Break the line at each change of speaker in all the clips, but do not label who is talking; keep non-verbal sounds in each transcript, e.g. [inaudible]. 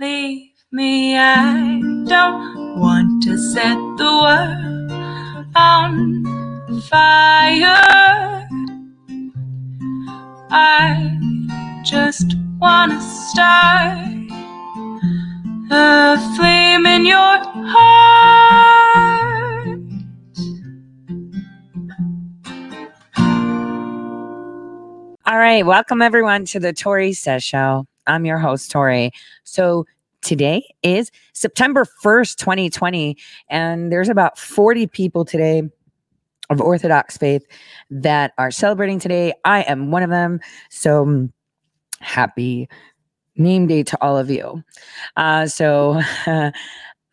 leave me. I don't want to set the world on fire. I just want to start a flame in your heart.
All right, welcome everyone to the Tori Says Show. I'm your host, Tori. So today is September 1st, 2020, and there's about 40 people today of Orthodox faith that are celebrating today. I am one of them. So happy name day to all of you. Uh, so [laughs]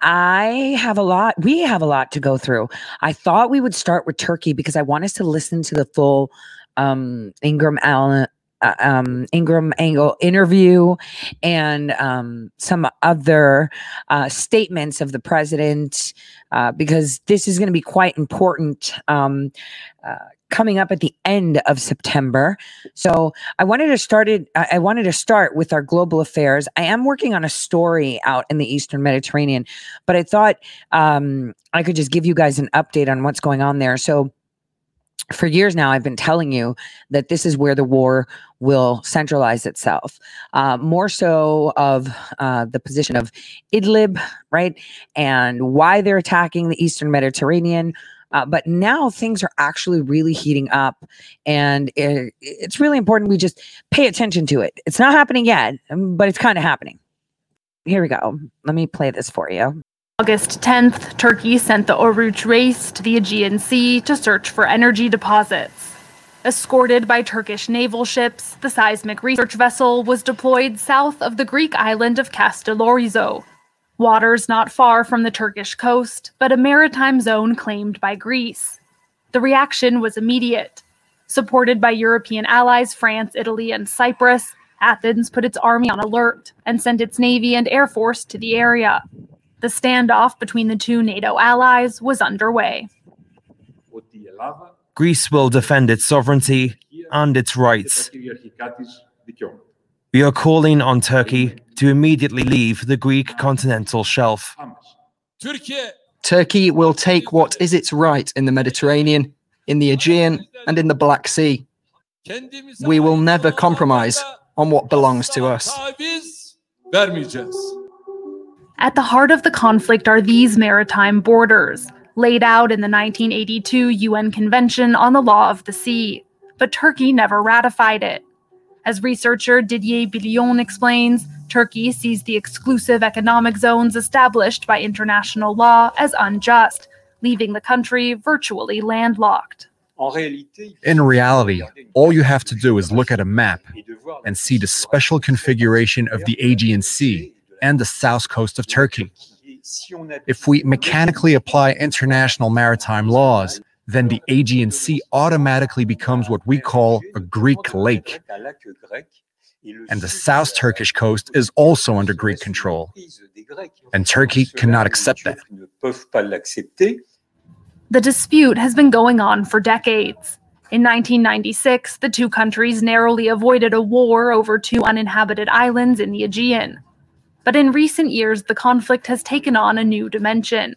I have a lot, we have a lot to go through. I thought we would start with Turkey because I want us to listen to the full um, Ingram Allen. Uh, um, Ingraham Angle interview and um, some other uh, statements of the president, uh, because this is going to be quite important um, uh, coming up at the end of September. So I wanted to start it. I I wanted to start with our global affairs. I am working on a story out in the Eastern Mediterranean, but I thought um, I could just give you guys an update on what's going on there. So for years now, I've been telling you that this is where the war will centralize itself. Uh, more so of uh, the position of Idlib, right? And why they're attacking the Eastern Mediterranean. Uh, but now things are actually really heating up. And it, it's really important we just pay attention to it. It's not happening yet, but it's kind of happening. Here we go. Let me play this for you.
August 10th, Turkey sent the Oruç Reis to the Aegean Sea to search for energy deposits. Escorted by Turkish naval ships, the seismic research vessel was deployed south of the Greek island of Castellorizo, waters not far from the Turkish coast, but a maritime zone claimed by Greece. The reaction was immediate. Supported by European allies France, Italy, and Cyprus, Athens put its army on alert and sent its navy and air force to the area. The standoff between the two NATO allies was underway.
Greece will defend its sovereignty and its rights. We are calling on Turkey to immediately leave the Greek continental shelf.
Turkey will take what is its right in the Mediterranean, in the Aegean, and in the Black Sea. We will never compromise on what belongs to us.
At the heart of the conflict are these maritime borders, laid out in the 1982 UN Convention on the Law of the Sea. But Turkey never ratified it. As researcher Didier Billion explains, Turkey sees the exclusive economic zones established by international law as unjust, leaving the country virtually landlocked.
In reality, all you have to do is look at a map and see the special configuration of the Aegean Sea and the south coast of Turkey. If we mechanically apply international maritime laws, then the Aegean Sea automatically becomes what we call a Greek lake. And the South Turkish coast is also under Greek control. And Turkey cannot accept that.
The dispute has been going on for decades. In 1996, the two countries narrowly avoided a war over two uninhabited islands in the Aegean. But in recent years, the conflict has taken on a new dimension.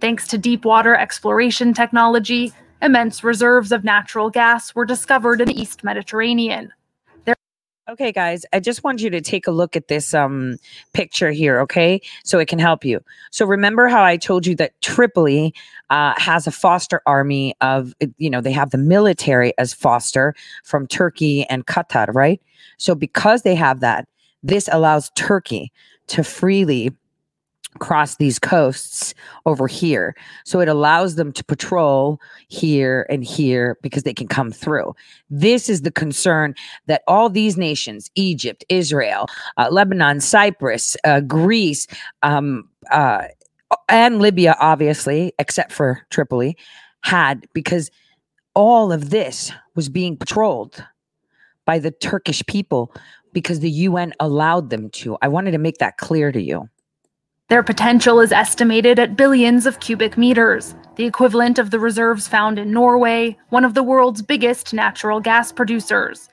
Thanks to deep water exploration technology, immense reserves of natural gas were discovered in the East Mediterranean.
Okay, guys, I just want you to take a look at this um picture here, okay? So it can help you. So remember how I told you that Tripoli uh, has a foster army of, you know, they have the military as foster from Turkey and Qatar, right? So because they have that, this allows Turkey to freely cross these coasts over here. So it allows them to patrol here and here because they can come through. This is the concern that all these nations Egypt, Israel, uh, Lebanon, Cyprus, uh, Greece, um, uh, and Libya, obviously, except for Tripoli, had because all of this was being patrolled by the Turkish people because the UN allowed them to. I wanted to make that clear to you.
Their potential is estimated at billions of cubic meters, the equivalent of the reserves found in Norway, one of the world's biggest natural gas producers.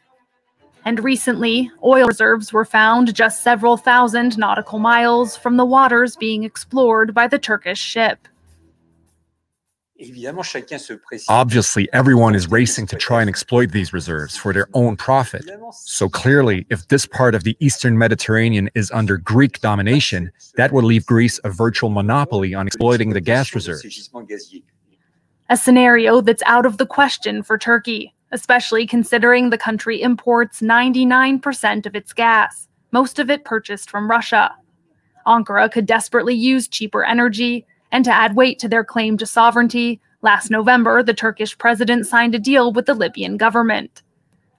And recently, oil reserves were found just several thousand nautical miles from the waters being explored by the Turkish ship.
Obviously, everyone is racing to try and exploit these reserves for their own profit. So clearly, if this part of the Eastern Mediterranean is under Greek domination, that would leave Greece a virtual monopoly on exploiting the gas reserves.
A scenario that's out of the question for Turkey, especially considering the country imports 99% of its gas, most of it purchased from Russia. Ankara could desperately use cheaper energy and to add weight to their claim to sovereignty, last November, the Turkish president signed a deal with the Libyan government.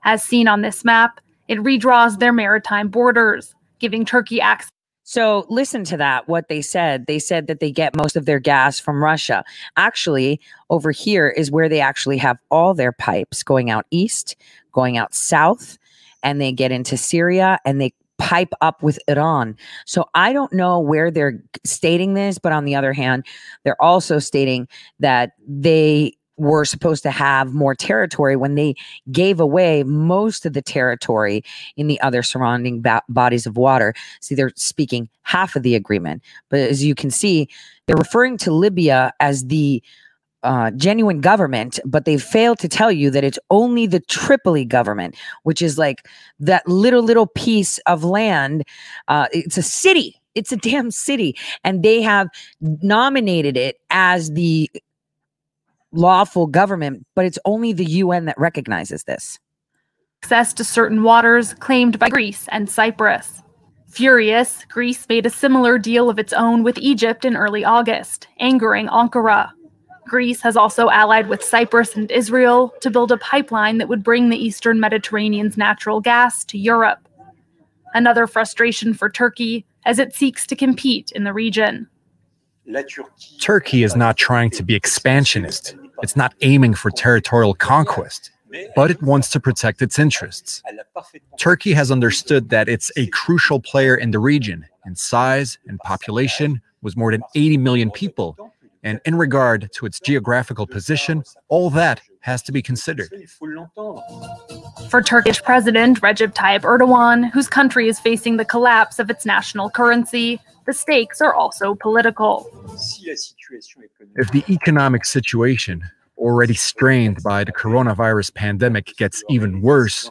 As seen on this map, it redraws their maritime borders, giving Turkey access.
So listen to that, what they said. They said that they get most of their gas from Russia. Actually, over here is where they actually have all their pipes going out east, going out south, and they get into Syria and they pipe up with Iran. So I don't know where they're stating this, but on the other hand, they're also stating that they were supposed to have more territory when they gave away most of the territory in the other surrounding ba- bodies of water. See, they're speaking half of the agreement. But as you can see, they're referring to Libya as the uh, genuine government, but they failed to tell you that it's only the Tripoli government, which is like that little, little piece of land. Uh, it's a city. It's a damn city. And they have nominated it as the lawful government, but it's only the UN that recognizes this.
Access to certain waters claimed by Greece and Cyprus. Furious, Greece made a similar deal of its own with Egypt in early August, angering Ankara. Greece has also allied with Cyprus and Israel to build a pipeline that would bring the eastern Mediterranean's natural gas to Europe. Another frustration for Turkey as it seeks to compete in the region.
Turkey is not trying to be expansionist. It's not aiming for territorial conquest, but it wants to protect its interests. Turkey has understood that it's a crucial player in the region in size and population, with more than 80 million people, and in regard to its geographical position, all that has to be considered.
For Turkish President Recep Tayyip Erdogan, whose country is facing the collapse of its national currency, the stakes are also political.
If the economic situation, already strained by the coronavirus pandemic, gets even worse,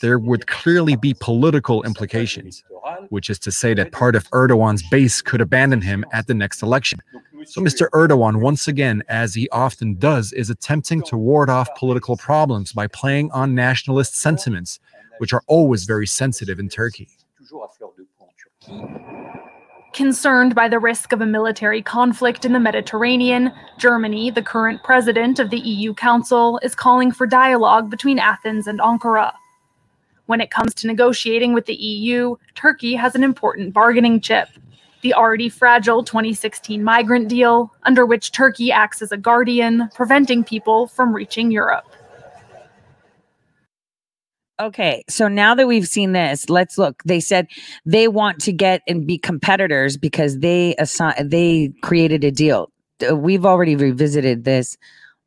there would clearly be political implications, which is to say that part of Erdogan's base could abandon him at the next election. So Mr. Erdogan, once again, as he often does, is attempting to ward off political problems by playing on nationalist sentiments, which are always very sensitive in Turkey.
Concerned by the risk of a military conflict in the Mediterranean, Germany, the current president of the EU Council, is calling for dialogue between Athens and Ankara. When it comes to negotiating with the EU, Turkey has an important bargaining chip the already fragile 2016 migrant deal, under which Turkey acts as a guardian, preventing people from reaching Europe.
Okay, so now that we've seen this, let's look. They said they want to get and be competitors because they they created a deal. Uh, we've already revisited this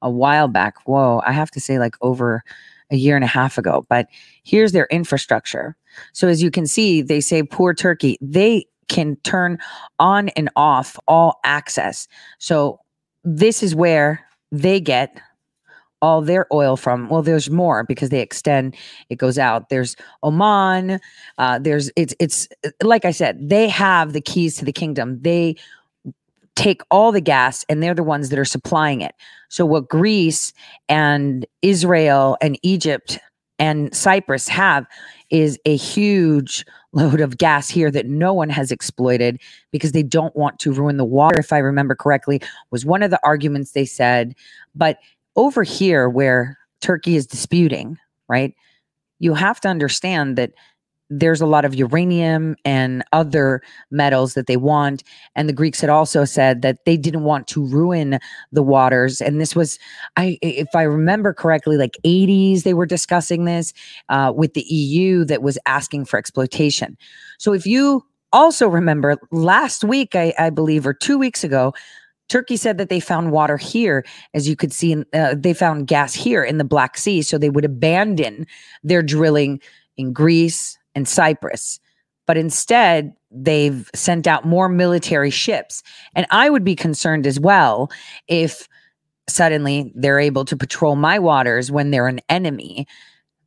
a while back. Whoa, I have to say like over a year and a half ago. But here's their infrastructure. So as you can see, they say poor Turkey. They can turn on and off all access. So this is where they get all their oil from. Well, there's more because they extend. It goes out. There's Oman. Uh, there's it's it's like I said. They have the keys to the kingdom. They take all the gas and they're the ones that are supplying it. So what Greece and Israel and Egypt and Cyprus have is a huge load of gas here that no one has exploited because they don't want to ruin the water if i remember correctly was one of the arguments they said. But over here where turkey is disputing right you have to understand that there's a lot of uranium and other metals that they want. And the Greeks had also said that they didn't want to ruin the waters. And this was, I, if I remember correctly, like 80s, they were discussing this uh, with the EU that was asking for exploitation. So if you also remember last week, I, I believe, or two weeks ago, Turkey said that they found water here, as you could see, in, uh, they found gas here in the Black Sea. So they would abandon their drilling in Greece and Cyprus. But instead, they've sent out more military ships. And I would be concerned as well if suddenly they're able to patrol my waters when they're an enemy.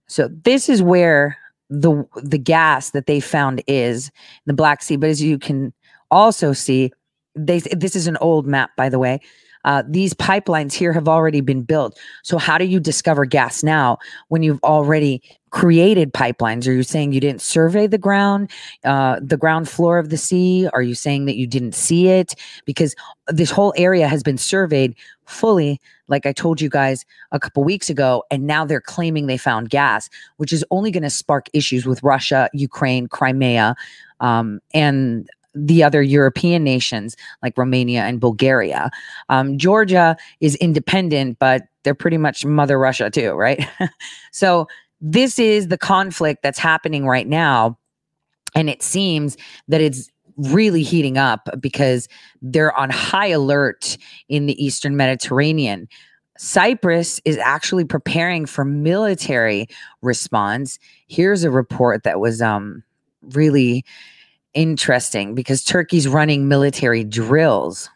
So this is where the the gas that they found is the Black Sea. But as you can also see, they this is an old map, by the way. Uh, these pipelines here have already been built. So how do you discover gas now when you've already created pipelines? Are you saying you didn't survey the ground, uh, the ground floor of the sea? Are you saying that you didn't see it? Because this whole area has been surveyed fully, like I told you guys a couple weeks ago, and now they're claiming they found gas, which is only going to spark issues with Russia, Ukraine, Crimea, um, and the other European nations like Romania and Bulgaria. Um, Georgia is independent, but they're pretty much Mother Russia too, right? [laughs] so this is the conflict that's happening right now. And it seems that it's really heating up because they're on high alert in the Eastern Mediterranean. Cyprus is actually preparing for military response. Here's a report that was um, really interesting because Turkey's running military drills.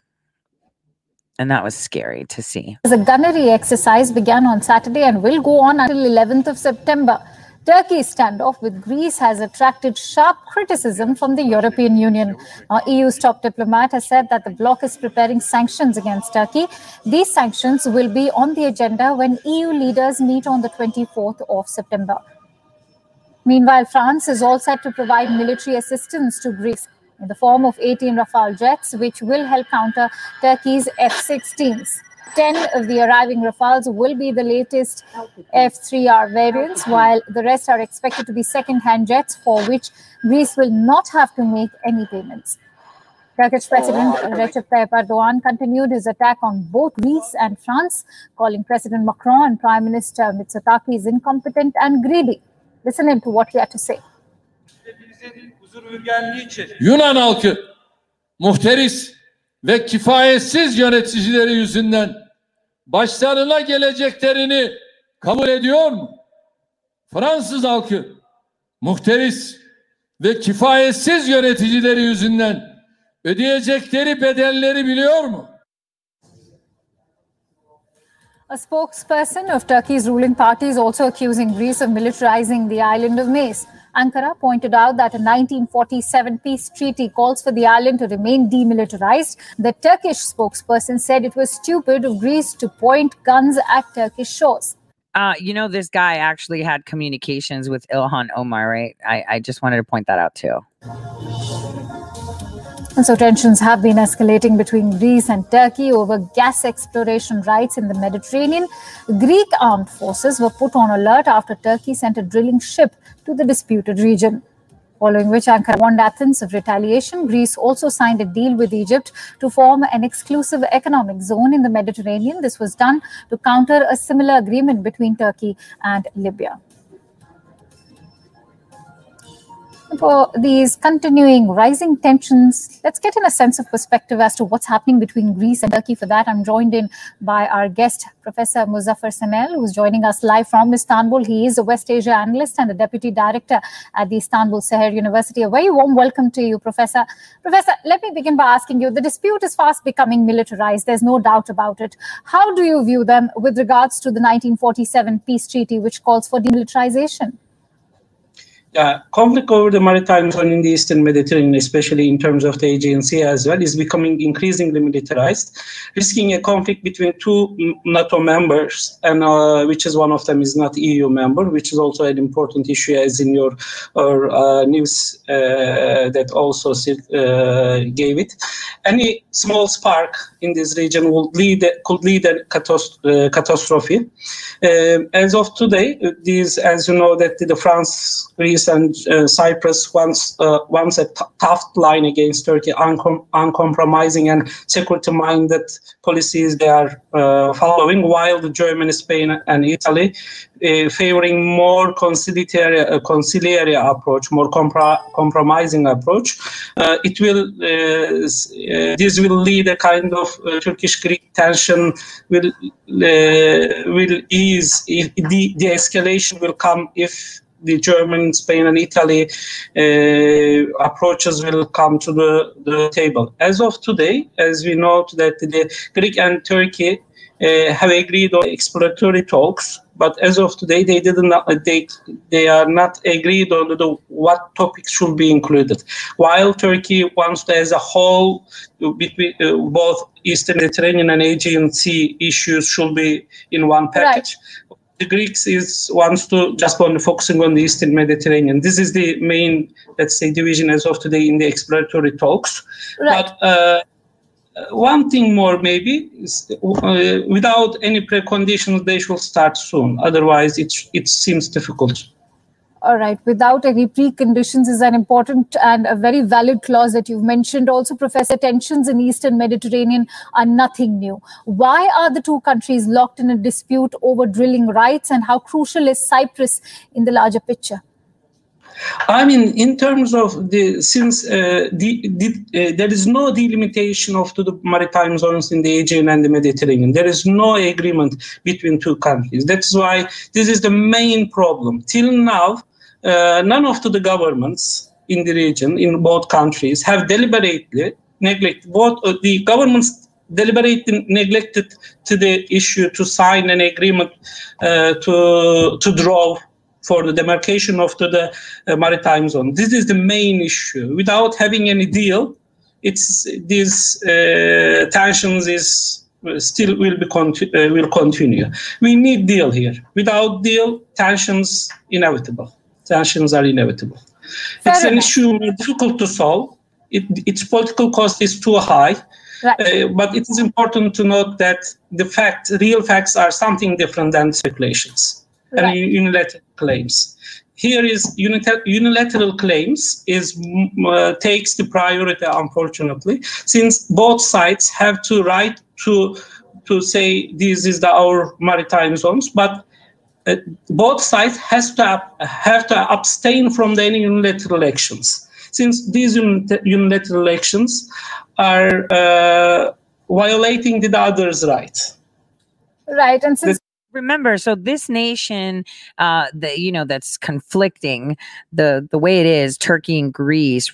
And that was scary to see.
The gunnery exercise began on Saturday and will go on until 11th of September. Turkey's standoff with Greece has attracted sharp criticism from the European Union. Now, EU's top diplomat has said that the bloc is preparing sanctions against Turkey. These sanctions will be on the agenda when EU leaders meet on the 24th of September. Meanwhile, France is all set to provide military assistance to Greece in the form of 18 Rafale jets, which will help counter Turkey's F 16s. 10 of the arriving Rafales will be the latest F 3R variants, while the rest are expected to be second hand jets for which Greece will not have to make any payments. Turkish oh, President Recep Tayyip Erdogan continued his attack on both Greece and France, calling President Macron and Prime Minister Mitsotakis incompetent and greedy. Listen in to what he had to say.
Yunan halkı muhteris ve kifayetsiz yöneticileri yüzünden başlarına geleceklerini kabul ediyor mu? Fransız halkı muhteris ve kifayetsiz yöneticileri yüzünden ödeyecekleri bedelleri biliyor mu?
A spokesperson of Turkey's ruling party is also accusing Greece of militarizing the island of Mace. Ankara pointed out that a 1947 peace treaty calls for the island to remain demilitarized. The Turkish spokesperson said it was stupid of Greece to point guns at Turkish shores.
Uh, you know, this guy actually had communications with Ilhan Omar, right? I, I just wanted to point that out too.
And so tensions have been escalating between Greece and Turkey over gas exploration rights in the Mediterranean. Greek armed forces were put on alert after Turkey sent a drilling ship to the disputed region. Following which Ankara warned Athens of retaliation, Greece also signed a deal with Egypt to form an exclusive economic zone in the Mediterranean. This was done to counter a similar agreement between Turkey and Libya. For these continuing rising tensions, let's get in a sense of perspective as to what's happening between Greece and Turkey. For that, I'm joined in by our guest, Professor Muzaffer Şenel, who's joining us live from Istanbul. He is a West Asia analyst and the deputy director at the Istanbul Şehir University. A very warm welcome to you, Professor. Professor, let me begin by asking you the dispute is fast becoming militarized. There's no doubt about it. How do you view them with regards to the 1947 peace treaty, which calls for demilitarization?
Uh, conflict over the maritime zone in the Eastern Mediterranean, especially in terms of the Aegean Sea as well, is becoming increasingly militarized, risking a conflict between two NATO members, and uh, which is one of them is not EU member, which is also an important issue, as in your or, uh, news uh, that also uh, gave it. Any small spark in this region would lead could lead a uh, catastrophe. as of today, these, as you know, that the France, Greece Greece and uh, Cyprus once uh, once a t- tough line against Turkey, uncom- uncompromising and security-minded policies they are uh, following, while Germany, Spain, and Italy uh, favoring more conciliatory, uh, conciliatory approach, more compro- compromising approach. Uh, it will this will lead a kind of Turkish-Greek tension will will ease. If the, the escalation will come if the German, Spain, and Italy uh, approaches will come to the, the table. As of today, as we know that the Greek and Turkey uh, have agreed on exploratory talks, but as of today, they didn't. They they are not agreed on the, what topics should be included. While Turkey wants to, as a whole, between uh, both Eastern Mediterranean and Aegean Sea issues should be in one package. Right the Greeks is wants to just on focusing on the Eastern Mediterranean. This is the main, let's say, division as of today in the exploratory talks. Right. But uh, one thing more, maybe, is, uh, without any preconditions, they should start soon. Otherwise, it it seems difficult.
All right, without any preconditions is an important and a very valid clause that you've mentioned. Also, Professor, tensions in Eastern Mediterranean are nothing new. Why are the two countries locked in a dispute over drilling rights, and how crucial is Cyprus in the larger picture?
I mean, in terms of the since uh, the, the, uh, there is no delimitation of the maritime zones in the Aegean and the Mediterranean. There is no agreement between two countries. That's why this is the main problem. Till now, uh, none of the governments in the region, in both countries, have deliberately neglected both uh, the governments deliberately neglected to the issue to sign an agreement uh, to to draw for the demarcation of the, the uh, maritime zone. This is the main issue. Without having any deal, it's these uh, tensions is uh, still will be conti- will continue. We need deal here. Without deal, tensions inevitable. Tensions are inevitable. Fair it's enough. an issue difficult to solve. It, its political cost is too high. Right. Uh, but it is important to note that the fact, real facts, are something different than speculations right. and unilateral claims. Here is unilateral claims is uh, takes the priority, unfortunately, since both sides have to right to to say this is the, our maritime zones, but both sides has to have to abstain from any unilateral actions, since these unilateral actions are uh, violating the other's rights.
Right, and since
remember so this nation uh the you know that's conflicting the the way it is turkey and greece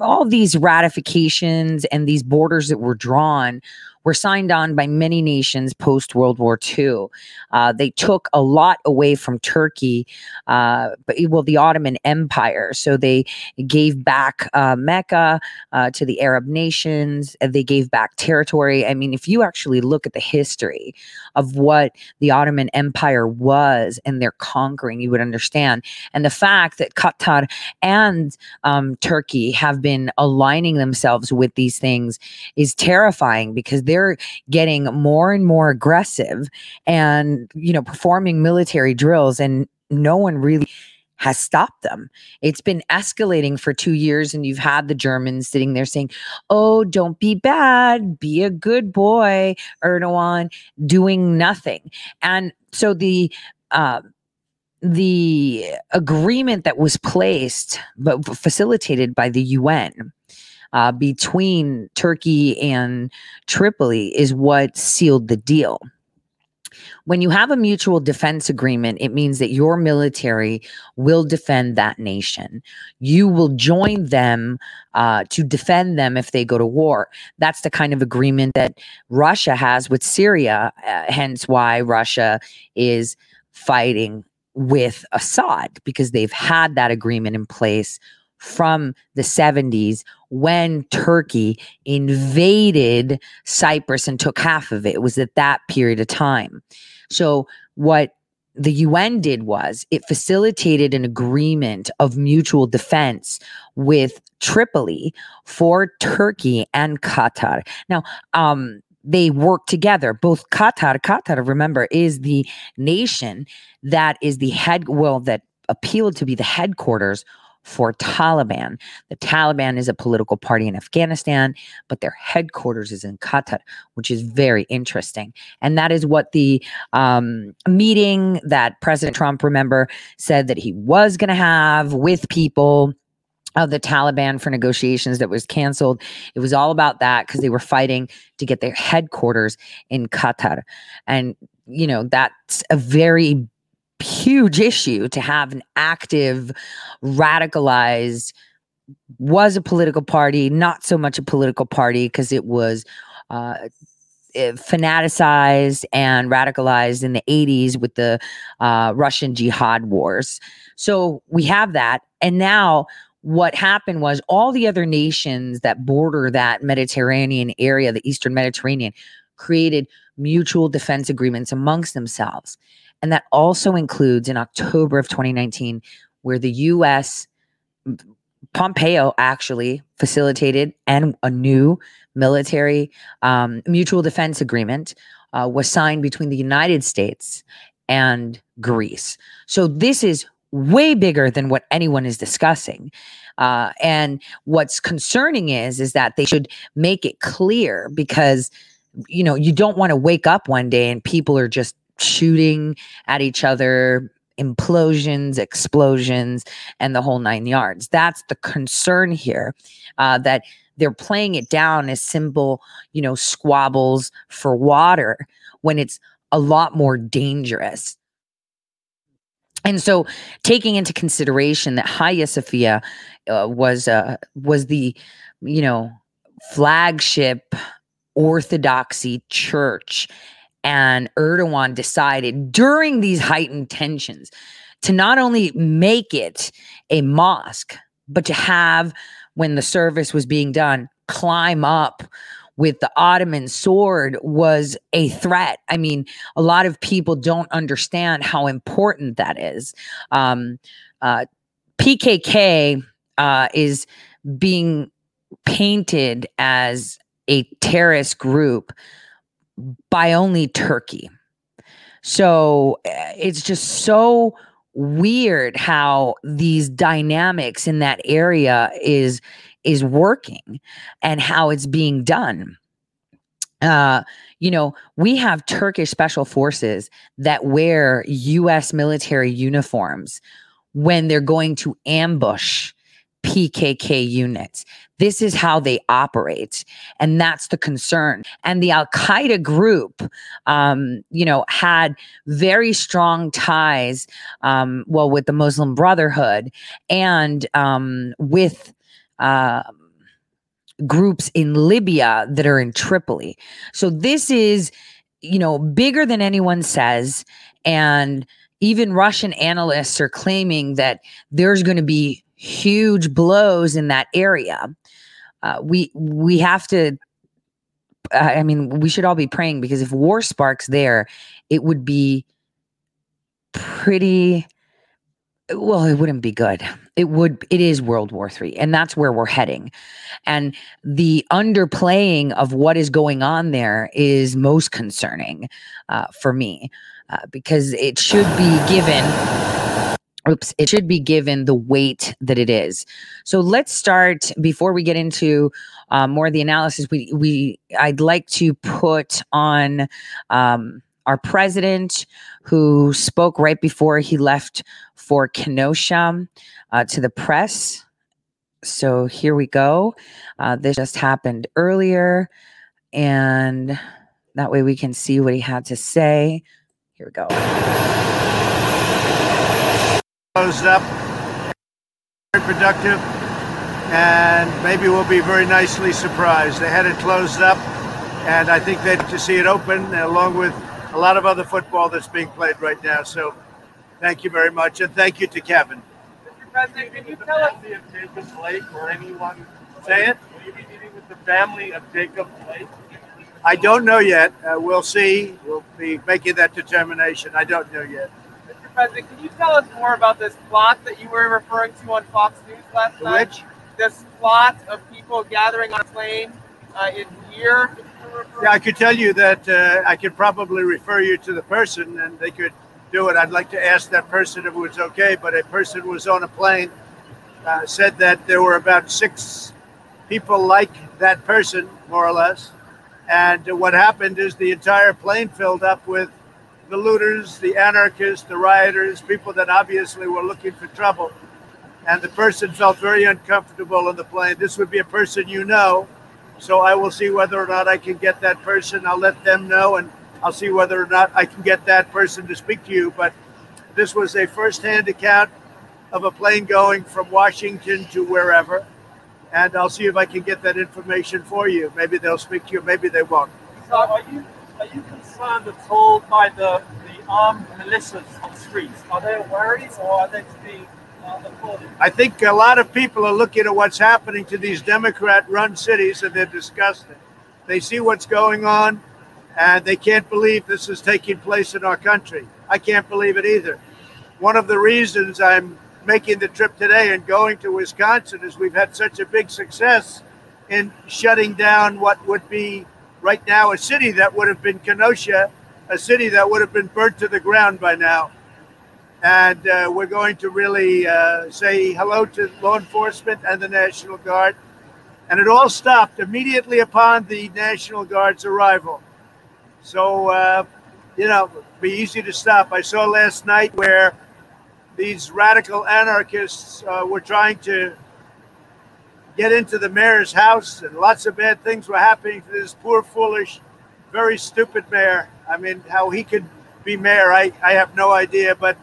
all these ratifications and these borders that were drawn were signed on by many nations post World War II. Uh, they took a lot away from Turkey, uh, but well, the Ottoman Empire. So they gave back uh, Mecca uh, to the Arab nations. They gave back territory. I mean, if you actually look at the history of what the Ottoman Empire was and their conquering, you would understand. And the fact that Qatar and um, Turkey have been aligning themselves with these things is terrifying because they're getting more and more aggressive and you know performing military drills and no one really has stopped them. It's been escalating for two years, and you've had the Germans sitting there saying, Oh, don't be bad, be a good boy, Erdogan, doing nothing. And so the uh, the agreement that was placed but facilitated by the UN uh, between Turkey and Tripoli is what sealed the deal. When you have a mutual defense agreement, it means that your military will defend that nation. You will join them uh, to defend them if they go to war. That's the kind of agreement that Russia has with Syria, uh, hence why Russia is fighting with Assad because they've had that agreement in place from the 70s when Turkey invaded Cyprus and took half of it. It was at that period of time. So, what the UN did was it facilitated an agreement of mutual defense with Tripoli for Turkey and Qatar. Now, um, they work together. Both Qatar, Qatar, remember, is the nation that is the head, well, that appealed to be the headquarters for Taliban. The Taliban is a political party in Afghanistan, but their headquarters is in Qatar, which is very interesting. And that is what the um, meeting that President Trump, remember, said that he was going to have with people of the Taliban for negotiations that was canceled. It was all about that because they were fighting to get their headquarters in Qatar. And, you know, that's a very huge issue to have an active, radicalized, was a political party, not so much a political party because it was uh, eh, fanaticized and radicalized in the 80s with the uh, Russian jihad wars. So we have that. And now what happened was all the other nations that border that Mediterranean area, the Eastern Mediterranean, created mutual defense agreements amongst themselves. And that also includes in October of 2019, where the US, Pompeo actually facilitated and a new military um, mutual defense agreement uh, was signed between the United States and Greece. So this is way bigger than what anyone is discussing. Uh, and what's concerning is is that they should make it clear because you know you don't want to wake up one day and people are just shooting at each other implosions explosions and the whole nine yards. That's the concern here uh, that they're playing it down as simple you know squabbles for water when it's a lot more dangerous. And so, taking into consideration that Hagia Sophia uh, was uh, was the you know flagship orthodoxy church, and Erdogan decided during these heightened tensions to not only make it a mosque, but to have when the service was being done climb up with the Ottoman sword was a threat. I mean, a lot of people don't understand how important that is. Um, uh, PKK uh, is being painted as a terrorist group by only Turkey. So eh, it's just so weird how these dynamics in that area is is working and how it's being done. Uh, you know, we have Turkish special forces that wear US military uniforms when they're going to ambush PKK units. This is how they operate. And that's the concern. And the Al Qaeda group, um, you know, had very strong ties, um, well, with the Muslim Brotherhood and um, with uh, groups in Libya that are in Tripoli. So this is, you know, bigger than anyone says. And even Russian analysts are claiming that there's going to be huge blows in that area. Uh, we we have to. I mean, we should all be praying because if war sparks there, it would be pretty well it wouldn't be good it would it is world war three and that's where we're heading and the underplaying of what is going on there is most concerning uh, for me uh, because it should be given oops it should be given the weight that it is so let's start before we get into uh, more of the analysis we we i'd like to put on um, our president who spoke right before he left for Kenosha uh, to the press. So here we go. Uh, this just happened earlier, and that way we can see what he had to say. Here we go.
Closed up, very productive, and maybe we'll be very nicely surprised. They had it closed up, and I think they'd to see it open along with a lot of other football that's being played right now. So thank you very much. And thank you to Kevin.
Mr. President, can you tell us the of Jacob Blake or anyone?
Say it.
Will you be meeting with the family of Jacob Blake?
I don't know yet. Uh, we'll see. We'll be making that determination. I don't know yet.
President, can you tell us more about this plot that you were referring to on Fox News last night?
Which?
This plot of people gathering on a plane uh, in here
yeah, I could tell you that uh, I could probably refer you to the person and they could do it. I'd like to ask that person if it was okay, but a person was on a plane, uh, said that there were about six people like that person, more or less. And what happened is the entire plane filled up with the looters, the anarchists, the rioters, people that obviously were looking for trouble. And the person felt very uncomfortable on the plane. This would be a person you know so I will see whether or not I can get that person. I'll let them know, and I'll see whether or not I can get that person to speak to you. But This was a first-hand account of a plane going from Washington to wherever, and I'll see if I can get that information for you. Maybe they'll speak to you, maybe they won't.
Are you concerned at all by the, the armed militias on the streets? Are they worries or are they to be uh?
I think a lot of people are looking at what's happening to these Democrat run cities and they're disgusted. They see what's going on and they can't believe this is taking place in our country. I can't believe it either. One of the reasons I'm making the trip today and going to Wisconsin is we've had such a big success in shutting down what would be right now a city that would have been Kenosha, a city that would have been burnt to the ground by now and uh, we're going to really uh, say hello to law enforcement and the National Guard. And it all stopped immediately upon the National Guard's arrival. So, uh, you know, be easy to stop. I saw last night where these radical anarchists uh, were trying to get into the mayor's house, and lots of bad things were happening to this poor, foolish, very stupid mayor. I mean, how he could be mayor, I, I have no idea, but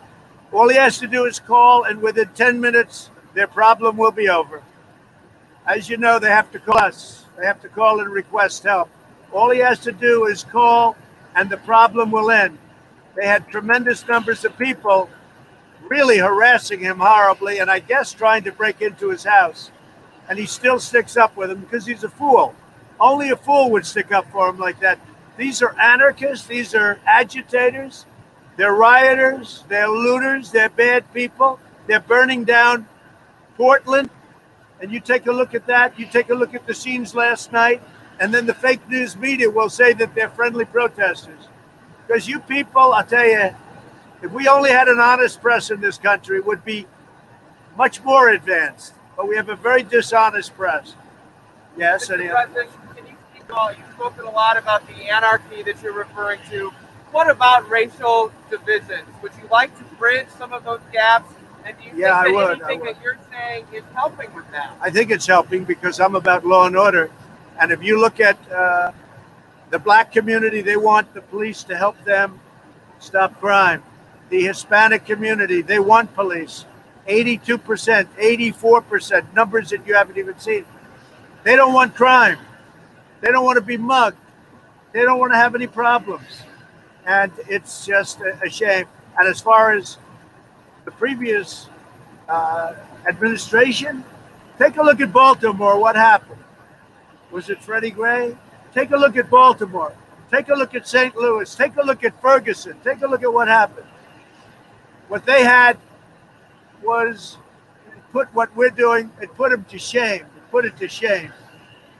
all he has to do is call, and within 10 minutes, their problem will be over. As you know, they have to call us, they have to call and request help. All he has to do is call, and the problem will end. They had tremendous numbers of people really harassing him horribly, and I guess trying to break into his house. And he still sticks up with him because he's a fool. Only a fool would stick up for him like that. These are anarchists, these are agitators, they're rioters, they're looters, they're bad people. They're burning down Portland. And you take a look at that, you take a look at the scenes last night, and then the fake news media will say that they're friendly protesters. Because you people, I'll tell you, if we only had an honest press in this country, would be much more advanced. But we have a very dishonest press. Yes,
Mr.
any
President, can you speak all, you've spoken a lot about the anarchy that you're referring to. What about racial divisions? Would you like to bridge some of those gaps? And do you
Yeah, I
think that
would,
anything
would.
that you're saying is helping with that?
I think it's helping because I'm about law and order. And if you look at uh, the black community, they want the police to help them stop crime. The Hispanic community, they want police. 82%, 84%, numbers that you haven't even seen. They don't want crime. They don't want to be mugged. They don't want to have any problems. And it's just a, shame. And as far as the previous uh, administration, take a look at Baltimore. What happened? Was it Freddie Gray? Take a look at Baltimore. Take a look at St. Louis. Take a look at Ferguson. Take a look at what happened. What they had was put what we're doing, it put them to shame. It put it to shame.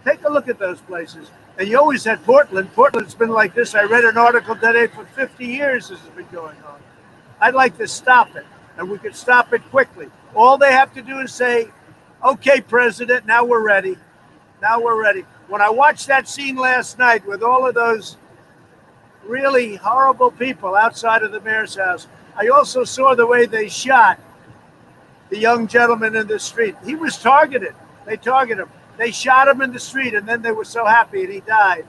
Take a look at those places. And you always had Portland. Portland's been like this. I read an article today for 50 years this has been going on. I'd like to stop it, and we could stop it quickly. All they have to do is say, okay, President, now we're ready. Now we're ready. When I watched that scene last night with all of those really horrible people outside of the mayor's house, I also saw the way they shot the young gentleman in the street. He was targeted. They targeted him. They shot him in the street, and then they were so happy, and he died.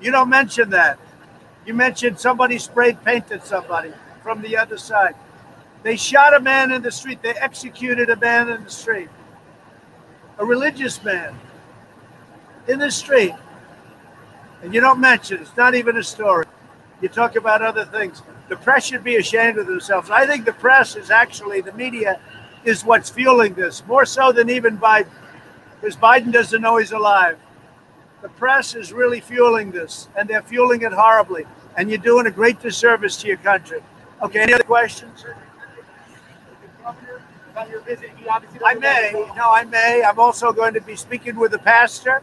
You don't mention that. You mentioned somebody sprayed paint at somebody from the other side. They shot a man in the street. They executed a man in the street, a religious man in the street. And you don't mention it's not even a story. You talk about other things. The press should be ashamed of themselves. I think the press is actually, the media is what's fueling this, more so than even Biden, because Biden doesn't know he's alive. The press is really fueling this, and they're fueling it horribly. And you're doing a great disservice to your country. Okay, any other questions? I may. No, I may. I'm also going to be speaking with a pastor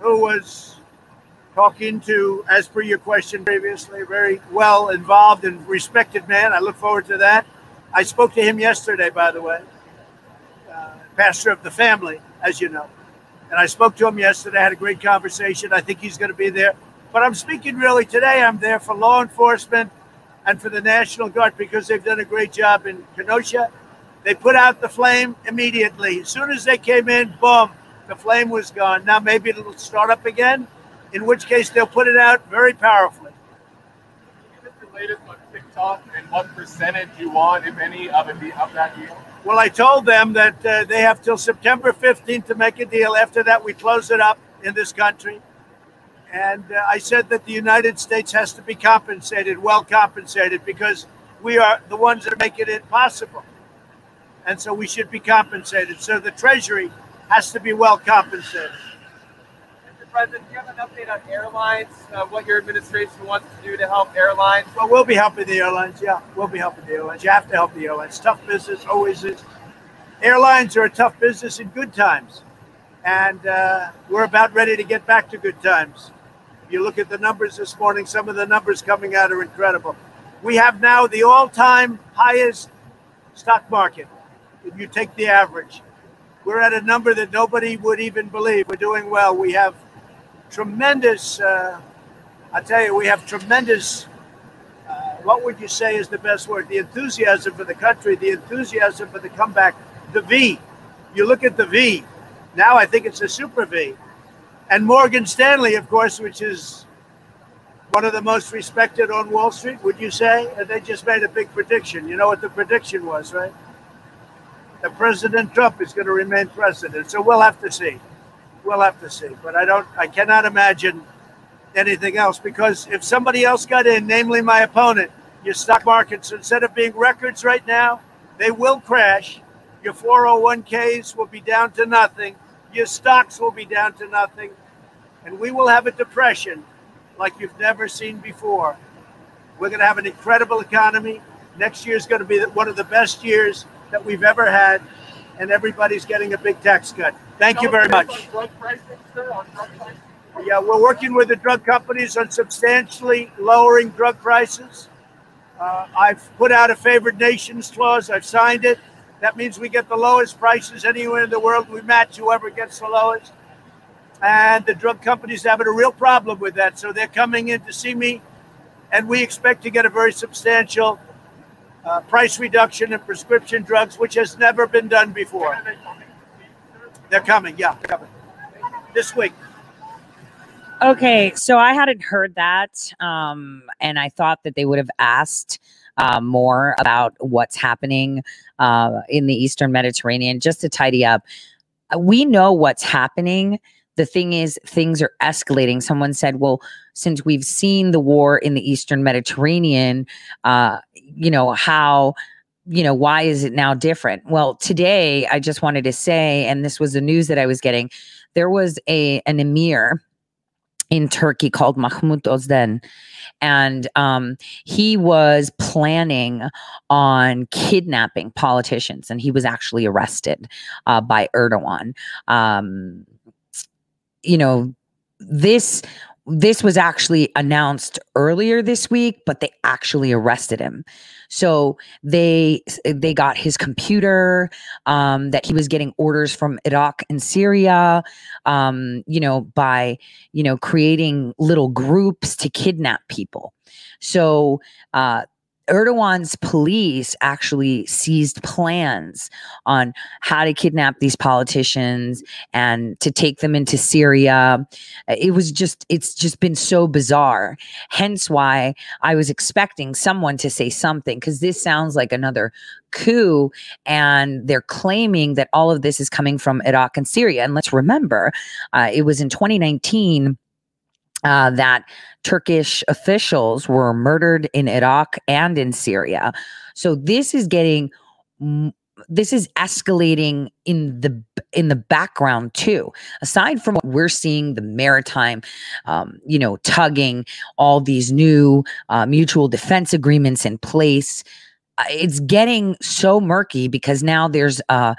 who was talking to, as per your question previously, a very well involved and respected man. I look forward to that. I spoke to him yesterday, by the way, uh, pastor of the family, as you know. And I spoke to him yesterday, had a great conversation. I think he's going to be there. But I'm speaking really today, I'm there for law enforcement and for the National Guard because they've done a great job in Kenosha. They put out the flame immediately. As soon as they came in, boom, the flame was gone. Now maybe it'll start up again, in which case they'll put it out very powerfully.
And what percentage you want, if any, of, a, of that deal?
Well, I told them that uh, they have till September 15th to make a deal. After that, we close it up in this country. And uh, I said that the United States has to be compensated, well compensated, because we are the ones that are making it possible. And so we should be compensated. So the Treasury has to be well compensated.
President, do you have an update on airlines? Uh, what your administration wants to do to help airlines?
Well, we'll be helping the airlines. Yeah, we'll be helping the airlines. You have to help the airlines. Tough business, always is. Airlines are a tough business in good times. And uh, we're about ready to get back to good times. You look at the numbers this morning, some of the numbers coming out are incredible. We have now the all time highest stock market. If you take the average, we're at a number that nobody would even believe. We're doing well. We have tremendous, uh, I tell you, we have tremendous, uh, what would you say is the best word? The enthusiasm for the country, the enthusiasm for the comeback, the V. You look at the V. Now I think it's a super V. And Morgan Stanley, of course, which is one of the most respected on Wall Street, would you say? And they just made a big prediction. You know what the prediction was, right? That President Trump is going to remain president. So we'll have to see. We'll have to see. But I don't, I cannot imagine anything else because if somebody else got in, namely my opponent, your stock markets, instead of being records right now, they will crash. Your 401ks will be down to nothing. Your stocks will be down to nothing. And we will have a depression like you've never seen before. We're going to have an incredible economy. Next year is going to be one of the best years that we've ever had. And everybody's getting a big tax cut. Thank you very much. Yeah, we're working with the drug companies on substantially lowering drug prices. Uh, I've put out a favored nations clause. I've signed it. That means we get the lowest prices anywhere in the world. We match whoever gets the lowest. And the drug companies having a real problem with that. So they're coming in to see me. And we expect to get a very substantial uh, price reduction in prescription drugs, which has never been done before. They're coming, yeah, coming this week.
Okay, so I hadn't heard that, um, and I thought that they would have asked uh, more about what's happening uh, in the Eastern Mediterranean. Just to tidy up, we know what's happening. The thing is, things are escalating. Someone said, "Well, since we've seen the war in the Eastern Mediterranean, uh, you know how." You know why is it now different well today i just wanted to say and this was the news that i was getting there was a an emir in Turkey called Mahmoud Ozden. And um, he was planning on kidnapping politicians, and he was actually arrested uh, by Erdogan. Um, you know, this this was actually announced earlier this week but they actually arrested him so they they got his computer um, that he was getting orders from iraq and syria um, you know by you know creating little groups to kidnap people. So uh, Erdogan's police actually seized plans on how to kidnap these politicians and to take them into Syria. It was just, it's just been so bizarre. Hence why I was expecting someone to say something because this sounds like another coup. And they're claiming that all of this is coming from Iraq and Syria. And let's remember, uh, it was in 2019 uh, that Turkish officials were murdered in Iraq and in Syria. So this is getting this is escalating in the in the background too aside from what we're seeing the maritime um, you know tugging all these new uh, mutual defense agreements in place uh, it's getting so murky because now there's uh,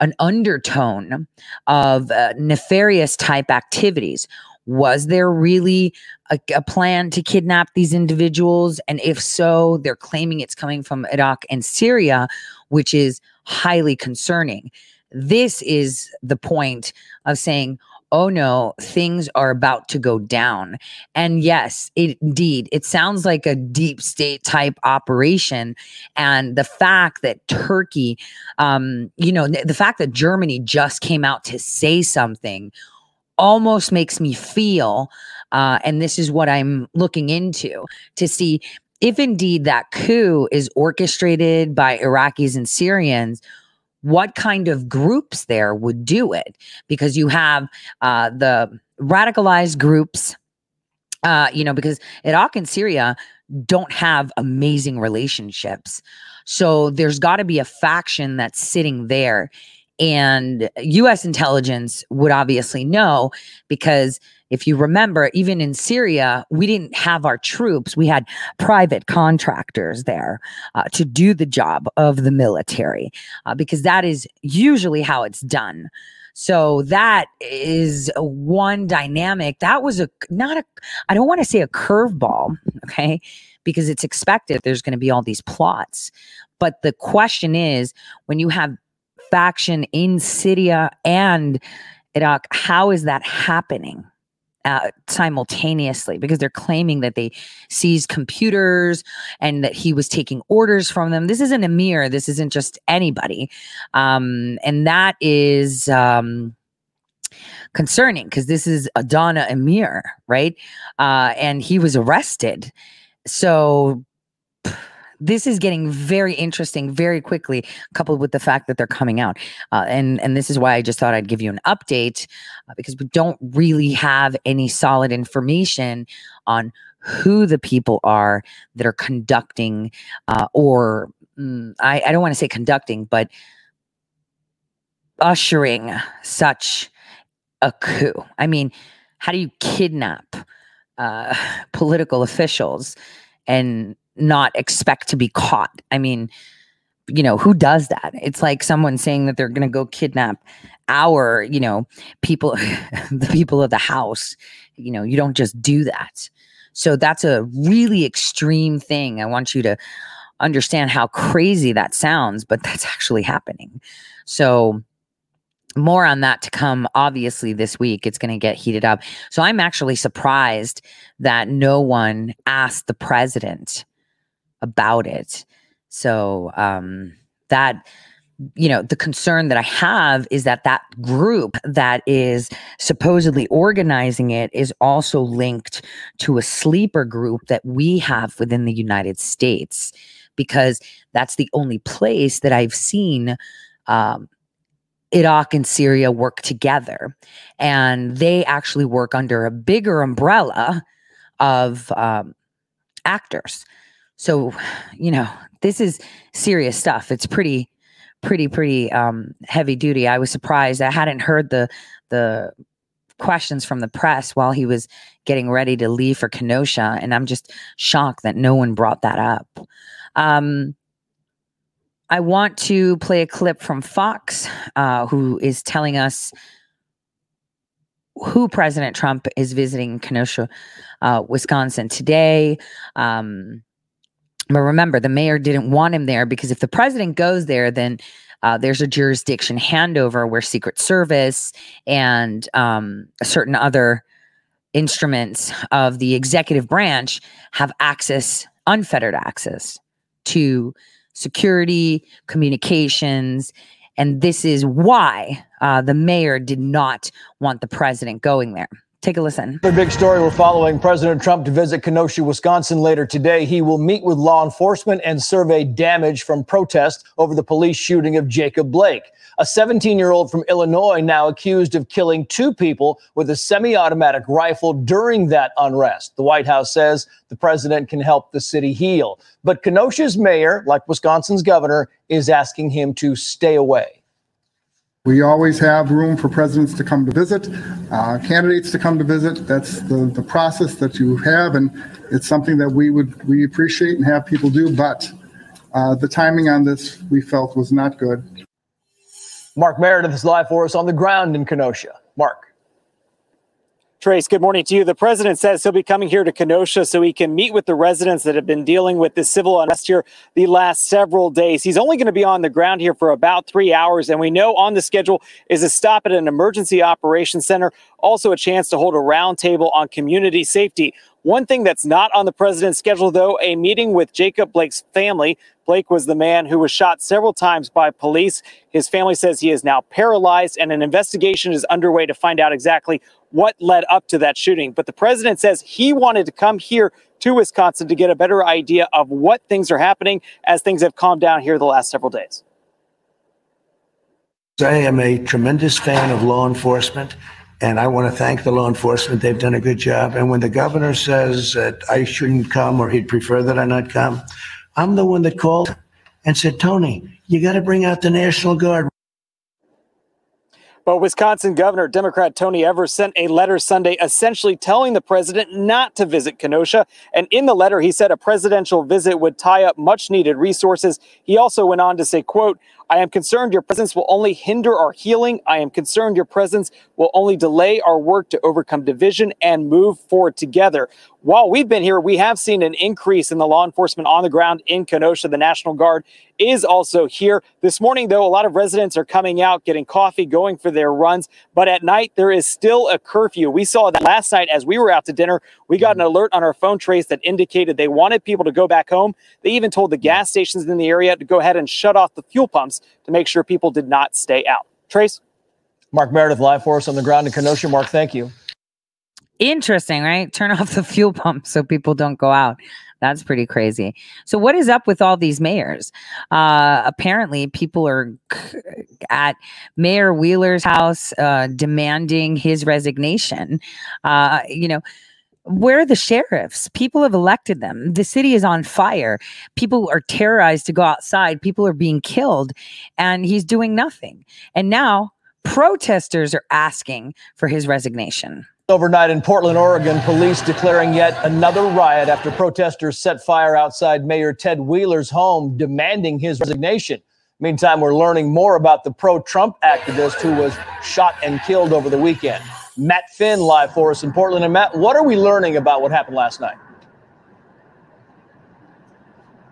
an undertone of uh, nefarious type activities was there really a, a, plan to kidnap these individuals? And if so, they're claiming it's coming from Iraq and Syria, which is highly concerning. This is the point of saying, oh no, things are about to go down. And yes, it, indeed, it sounds like a deep state type operation. And the fact that Turkey, um, you know, the fact that Germany just came out to say something almost makes me feel uh, and this is what i'm looking into to see if indeed that coup is orchestrated by Iraqis and Syrians, what kind of groups there would do it? Because you have uh, the radicalized groups, uh, you know, because Iraq and Syria don't have amazing relationships. So there's got to be a faction that's sitting there. And US intelligence would obviously know because if you remember, even in Syria, we didn't have our troops. We had private contractors there uh, to do the job of the military uh, because that is usually how it's done. So that is one dynamic. That was a not a, I don't want to say a curveball, okay, because it's expected there's going to be all these plots. But the question is when you have faction in Syria and Iraq, how is that happening? Uh, simultaneously because they're claiming that they seized computers and that he was taking orders from them. This isn't Amir. This isn't just anybody. Um, and that is um, concerning because this is Adana Amir, right? Uh, and he was arrested. So this is getting very interesting very quickly coupled with the fact that they're coming out. Uh, and and this is why i just thought i'd give you an update uh, because we don't really have any solid information on who the people are that are conducting uh, or mm, I, I don't want to say conducting but ushering such a coup. I mean how do you kidnap uh, [laughs] political officials and not expect to be caught. I mean, you know, who does that? It's like someone saying that they're going to go kidnap our, you know, people, [laughs] the people of the house. You know, you don't just do that. So that's a really extreme thing. I want you to understand how crazy that sounds, but that's actually happening. So, more on that to come obviously this week it's going to get heated up so i'm actually surprised that no one asked the president about it. So um, that you know the concern that i have is that that group that is supposedly organizing it is also linked to a sleeper group that we have within the united states because that's the only place that i've seen um, iraq and syria work together and they actually work under a bigger umbrella of um, actors so, you know, this is serious stuff. It's pretty, pretty, pretty um, heavy duty. I was surprised. I hadn't heard the the questions from the press while he was getting ready to leave for Kenosha, and I'm just shocked that no one brought that up. Um, I want to play a clip from Fox, uh, who is telling us who President Trump is visiting Kenosha, uh, Wisconsin today. Um, but remember, the mayor didn't want him there because if the president goes there, then uh, there's a jurisdiction handover where Secret Service and um, certain other instruments of the executive branch have access, unfettered access to security, communications. And this is why uh, the mayor did not want the president going there. Take a listen.
The big story we're following President Trump to visit Kenosha, Wisconsin later today. He will meet with law enforcement and survey damage from protests over the police shooting of Jacob Blake, a 17 year old from Illinois now accused of killing two people with a semi automatic rifle during that unrest. The White House says the president can help the city heal. But Kenosha's mayor, like Wisconsin's governor, is asking him to stay away.
We always have room for presidents to come to visit, uh, candidates to come to visit. That's the, the process that you have, and it's something that we would we appreciate and have people do. But uh, the timing on this we felt was not good.
Mark Meredith is live for us on the ground in Kenosha. Mark.
Trace, good morning to you. The president says he'll be coming here to Kenosha so he can meet with the residents that have been dealing with this civil unrest here the last several days. He's only going to be on the ground here for about three hours, and we know on the schedule is a stop at an emergency operations center, also a chance to hold a roundtable on community safety. One thing that's not on the president's schedule, though, a meeting with Jacob Blake's family. Blake was the man who was shot several times by police. His family says he is now paralyzed, and an investigation is underway to find out exactly what led up to that shooting. But the president says he wanted to come here to Wisconsin to get a better idea of what things are happening as things have calmed down here the last several days.
I am a tremendous fan of law enforcement, and I want to thank the law enforcement. They've done a good job. And when the governor says that I shouldn't come or he'd prefer that I not come, I'm the one that called and said, Tony, you got to bring out the National Guard.
But Wisconsin Governor Democrat Tony Evers sent a letter Sunday essentially telling the president not to visit Kenosha. And in the letter, he said a presidential visit would tie up much needed resources. He also went on to say, quote, I am concerned your presence will only hinder our healing. I am concerned your presence will only delay our work to overcome division and move forward together. While we've been here, we have seen an increase in the law enforcement on the ground in Kenosha. The National Guard is also here. This morning, though, a lot of residents are coming out, getting coffee, going for their runs. But at night, there is still a curfew. We saw that last night as we were out to dinner. We got an alert on our phone trace that indicated they wanted people to go back home. They even told the gas stations in the area to go ahead and shut off the fuel pumps to make sure people did not stay out. Trace?
Mark Meredith, live for us on the ground in Kenosha. Mark, thank you.
Interesting, right? Turn [laughs] off the fuel pump so people don't go out. That's pretty crazy. So, what is up with all these mayors? Uh, apparently, people are at Mayor Wheeler's house uh, demanding his resignation. Uh, you know, where are the sheriffs? People have elected them. The city is on fire. People are terrorized to go outside. People are being killed, and he's doing nothing. And now protesters are asking for his resignation.
Overnight in Portland, Oregon, police declaring yet another riot after protesters set fire outside Mayor Ted Wheeler's home, demanding his resignation. Meantime, we're learning more about the pro Trump activist who was shot and killed over the weekend. Matt Finn live for us in Portland. And Matt, what are we learning about what happened last night?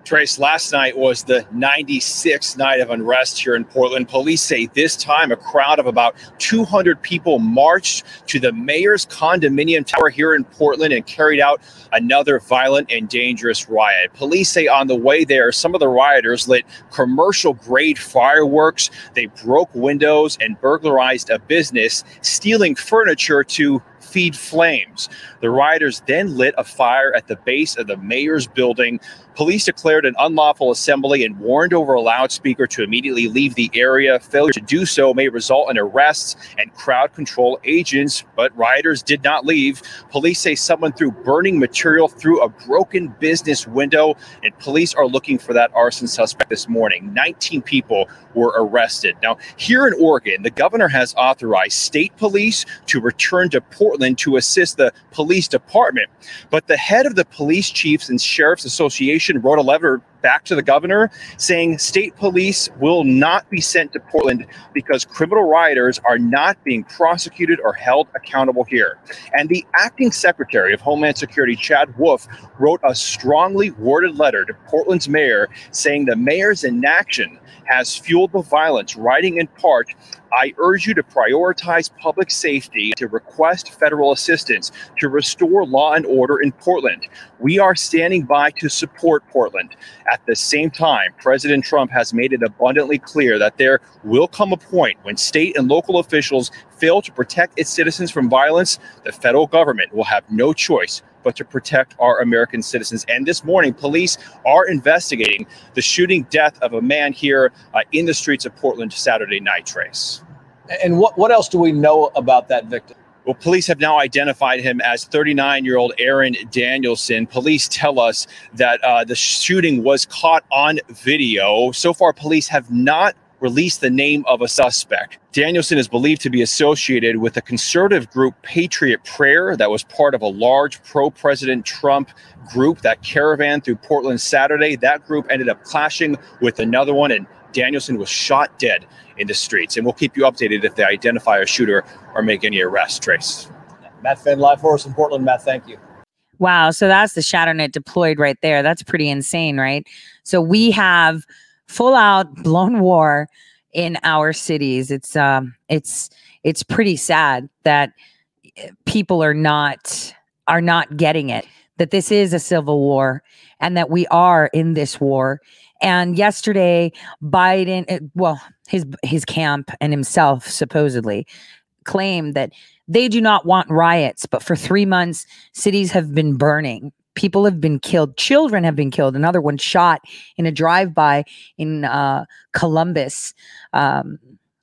Trace, last night was the 96th night of unrest here in Portland. Police say this time a crowd of about 200 people marched to the mayor's condominium tower here in Portland and carried out another violent and dangerous riot. Police say on the way there, some of the rioters lit commercial grade fireworks. They broke windows and burglarized a business, stealing furniture to feed flames. The rioters then lit a fire at the base of the mayor's building. Police declared an unlawful assembly and warned over a loudspeaker to immediately leave the area. Failure to do so may result in arrests and crowd control agents, but rioters did not leave. Police say someone threw burning material through a broken business window, and police are looking for that arson suspect this morning. 19 people were arrested. Now, here in Oregon, the governor has authorized state police to return to Portland to assist the police department. But the head of the Police Chiefs and Sheriffs Association wrote a letter back to the governor saying state police will not be sent to Portland because criminal rioters are not being prosecuted or held accountable here. And the acting secretary of Homeland Security, Chad Wolf, wrote a strongly worded letter to Portland's mayor saying the mayor's inaction has fueled the violence, writing in part, I urge you to prioritize public safety, to request federal assistance to restore law and order in Portland. We are standing by to support Portland. At the same time, President Trump has made it abundantly clear that there will come a point when state and local officials fail to protect its citizens from violence. The federal government will have no choice but to protect our American citizens. And this morning, police are investigating the shooting death of a man here uh, in the streets of Portland Saturday night, Trace.
And what, what else do we know about that victim?
Well, police have now identified him as 39 year old Aaron Danielson. Police tell us that uh, the shooting was caught on video. So far, police have not released the name of a suspect. Danielson is believed to be associated with a conservative group, Patriot Prayer, that was part of a large pro President Trump group that caravan through Portland Saturday. That group ended up clashing with another one, and Danielson was shot dead in the streets. And we'll keep you updated if they identify a shooter or make any arrests, Trace.
Matt Finn, live for us in Portland. Matt, thank you.
Wow. So that's the ShadowNet deployed right there. That's pretty insane, right? So we have full out blown war in our cities. It's um it's it's pretty sad that eh, people are not are not getting it that this is a civil war and that we are in this war and yesterday biden eh, well his his camp and himself supposedly claimed that They do not want riots, but for three months, cities have been burning. People have been killed. Children have been killed. Another one shot in a drive-by in uh, Columbus. Um,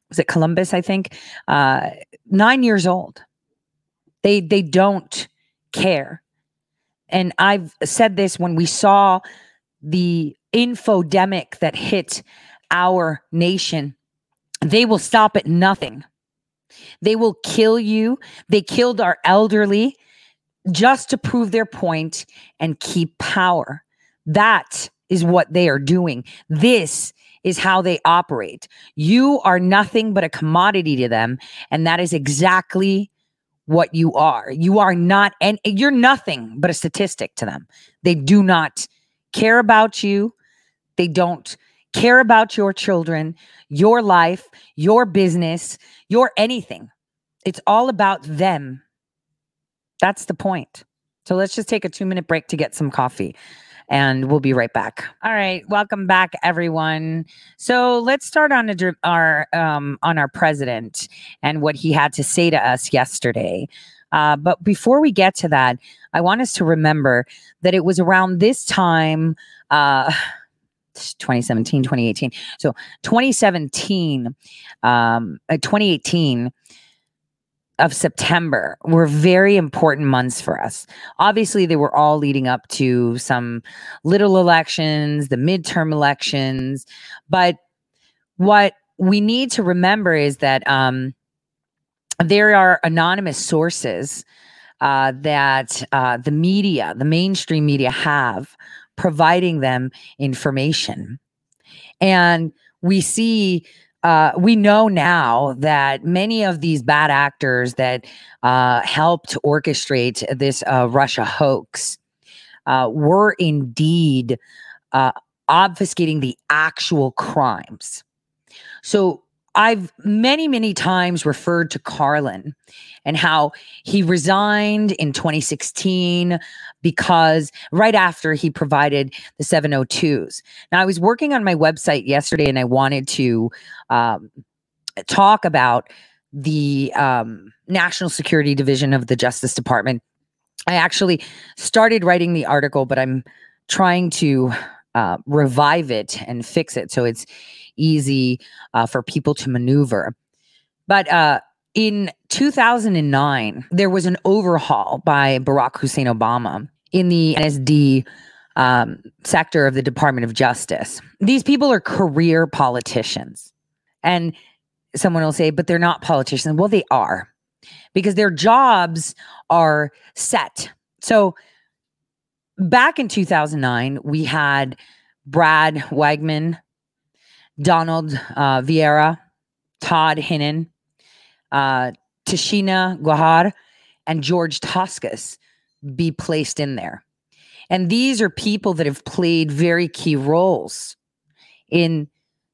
was it Columbus? I think uh, nine years old. They they don't care. And I've said this when we saw the infodemic that hit our nation. They will stop at nothing. They will kill you. They killed our elderly just to prove their point and keep power. That is what they are doing. This is how they operate. You are nothing but a commodity to them. And that is exactly what you are. You are not, and you're nothing but a statistic to them. They do not care about you. They don't care about your children, your life, your business, your anything. It's all about them. That's the point. So let's just take a two minute break to get some coffee and we'll be right back. All right, welcome back, everyone. So let's start on a, our um, on our president and what he had to say to us yesterday. Uh, but before we get to that, I want us to remember that it was around this time. Uh, 2017 2018 so 2017 um uh, 2018 of September were very important months for us. Obviously, they were all leading up to some little elections, the midterm elections. But what we need to remember is that um, there are anonymous sources uh, that uh, the media, the mainstream media, have providing them information. And we see uh, we know now that many of these bad actors that uh, helped orchestrate this uh, Russia hoax uh, were indeed uh, obfuscating the actual crimes. So I've many, many times referred to Carlin and how he resigned in 2016 because right after he provided the 702s. Now, I was working on my website yesterday and I wanted to um, talk about the um, National Security Division of the Justice Department. I actually started writing the article, but I'm trying to uh, revive it and fix it so it's easy uh, for people to maneuver. But uh, in 2009, there was an overhaul by Barack Hussein Obama in the NSD um, sector of the Department of Justice. These people are career politicians. And someone will say, but they're not politicians. Well, they are because their jobs are set. So back in 2009, we had Brad Wiegmann, Donald uh, Vieira, Todd Hinnen, uh, Tashina Gauhar, and George Toscas be placed in there. And these are people that have played very key roles in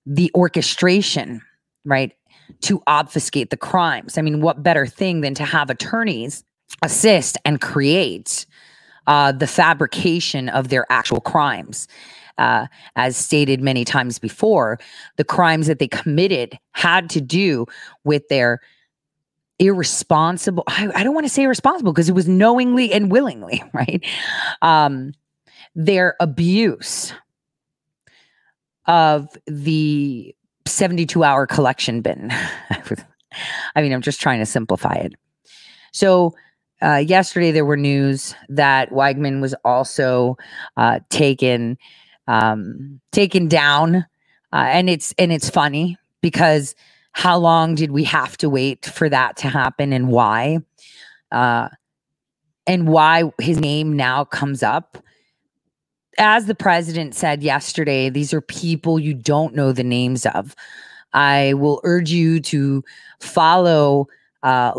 the orchestration, right, to obfuscate the crimes. I mean, what better thing than to have attorneys assist and create uh, the fabrication of their actual crimes? Uh, as stated many times before, the crimes that they committed had to do with their irresponsible I, I don't want to say irresponsible because it was knowingly and willingly [laughs] right? Um their abuse of the 72 hour collection bin. [laughs] I mean i'm just trying to simplify it. So uh, yesterday there were news that Wiegmann was also uh, taken um, taken down, uh, and it's and it's funny because how long did we have to wait for that to happen and why? Uh, and why his name now comes up. As the president said yesterday, these are people you don't know the names of. I will urge you to follow uh,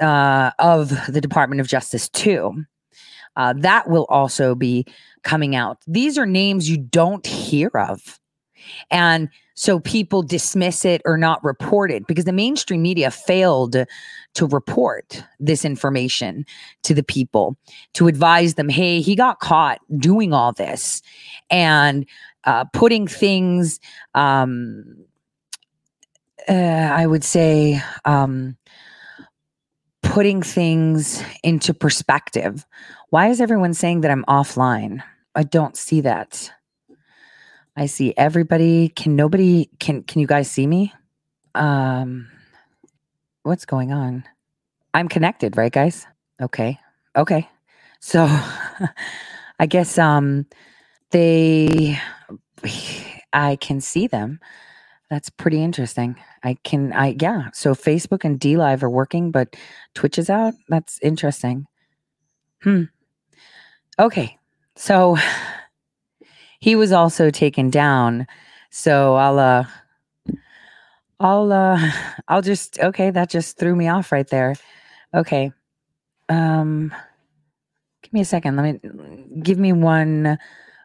uh, of the Department of Justice too. Uh, that will also be coming out. These are names you don't hear of. And so people dismiss it or not report it because the mainstream media failed to report this information to the people to advise them hey he got caught doing all this and uh, putting things um, uh, i would say um, putting things into perspective. Why is everyone saying that I'm offline? I don't see that. I see everybody. Can nobody can can you guys see me? Um what's going on? I'm connected, right guys? Okay. Okay. So [laughs] I guess um they I can see them. That's pretty interesting. I can I yeah. So Facebook and DLive are working, but Twitch is out. That's interesting. Hmm. Okay. So he was also taken down. So I'll uh I'll uh I'll just okay, that just threw me off right there. Okay. Um give me a second. Let me give me one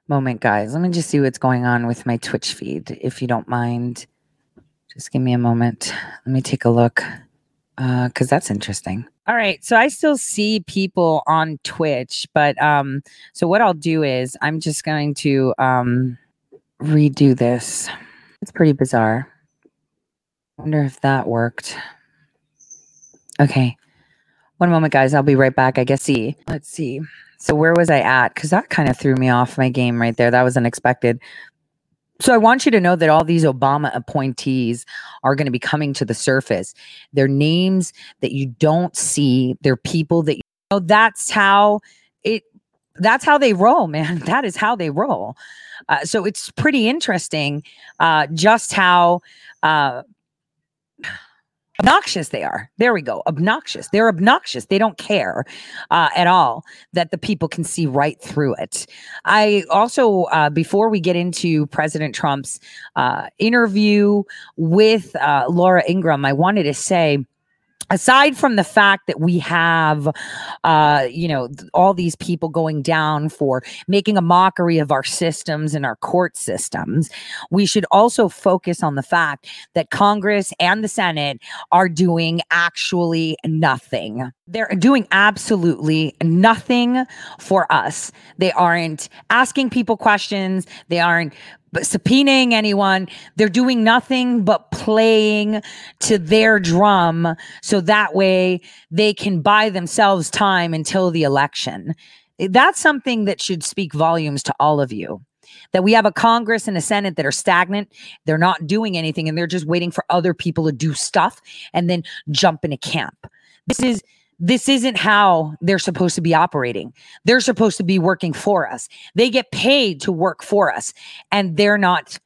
moment, guys. Let me just see what's going on with my Twitch feed, if you don't mind. Just give me a moment. Let me take a look. Uh, cause that's interesting. All right. So I still see people on Twitch, but um, so what I'll do is I'm just going to um redo this. It's pretty bizarre. Wonder if that worked. Okay. One moment, guys. I'll be right back. I guess see. Let's see. So where was I at? Because that kind of threw me off my game right there. That was unexpected. So I want you to know that all these Obama appointees are going to be coming to the surface. They're names that you don't see. They're people that you know. That's how it. That's how they roll, man. [laughs] That is how they roll. Uh, so it's pretty interesting, uh, just how uh, obnoxious they are. There we go. Obnoxious. They're obnoxious. They don't care uh, at all that the people can see right through it. I also, uh, before we get into President Trump's uh, interview with uh, Laura Ingraham, I wanted to say aside from the fact that we have uh you know all these people going down for making a mockery of our systems and our court systems we should also focus on the fact that congress and the senate are doing actually nothing. They're doing absolutely nothing for us. They aren't asking people questions. They aren't but subpoenaing anyone. They're doing nothing but playing to their drum so that way they can buy themselves time until the election. That's something that should speak volumes to all of you. That we have a Congress and a Senate that are stagnant. They're not doing anything and they're just waiting for other people to do stuff and then jump in a camp. This is this isn't how they're supposed to be operating. They're supposed to be working for us. They get paid to work for us, and they're not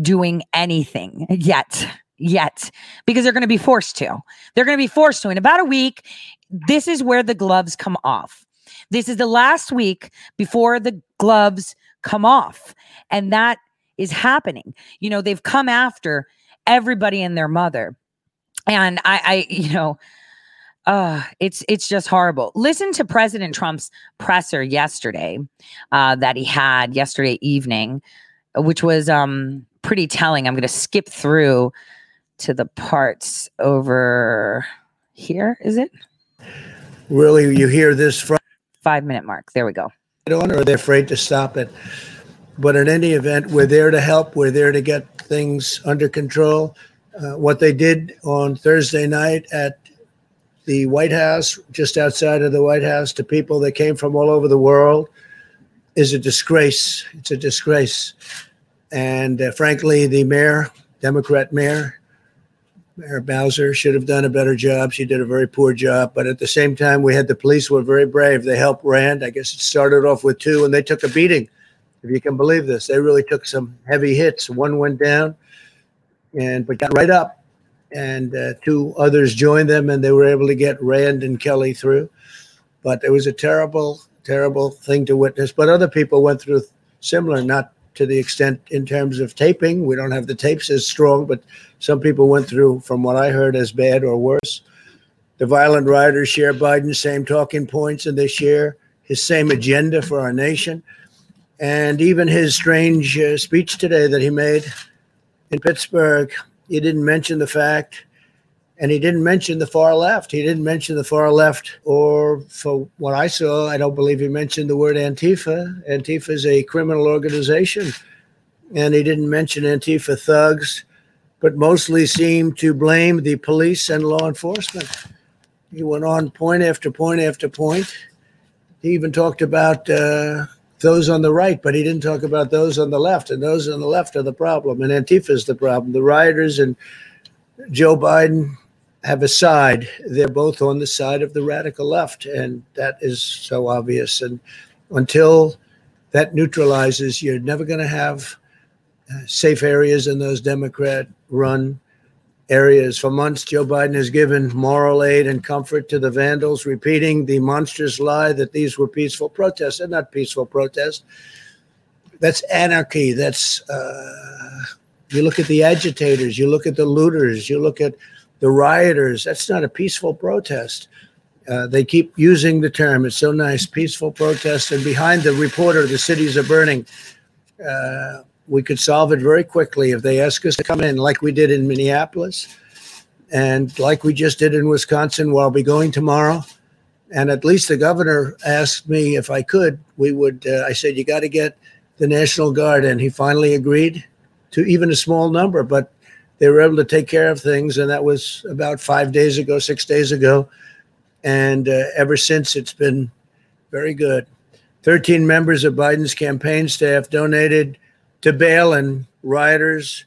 doing anything yet. Yet, because they're going to be forced to. They're going to be forced to. In about a week, this is where the gloves come off. This is the last week before the gloves come off. And that is happening. You know, they've come after everybody and their mother. And I, I, you know, uh, it's it's just horrible. Listen to President Trump's presser yesterday uh, that he had yesterday evening, which was um, pretty telling. I'm going to skip through to the parts over here. Is it
Really, you hear this from
five minute mark? There we go.
on, or they're afraid to stop it. But in any event, we're there to help. We're there to get things under control. Uh, what they did on Thursday night at the White House, just outside of the White House, to people that came from all over the world is a disgrace. It's a disgrace. And uh, frankly, the mayor, Democrat mayor, Mayor Bowser, should have done a better job. She did a very poor job. But at the same time, we had the police were very brave. They helped Rand. I guess it started off with two, and they took a beating. If you can believe this, they really took some heavy hits. One went down, and but got right up and uh, two others joined them, and they were able to get Rand and Kelly through. But it was a terrible, terrible thing to witness. But other people went through similar, not to the extent in terms of taping. We don't have the tapes as strong, but some people went through, from what I heard, as bad or worse. The violent rioters share Biden's same talking points, and they share his same agenda for our nation. And even his strange uh, speech today that he made in Pittsburgh he didn't mention the fact, and he didn't mention the far left. He didn't mention the far left, or for what I saw, I don't believe he mentioned the word Antifa. Antifa is a criminal organization, and he didn't mention Antifa thugs, but mostly seemed to blame the police and law enforcement. He went on point after point after point. He even talked about uh, those on the right, but he didn't talk about those on the left. And those on the left are the problem. And Antifa is the problem. The rioters and Joe Biden have a side. They're both on the side of the radical left. And that is so obvious. And until that neutralizes, you're never going to have uh, safe areas in those Democrat run areas. For months, Joe Biden has given moral aid and comfort to the vandals, repeating the monstrous lie that these were peaceful protests. They're not peaceful protests. That's anarchy. That's, uh, you look at the agitators, you look at the looters, you look at the rioters. That's not a peaceful protest. Uh, they keep using the term. It's so nice, peaceful protest. And behind the reporter, the cities are burning. Uh, we could solve it very quickly if they ask us to come in, like we did in Minneapolis, and like we just did in Wisconsin. Where I'll be going tomorrow, and at least the governor asked me if I could. We would. Uh, I said you got to get the National Guard, and he finally agreed to even a small number, but they were able to take care of things, and that was about five days ago, six days ago, and uh, ever since it's been very good. 13 members of Biden's campaign staff donated to bail and rioters.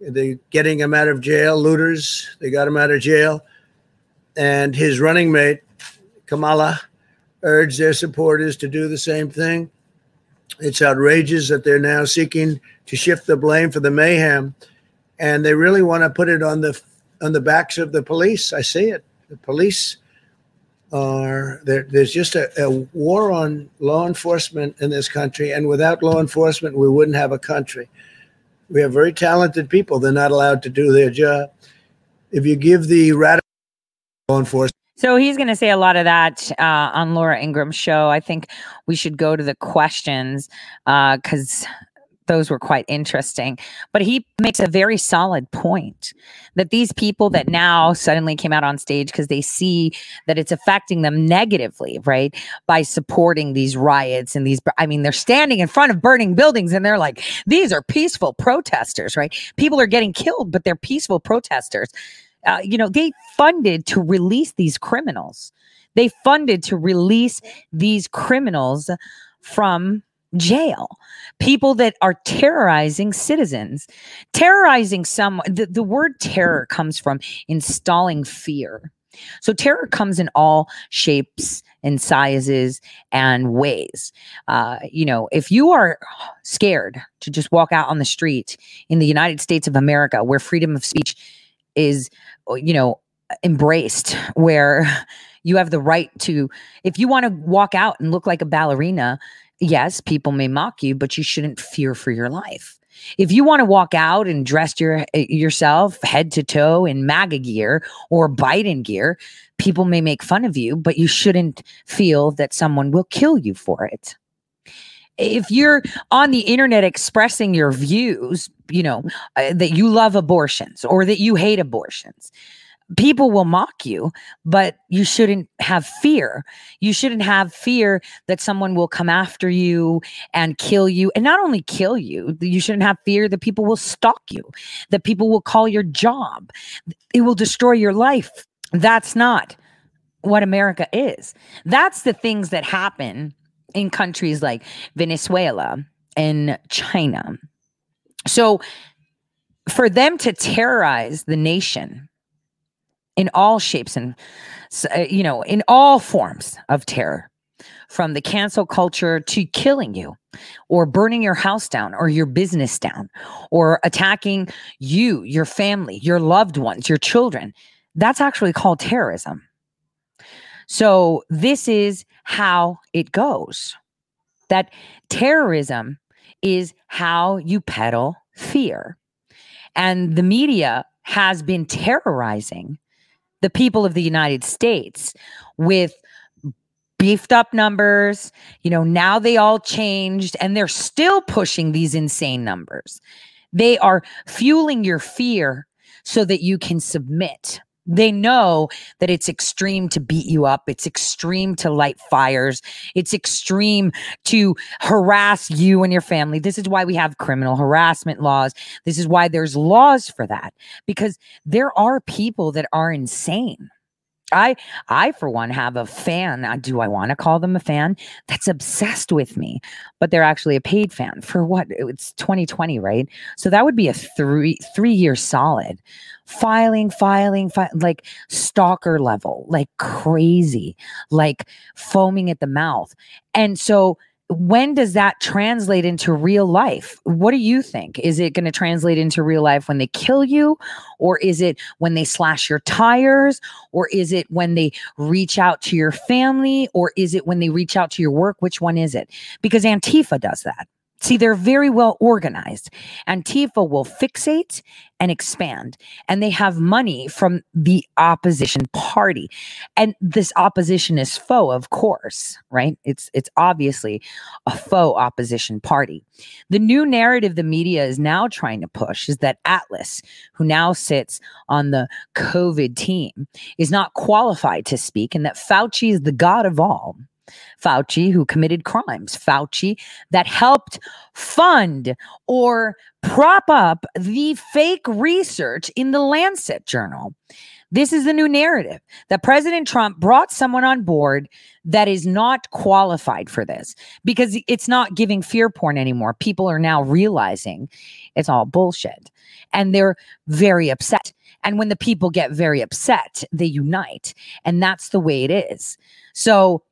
They getting him out of jail, looters. They got him out of jail, and his running mate Kamala urged their supporters to do the same thing. It's outrageous that they're now seeking to shift the blame for the mayhem, and they really want to put it on the on the backs of the police. I see it. The police are there, there's just a, a, war on law enforcement in this country, and without law enforcement, we wouldn't have a country. We have very talented people; they're not allowed to do their job. If you give the radical law enforcement
so he's going to say a lot of that uh, on Laura Ingraham's show. I think we should go to the questions because uh, those were quite interesting. But he makes a very solid point that these people that now suddenly came out on stage because they see that it's affecting them negatively, right? By supporting these riots and these, I mean, they're standing in front of burning buildings and they're like, these are peaceful protesters, right? People are getting killed, but they're peaceful protesters. Uh, you know, they funded to release these criminals. They funded to release these criminals from jail. People that are terrorizing citizens. Terrorizing someone the, the word terror comes from installing fear. So terror comes in all shapes and sizes and ways. Uh, you know if you are scared to just walk out on the street in the united states of america where freedom of speech is you know embraced where [laughs] you have the right to if you want to walk out and look like a ballerina yes, people may mock you, but you shouldn't fear for your life. If you want to walk out and dress your eh, yourself head to toe in MAGA gear or Biden gear, people may make fun of you, but you shouldn't feel that someone will kill you for it. If you're on the internet expressing your views, you know, uh, that you love abortions or that you hate abortions, people will mock you, but you shouldn't have fear. You shouldn't have fear that someone will come after you and kill you. And not only kill you, you shouldn't have fear that people will stalk you, that people will call your job, it will destroy your life. That's not what America is. That's the things that happen in countries like Venezuela and China. So, for them to terrorize the nation in all shapes and uh, you know in all forms of terror from the cancel culture to killing you or burning your house down or your business down or attacking you your family your loved ones your children. That's actually called terrorism. So this is how it goes that terrorism is how you peddle fear. And the media has been terrorizing the people of the United States with beefed up numbers. You know, now they all changed and they're still pushing these insane numbers. They are fueling your fear so that you can submit. They know that it's extreme to beat you up. It's extreme to light fires. It's extreme to harass you and your family. This is why we have criminal harassment laws. This is why there's laws for that because there are people that are insane. I I for one have a fan. Do I want to call them a fan? That's obsessed with me, but they're actually a paid fan for what? It's 2020, right? So that would be a three three year solid, filing, filing, fi- like stalker level, like crazy, like foaming at the mouth, and so. When does that translate into real life? What do you think? Is it going to translate into real life when they kill you? Or is it when they slash your tires? Or is it when they reach out to your family? Or is it when they reach out to your work? Which one is it? Because Antifa does that. See, they're very well organized. Antifa will fixate and expand, and they have money from the opposition party. And this opposition is foe, of course, right? It's it's obviously a faux opposition party. The new narrative the media is now trying to push is that Atlas, who now sits on the COVID team, is not qualified to speak, and that Fauci is the god of all. Fauci, who committed crimes, Fauci, that helped fund or prop up the fake research in the Lancet journal. This is the new narrative that President Trump brought someone on board that is not qualified for this because it's not giving fear porn anymore. People are now realizing it's all bullshit and they're very upset. And when the people get very upset, they unite. And that's the way it is. So,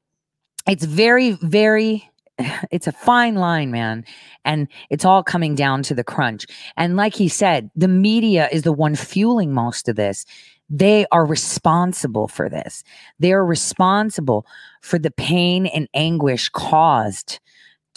it's very very [sighs] it's a fine line man and it's all coming down to the crunch. And like he said the media is the one fueling most of this. They are responsible for this. They are responsible for the pain and anguish caused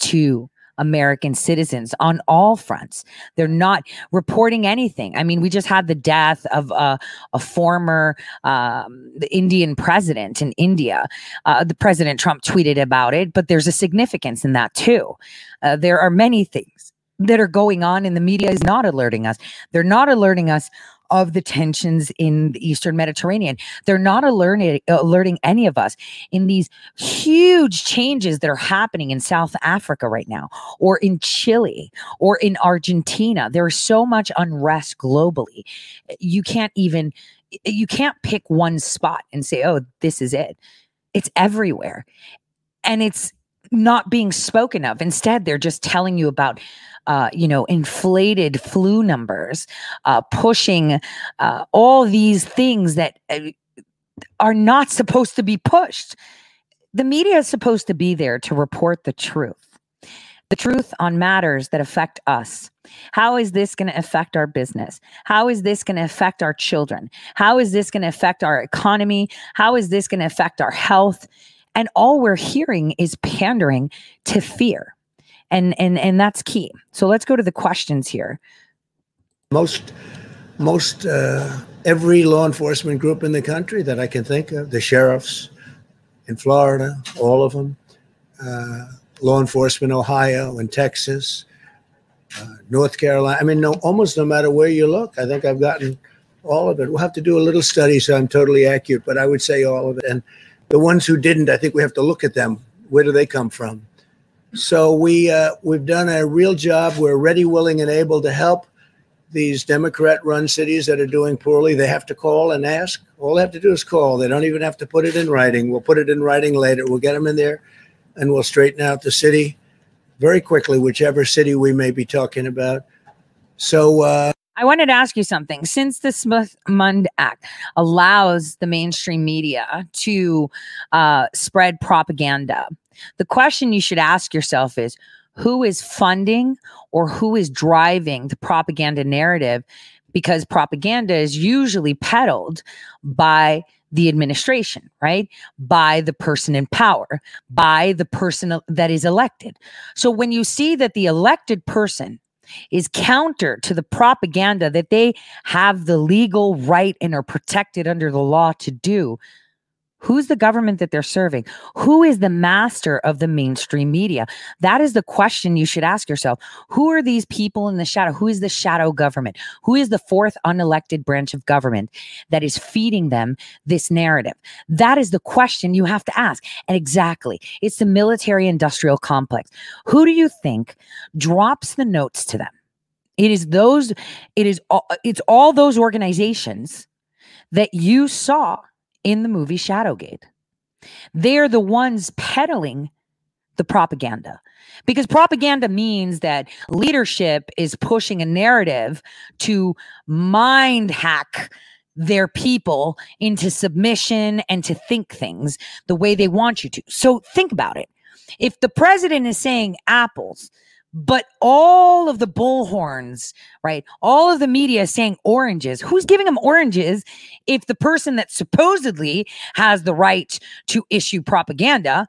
to American citizens on all fronts. They're not reporting anything. I mean, we just had the death of a, a former um, Indian president in India. Uh, the President Trump tweeted about it, but there's a significance in that too. Uh, there are many things that are going on, and the media is not alerting us. They're not alerting us of the tensions in the Eastern Mediterranean. They're not alerting, alerting any of us in these huge changes that are happening in South Africa right now, or in Chile, or in Argentina. There's so much unrest globally. You can't even you can't pick one spot and say, "Oh, this is it." It's everywhere, and it's not being spoken of. Instead, they're just telling you about uh, you know, inflated flu numbers, uh, pushing uh, all these things that uh, are not supposed to be pushed. The media is supposed to be there to report the truth, the truth on matters that affect us. How is this going to affect our business? How is this going to affect our children? How is this going to affect our economy? How is this going to affect our health? And all we're hearing is pandering to fear and and and that's key so let's go to the questions here
Most, most uh, every law enforcement group in the country that I can think of, the sheriffs in Florida, all of them, uh, law enforcement Ohio and Texas, uh, North Carolina. I mean, no, almost no matter where you look, I think I've gotten all of it. We'll have to do a little study so I'm totally accurate, but I would say all of it. And the ones who didn't, I think we have to look at them. Where do they come from? So we uh, we've done a real job. We're ready, willing, and able to help these Democrat-run cities that are doing poorly. They have to call and ask. All they have to do is call. They don't even have to put it in writing. We'll put it in writing later. We'll get them in there, and we'll straighten out the city very quickly, whichever city we may be talking about. So. Uh,
I wanted to ask you something. Since the Smith Mund Act allows the mainstream media to uh, spread propaganda, the question you should ask yourself is who is funding or who is driving the propaganda narrative? Because propaganda is usually peddled by the administration, right? By the person in power, by the person that is elected. So when you see that the elected person is counter to the propaganda that they have the legal right and are protected under the law to do. Who's the government that they're serving? Who is the master of the mainstream media? That is the question you should ask yourself. Who are these people in the shadow? Who is the shadow government? Who is the fourth unelected branch of government that is feeding them this narrative? That is the question you have to ask. And exactly, it's the military industrial complex. Who do you think drops the notes to them? It is those, it is all, it's all those organizations that you saw in the movie Shadowgate. They're the ones peddling the propaganda because propaganda means that leadership is pushing a narrative to mind hack their people into submission and to think things the way they want you to. So think about it. If the president is saying apples, but all of the bullhorns, right? All of the media saying oranges. Who's giving them oranges if the person that supposedly has the right to issue propaganda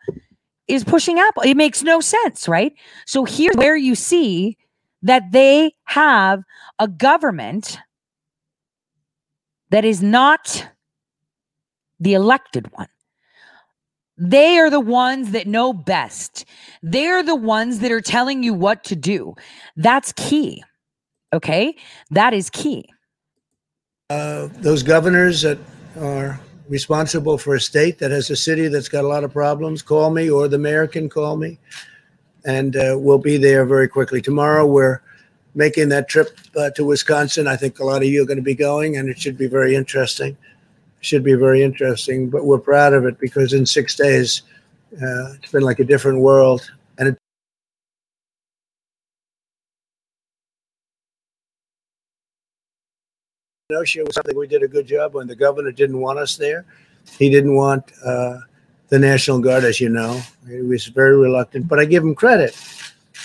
is pushing Apple? It makes no sense, right? So here's where you see that they have a government that is not the elected one. They are the ones that know best. They're the ones that are telling you what to do. That's key. Okay? That is key.
Uh, those governors that are responsible for a state that has a city that's got a lot of problems, call me, or the mayor can call me, and uh, we'll be there very quickly. Tomorrow, we're making that trip uh, to Wisconsin. I think a lot of you are going to be going, and it should be very interesting. Should be very interesting, but we're proud of it because in six days, uh, it's been like a different world. And it was something we did a good job on. The governor didn't want us there. He didn't want uh, the National Guard, as you know. He was very reluctant, but I give him credit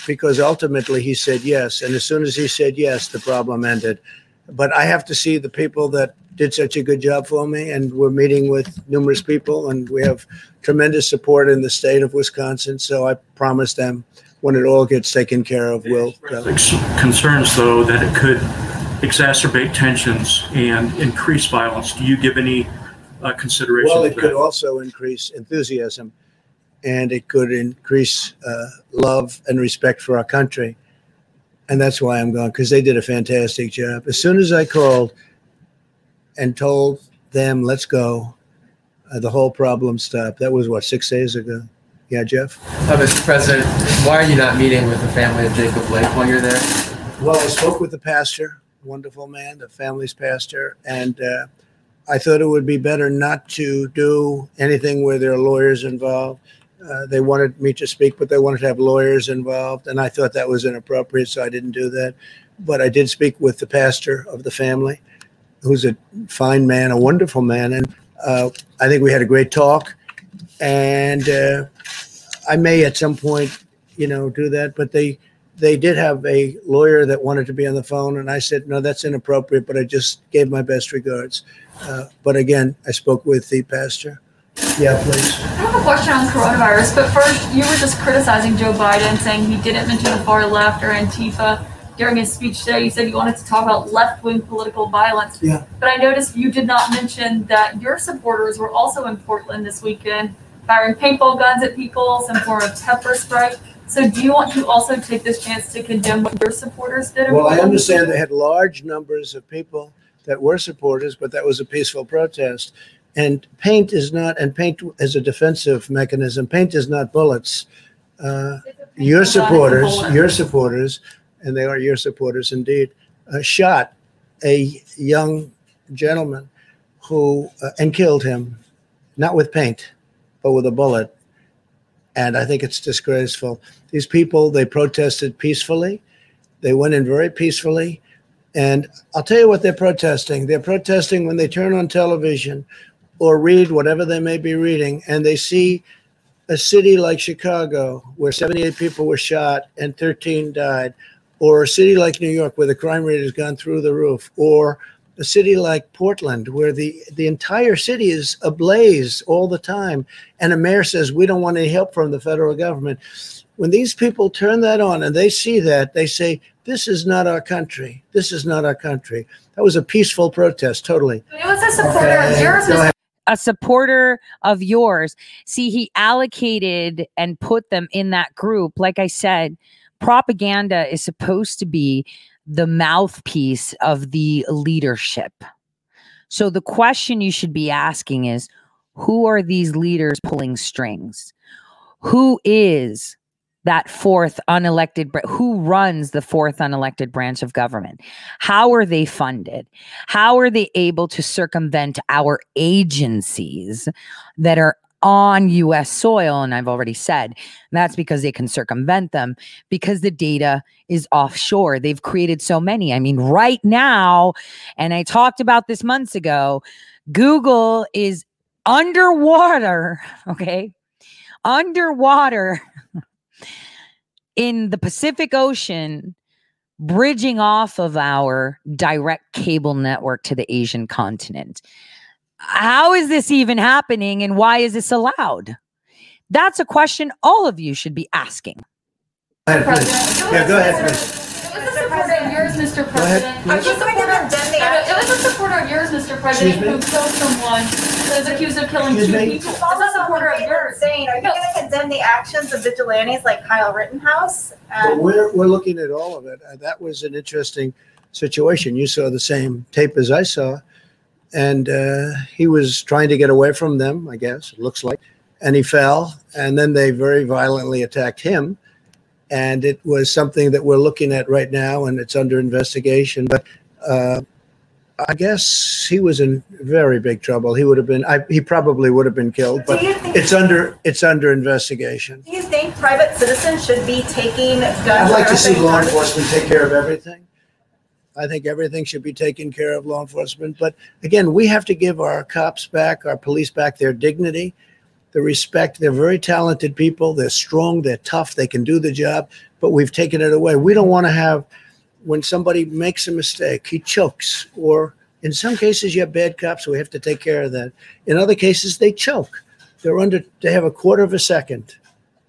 because ultimately he said yes. And as soon as he said yes, the problem ended. But I have to see the people that did such a good job for me, and we're meeting with numerous people, and we have tremendous support in the state of Wisconsin. So I promise them when it all gets taken care of, we'll go.
concerns, though, that it could exacerbate tensions and increase violence. Do you give any uh, consideration
Well, it could also increase enthusiasm and it could increase uh, love and respect for our country. And that's why I'm going, because they did a fantastic job. As soon as I called and told them, let's go, uh, the whole problem stopped. That was what, six days ago? Yeah, Jeff?
Uh, Mr. President, why are you not meeting with the family of Jacob Blake while you're there?
Well, I spoke with the pastor, wonderful man, the family's pastor, and uh, I thought it would be better not to do anything where there are lawyers involved. Uh, they wanted me to speak, but they wanted to have lawyers involved, and I thought that was inappropriate, so I didn't do that. But I did speak with the pastor of the family, who's a fine man, a wonderful man, and uh, I think we had a great talk. And uh, I may at some point, you know, do that, but they they did have a lawyer that wanted to be on the phone, and I said, no, that's inappropriate, but I just gave my best regards. Uh, but again, I spoke with the pastor. Yeah, please.
I have a question on coronavirus, but first, you were just criticizing Joe Biden, saying he didn't mention the far left or Antifa during his speech today. You said you wanted to talk about left wing political violence.
Yeah.
But I noticed you did not mention that your supporters were also in Portland this weekend, firing paintball guns at people, some form of pepper spray. So, do you want to also take this chance to condemn what your supporters did?
Well, I understand they had large numbers of people that were supporters, but that was a peaceful protest. And paint is not, and paint is a defensive mechanism. Paint is not bullets. Uh, your supporters, your supporters, and they are your supporters indeed, uh, shot a young gentleman who uh, and killed him, not with paint, but with a bullet. And I think it's disgraceful. These people, they protested peacefully. They went in very peacefully. And I'll tell you what they're protesting. They're protesting when they turn on television or read whatever they may be reading and they see a city like Chicago where 78 people were shot and 13 died, or a city like New York where the crime rate has gone through the roof, or a city like Portland where the, the entire city is ablaze all the time, and a mayor says, We don't want any help from the federal government. When these people turn that on and they see that, they say, This is not our country. This is not our country. That was a peaceful protest, totally.
It was a supporter of yours.
a supporter of yours. See, he allocated and put them in that group. Like I said, propaganda is supposed to be the mouthpiece of the leadership. So the question you should be asking is who are these leaders pulling strings? Who is that fourth unelected who runs the fourth unelected branch of government how are they funded how are they able to circumvent our agencies that are on US soil and I've already said that's because they can circumvent them because the data is offshore. They've created so many. I mean right now and I talked about this months ago Google is underwater [laughs] okay? Underwater [laughs] in the Pacific Ocean, bridging off of our direct cable network to the Asian continent. How is this even happening and why is this allowed? That's a question all of you should be asking.
Go ahead, please.
It was a supporter of yours, Mr.
Go ahead,
President.
please.
It was a It was a supporter of yours, Mr. President, who killed someone, that is accused of killing two
Excuse me?
people. It's a supporter of yours.
Saying, are you going to condemn the actions of vigilantes like Kyle Rittenhouse?
But we're, we're looking at all of it. Uh, That was an interesting situation. You saw the same tape as I saw. And uh, he was trying to get away from them, I guess, it looks like. And he fell. And then they very violently attacked him. And it was something that we're looking at right now, and it's under investigation. But uh, I guess he was in very big trouble. He would have been, I, he probably would have been killed, but it's under, it's under investigation.
do you think private citizens should be taking guns?
I'd like to see law enforcement take care of everything. I think everything should be taken care of law enforcement. But again, we have to give our cops back, our police back their dignity, the respect. They're very talented people. They're strong. They're tough. They can do the job. But we've taken it away. We don't want to have when somebody makes a mistake, he chokes, or in some cases you have bad cops. We have to take care of that. In other cases, they choke. They're under. They have a quarter of a second,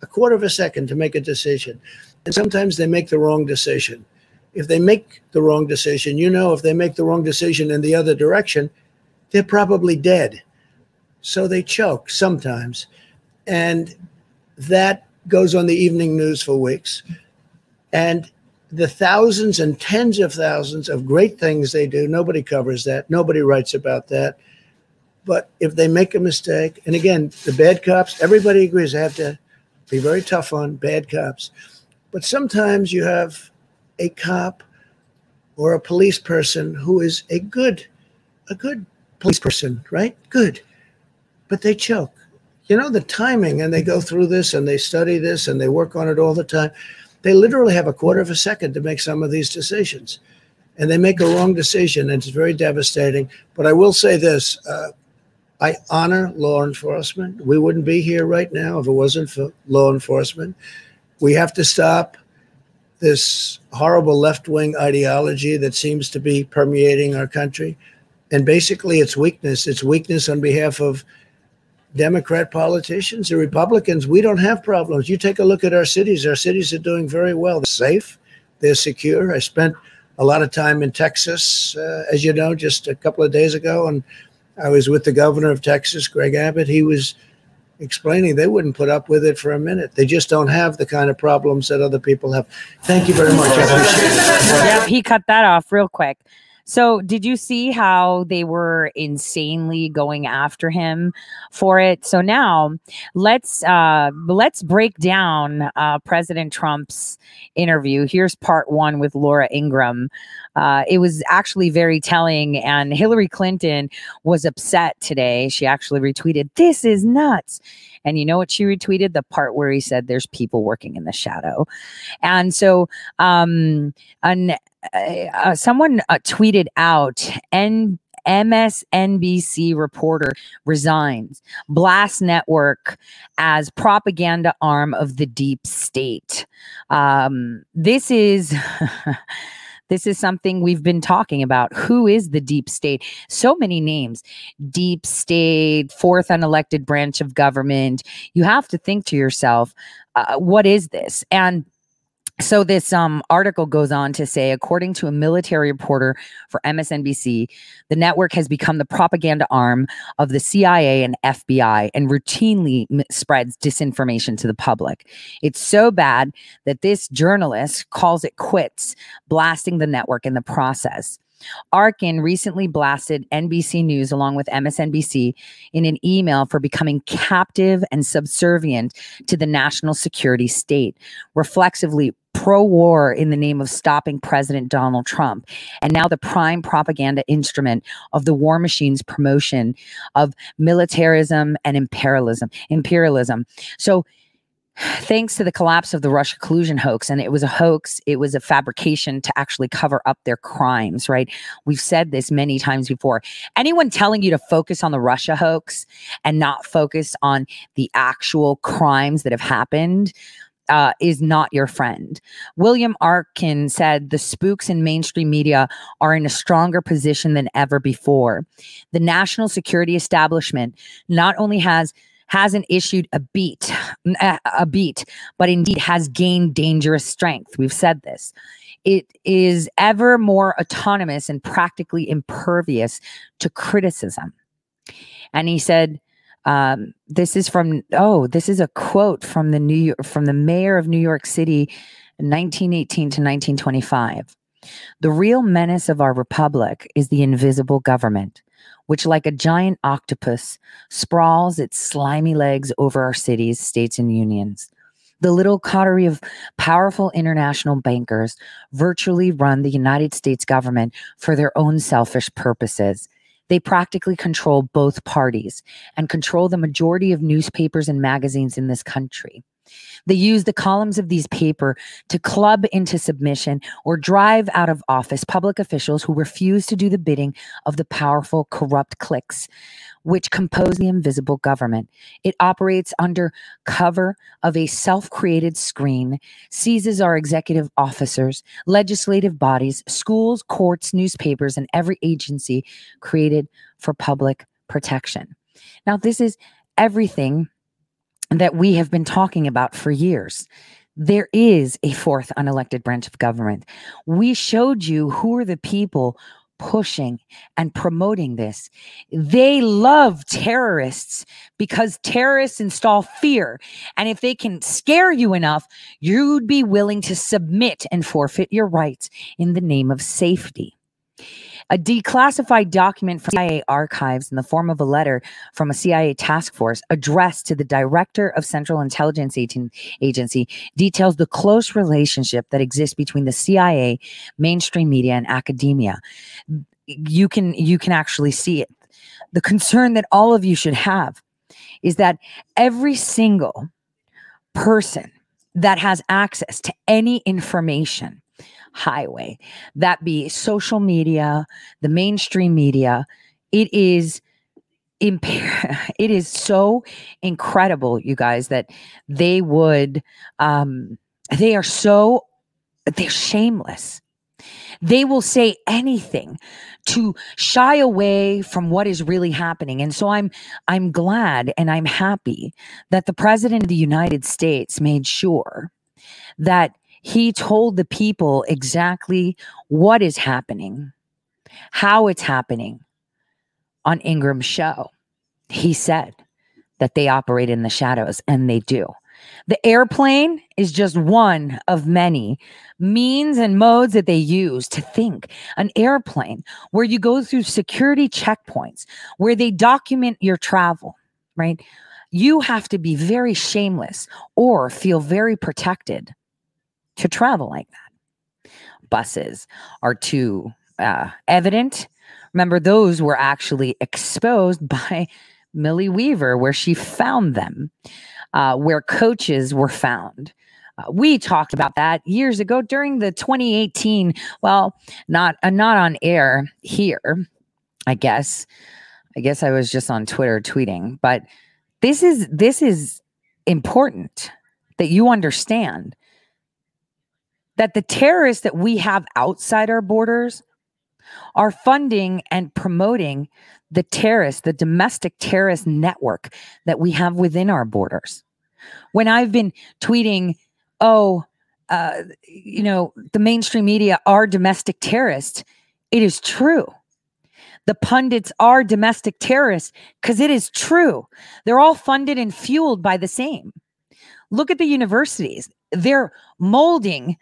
a quarter of a second to make a decision, and sometimes they make the wrong decision. If they make the wrong decision, you know, if they make the wrong decision in the other direction, they're probably dead. So they choke sometimes. And that goes on the evening news for weeks. And the thousands and tens of thousands of great things they do, nobody covers that. Nobody writes about that. But if they make a mistake, and again, the bad cops, everybody agrees they have to be very tough on bad cops. But sometimes you have a cop or a police person who is a good, a good police person, right? Good. But they choke. You know, the timing, and they go through this and they study this and they work on it all the time. They literally have a quarter of a second to make some of these decisions. And they make a wrong decision, and it's very devastating. But I will say this uh, I honor law enforcement. We wouldn't be here right now if it wasn't for law enforcement. We have to stop this horrible left wing ideology that seems to be permeating our country. And basically, it's weakness. It's weakness on behalf of Democrat politicians or Republicans. We don't have problems. You take a look at our cities. Our cities are doing very well. They're safe, they're secure. I spent a lot of time in Texas, uh, as you know, just a couple of days ago. And I was with the governor of Texas, Greg Abbott. He was explaining they wouldn't put up with it for a minute. They just don't have the kind of problems that other people have. Thank you very much. I appreciate it.
Yep, he cut that off real quick. So, did you see how they were insanely going after him for it? So now, let's uh, let's break down uh, President Trump's interview. Here's part one with Laura Ingraham. Uh, it was actually very telling, and Hillary Clinton was upset today. She actually retweeted, "This is nuts." And you know what she retweeted? The part where he said, "There's people working in the shadow," and so um, an uh, someone uh, tweeted out N- MSNBC reporter resigns, Blast Network as propaganda arm of the deep state. Um, this is. [laughs] This is something we've been talking about. Who is the deep state? So many names deep state, fourth unelected branch of government. You have to think to yourself, uh, what is this? And so this um, article goes on to say, according to a military reporter for MSNBC, the network has become the propaganda arm of the CIA and FBI and routinely m- spreads disinformation to the public. It's so bad that this journalist calls it quits, blasting the network in the process. Arkin recently blasted NBC News along with MSNBC in an email for becoming captive and subservient to the national security state, reflexively pro war in the name of stopping President Donald Trump, and now the prime propaganda instrument of the war machine's promotion of militarism and imperialism. Imperialism. So, thanks to the collapse of the Russia collusion hoax, and it was a hoax, it was a fabrication to actually cover up their crimes, right? We've said this many times before. Anyone telling you to focus on the Russia hoax and not focus on the actual crimes that have happened uh, is not your friend. William Arkin said the spooks in mainstream media are in a stronger position than ever before. The national security establishment not only has hasn't issued a beat a beat but indeed has gained dangerous strength we've said this it is ever more autonomous and practically impervious to criticism and he said um, this is from oh, this is a quote from the New York, from the mayor of New York City, 1918 to 1925. The real menace of our republic is the invisible government, which, like a giant octopus, sprawls its slimy legs over our cities, states, and unions. The little coterie of powerful international bankers virtually run the United States government for their own selfish purposes they practically control both parties and control the majority of newspapers and magazines in this country. They use the columns of these paper to club into submission or drive out of office public officials who refuse to do the bidding of the powerful corrupt cliques which compose the invisible government. It operates under cover of a self created screen, seizes our executive officers, legislative bodies, schools, courts, newspapers, and every agency created for public protection. Now, this is everything that we have been talking about for years. There is a fourth unelected branch of government. We showed you who are the people pushing and promoting this. They love terrorists because terrorists install fear. And if they can scare you enough, you'd be willing to submit and forfeit your rights in the name of safety. A declassified document from CIA archives in the form of a letter from a CIA task force addressed to the director of Central Intelligence Agency details the close relationship that exists between the CIA, mainstream media, and academia. You can you can actually see it. The concern that all of you should have is that every single person that has access to any information highway. That be social media the mainstream media. It is [laughs] it is so incredible you guys that they would um they are so they're shameless. They will say anything to shy away from what is really happening. And so i'm i'm glad and i'm happy that the president of the united states made sure that he told the people exactly what is happening, how it's happening on Ingraham's show. He said that they operate in the shadows, and they do. The airplane is just one of many means and modes that they use to think. An airplane where you go through security checkpoints, where they document your travel, right? You have to be very shameless or feel very protected to travel like that. Buses are too uh, evident. Remember, those were actually exposed [laughs] by Millie Weaver, where she found them, uh, where coaches were found. Uh, we talked about that years ago during the 2018. Well, not uh, not on air here, I guess. I guess I was just on Twitter tweeting, but this is this is important that you understand that the terrorists that we have outside our borders are funding and promoting the terrorists, the domestic terrorist network that we have within our borders. When I've been tweeting, oh, uh, you know, the mainstream media are domestic terrorists, it is true. The pundits are domestic terrorists because it is true. They're all funded and fueled by the same. Look at the universities. They're molding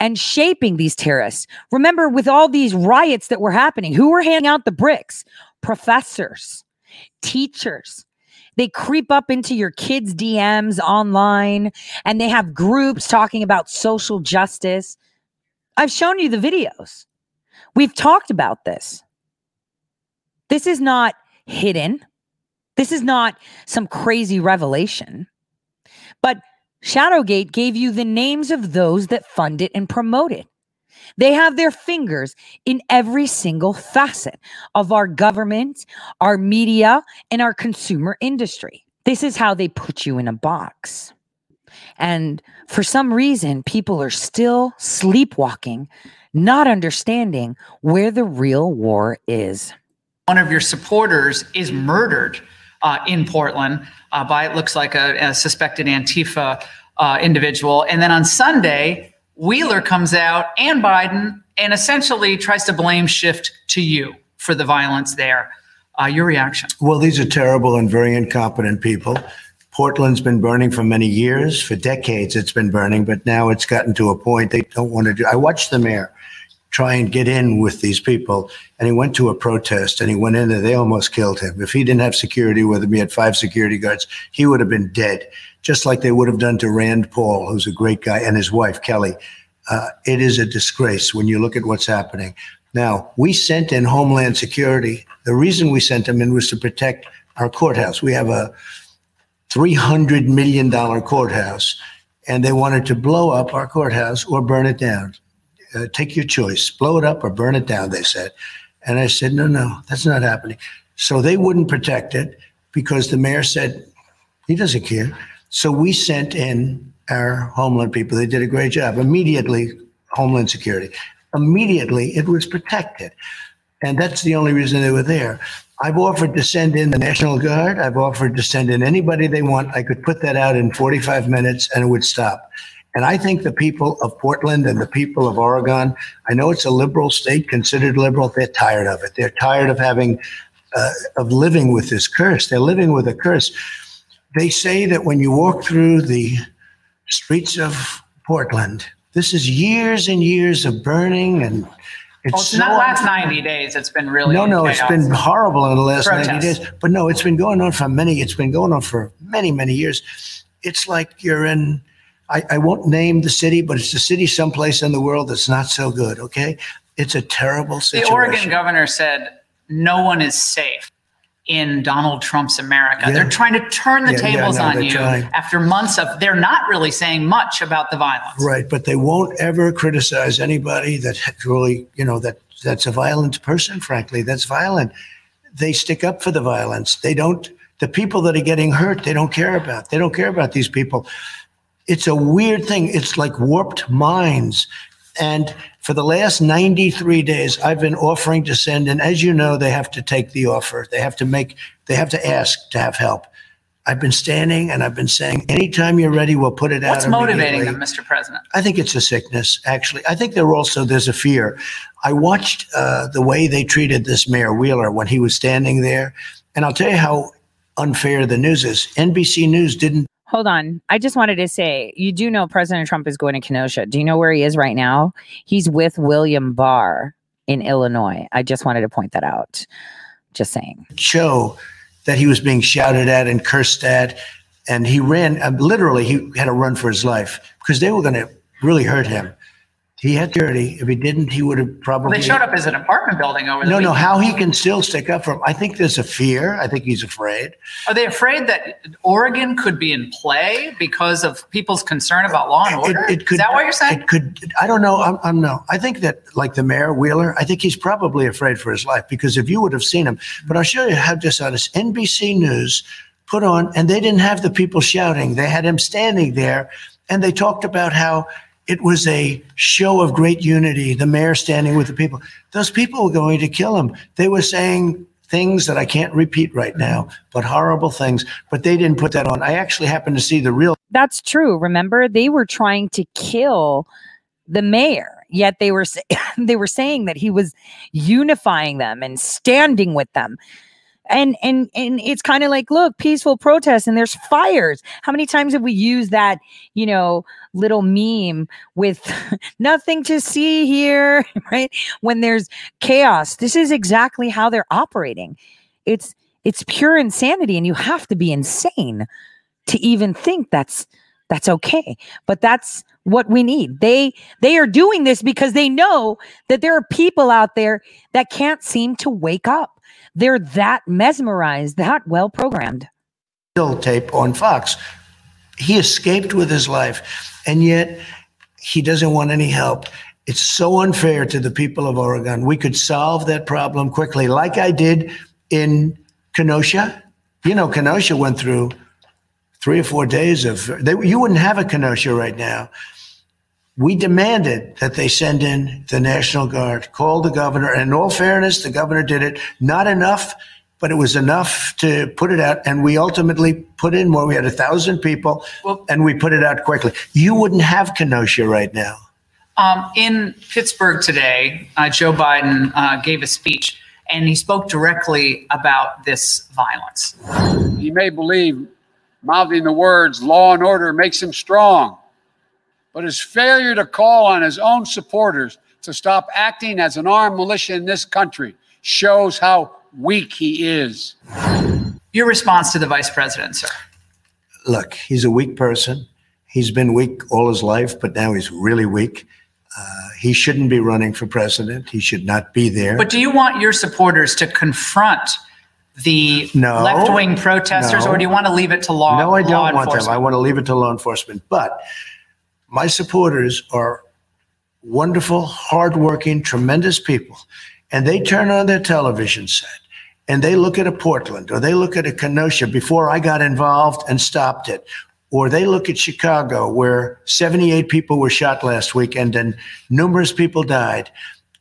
and shaping these terrorists. Remember, with all these riots that were happening, who were handing out the bricks? Professors, teachers. They creep up into your kids' DMs online and they have groups talking about social justice. I've shown you the videos. We've talked about this. This is not hidden. This is not some crazy revelation. But Shadowgate gave you the names of those that fund it and promote it. They have their fingers in every single facet of our government, our media, and our consumer industry. This is how they put you in a box. And for some reason, people are still sleepwalking, not understanding where the real war is.
one of your supporters is murdered in Portland uh, by it looks like a, a suspected Antifa uh, individual, and then on Sunday Wheeler comes out and Biden and essentially tries to blame shift to you for the violence there. Uh, your reaction?
Well, these are terrible and very incompetent people. Portland's been burning for many years, for decades it's been burning, but now it's gotten to a point they don't want to do. I watched the mayor try and get in with these people, and he went to a protest and he went in there. They almost killed him. If he didn't have security with him, he had five security guards, he would have been dead, just like they would have done to Rand Paul, who's a great guy, and his wife, Kelley. Uh, it is a disgrace when you look at what's happening. Now, we sent in Homeland Security. The reason we sent them in was to protect our courthouse. We have a $300 million courthouse, and they wanted to blow up our courthouse or burn it down. Uh, take your choice, blow it up or burn it down, they said. And I said, no, no, that's not happening. So they wouldn't protect it because the mayor said he doesn't care. So we sent in our Homeland people. They did a great job. Immediately, Homeland Security. Immediately, it was protected. And that's the only reason they were there. I've offered to send in the National Guard. I've offered to send in anybody they want. I could put that out in 45 minutes and it would stop. And I think the people of Portland and the people of Oregon, I know it's a liberal state, considered liberal, they're tired of it. They're tired of having, uh, of living with this curse. They're living with a curse. They say that when you walk through the streets of Portland, this is years and years of burning and it's
Well, it's
so
not last 90 days. It's been really
no, no, it's
chaos.
been horrible in the last 90 days. But no, it's been going on for many, it's been going on for many, many years. It's like you're in, I, I won't name the city, but it's a city someplace in the world that's not so good, okay? It's a terrible situation. The.
Oregon governor said no one is safe in Donald Trump's America.
Yeah.
They're trying to turn the
Yeah, yeah,
tables
no,
on you
trying.
after months of they're not really saying much about the violence.
Right, but they won't ever criticize anybody that really, you know, that that's a violent person. Frankly, that's violent. They stick up for the violence. They don't. The people that are getting hurt, they don't care about. They don't care about these people. It's a weird thing. It's like warped minds. And for the last 93 days, I've been offering to send, and as you know, they have to take the offer. They have to make, they have to ask to have help. I've been standing and I've been saying, anytime you're ready, we'll put it out.
What's motivating them, Mr. President?
I think it's a sickness, actually. I think there also there's a fear. I watched uh, the way they treated this Mayor Wheeler when he was standing there, and I'll tell you how unfair the news is. NBC News didn't.
Hold on. I just wanted to say, you do know President Trump is going to Kenosha. Do you know where he is right now? He's with William Barr in Illinois. I just wanted to point that out. Just saying.
show that he was being shouted at and cursed at, and he ran. Uh, literally, he had to run for his life because they were going to really hurt him. He had security. If he didn't, he would have
Well,
probably.
they showed up as an apartment building over there.
No, no. How he can still stick up for him? I think there's a fear. I think he's afraid.
Are they afraid that Oregon could be in play because of people's concern about law and order?
It could,
Is that what you're saying?
It could. I don't know. I'm, I'm no. I think that, like the mayor Wheeler, I think he's probably afraid for his life because if you would have seen him, but I'll show you how this on this NBC News put on, and they didn't have the people shouting. They had him standing there, and they talked about how it was a show of great unity. The mayor standing with the people. Those people were going to kill him. They were saying things that I can't repeat right now, but horrible things. But they didn't put that on. I actually happened to see the real.
That's true. Remember, they were trying to kill the mayor, yet they were [laughs] they were saying that he was unifying them and standing with them. And and and it's kind of like look peaceful protest and there's fires. How many times have we used that you know little meme with [laughs] nothing to see here [laughs] right? When there's chaos. This is exactly how they're operating. It's it's pure insanity and you have to be insane to even think that's that's okay. But that's what we need. They they are doing this because they know that there are people out there that can't seem to wake up they're that mesmerized that well programmed
tape on Fox. He escaped with his life, and yet he doesn't want any help. It's so unfair to the people of Oregon. We could solve that problem quickly, like I did in Kenosha. You know, Kenosha went through three or four days of, they, you wouldn't have a Kenosha right now. We demanded that they send in the National Guard, call the governor, and in all fairness, the governor did it. Not enough, but it was enough to put it out. And we ultimately put in more. We had a thousand people, and we put it out quickly. You wouldn't have Kenosha right now.
Um, in Pittsburgh today, uh, Joe Biden uh, gave a speech and he spoke directly about this violence.
He may believe mouthing the words law and order makes him strong, but his failure to call on his own supporters to stop acting as an armed militia in this country shows how weak he is.
Your response to the vice president, sir?
Look, he's a weak person. He's been weak all his life, but now he's really weak. Uh, he shouldn't be running for president. He should not be there.
But do you want your supporters to confront the
No.
left wing protesters,
No.
or do you want to leave it to law?
no, I don't
law
want them.
enforcement?
I want to leave it to law enforcement. But my supporters are wonderful, hardworking, tremendous people. And they turn on their television set and they look at a Portland or they look at a Kenosha before I got involved and stopped it. Or they look at Chicago, where 78 people were shot last weekend and numerous people died.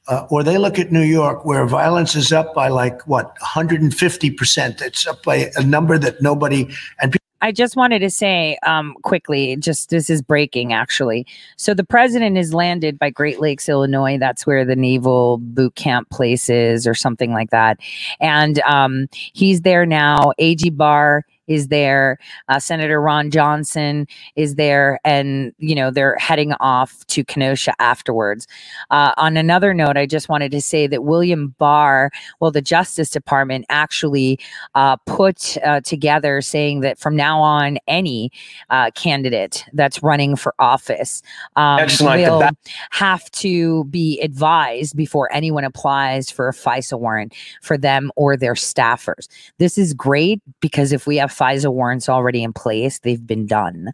Uh, or they look at New York, where violence is up by like what 150%. It's up by a number that nobody and people
I just wanted to say um, quickly, just this is breaking actually. So the president is landed by Great Lakes, Illinois. That's where the naval boot camp place is, or something like that. And um, he's there now. AG Barr is there. Uh, Senator Ron Johnson is there, and you know they're heading off to Kenosha afterwards. Uh, on another note, I just wanted to say that William Barr, well, the Justice Department actually uh, put uh, together saying that from now on, any uh, candidate that's running for office um, will
That-
have to be advised before anyone applies for a FISA warrant for them or their staffers. This is great because if we have FISA warrants already in place, they've been done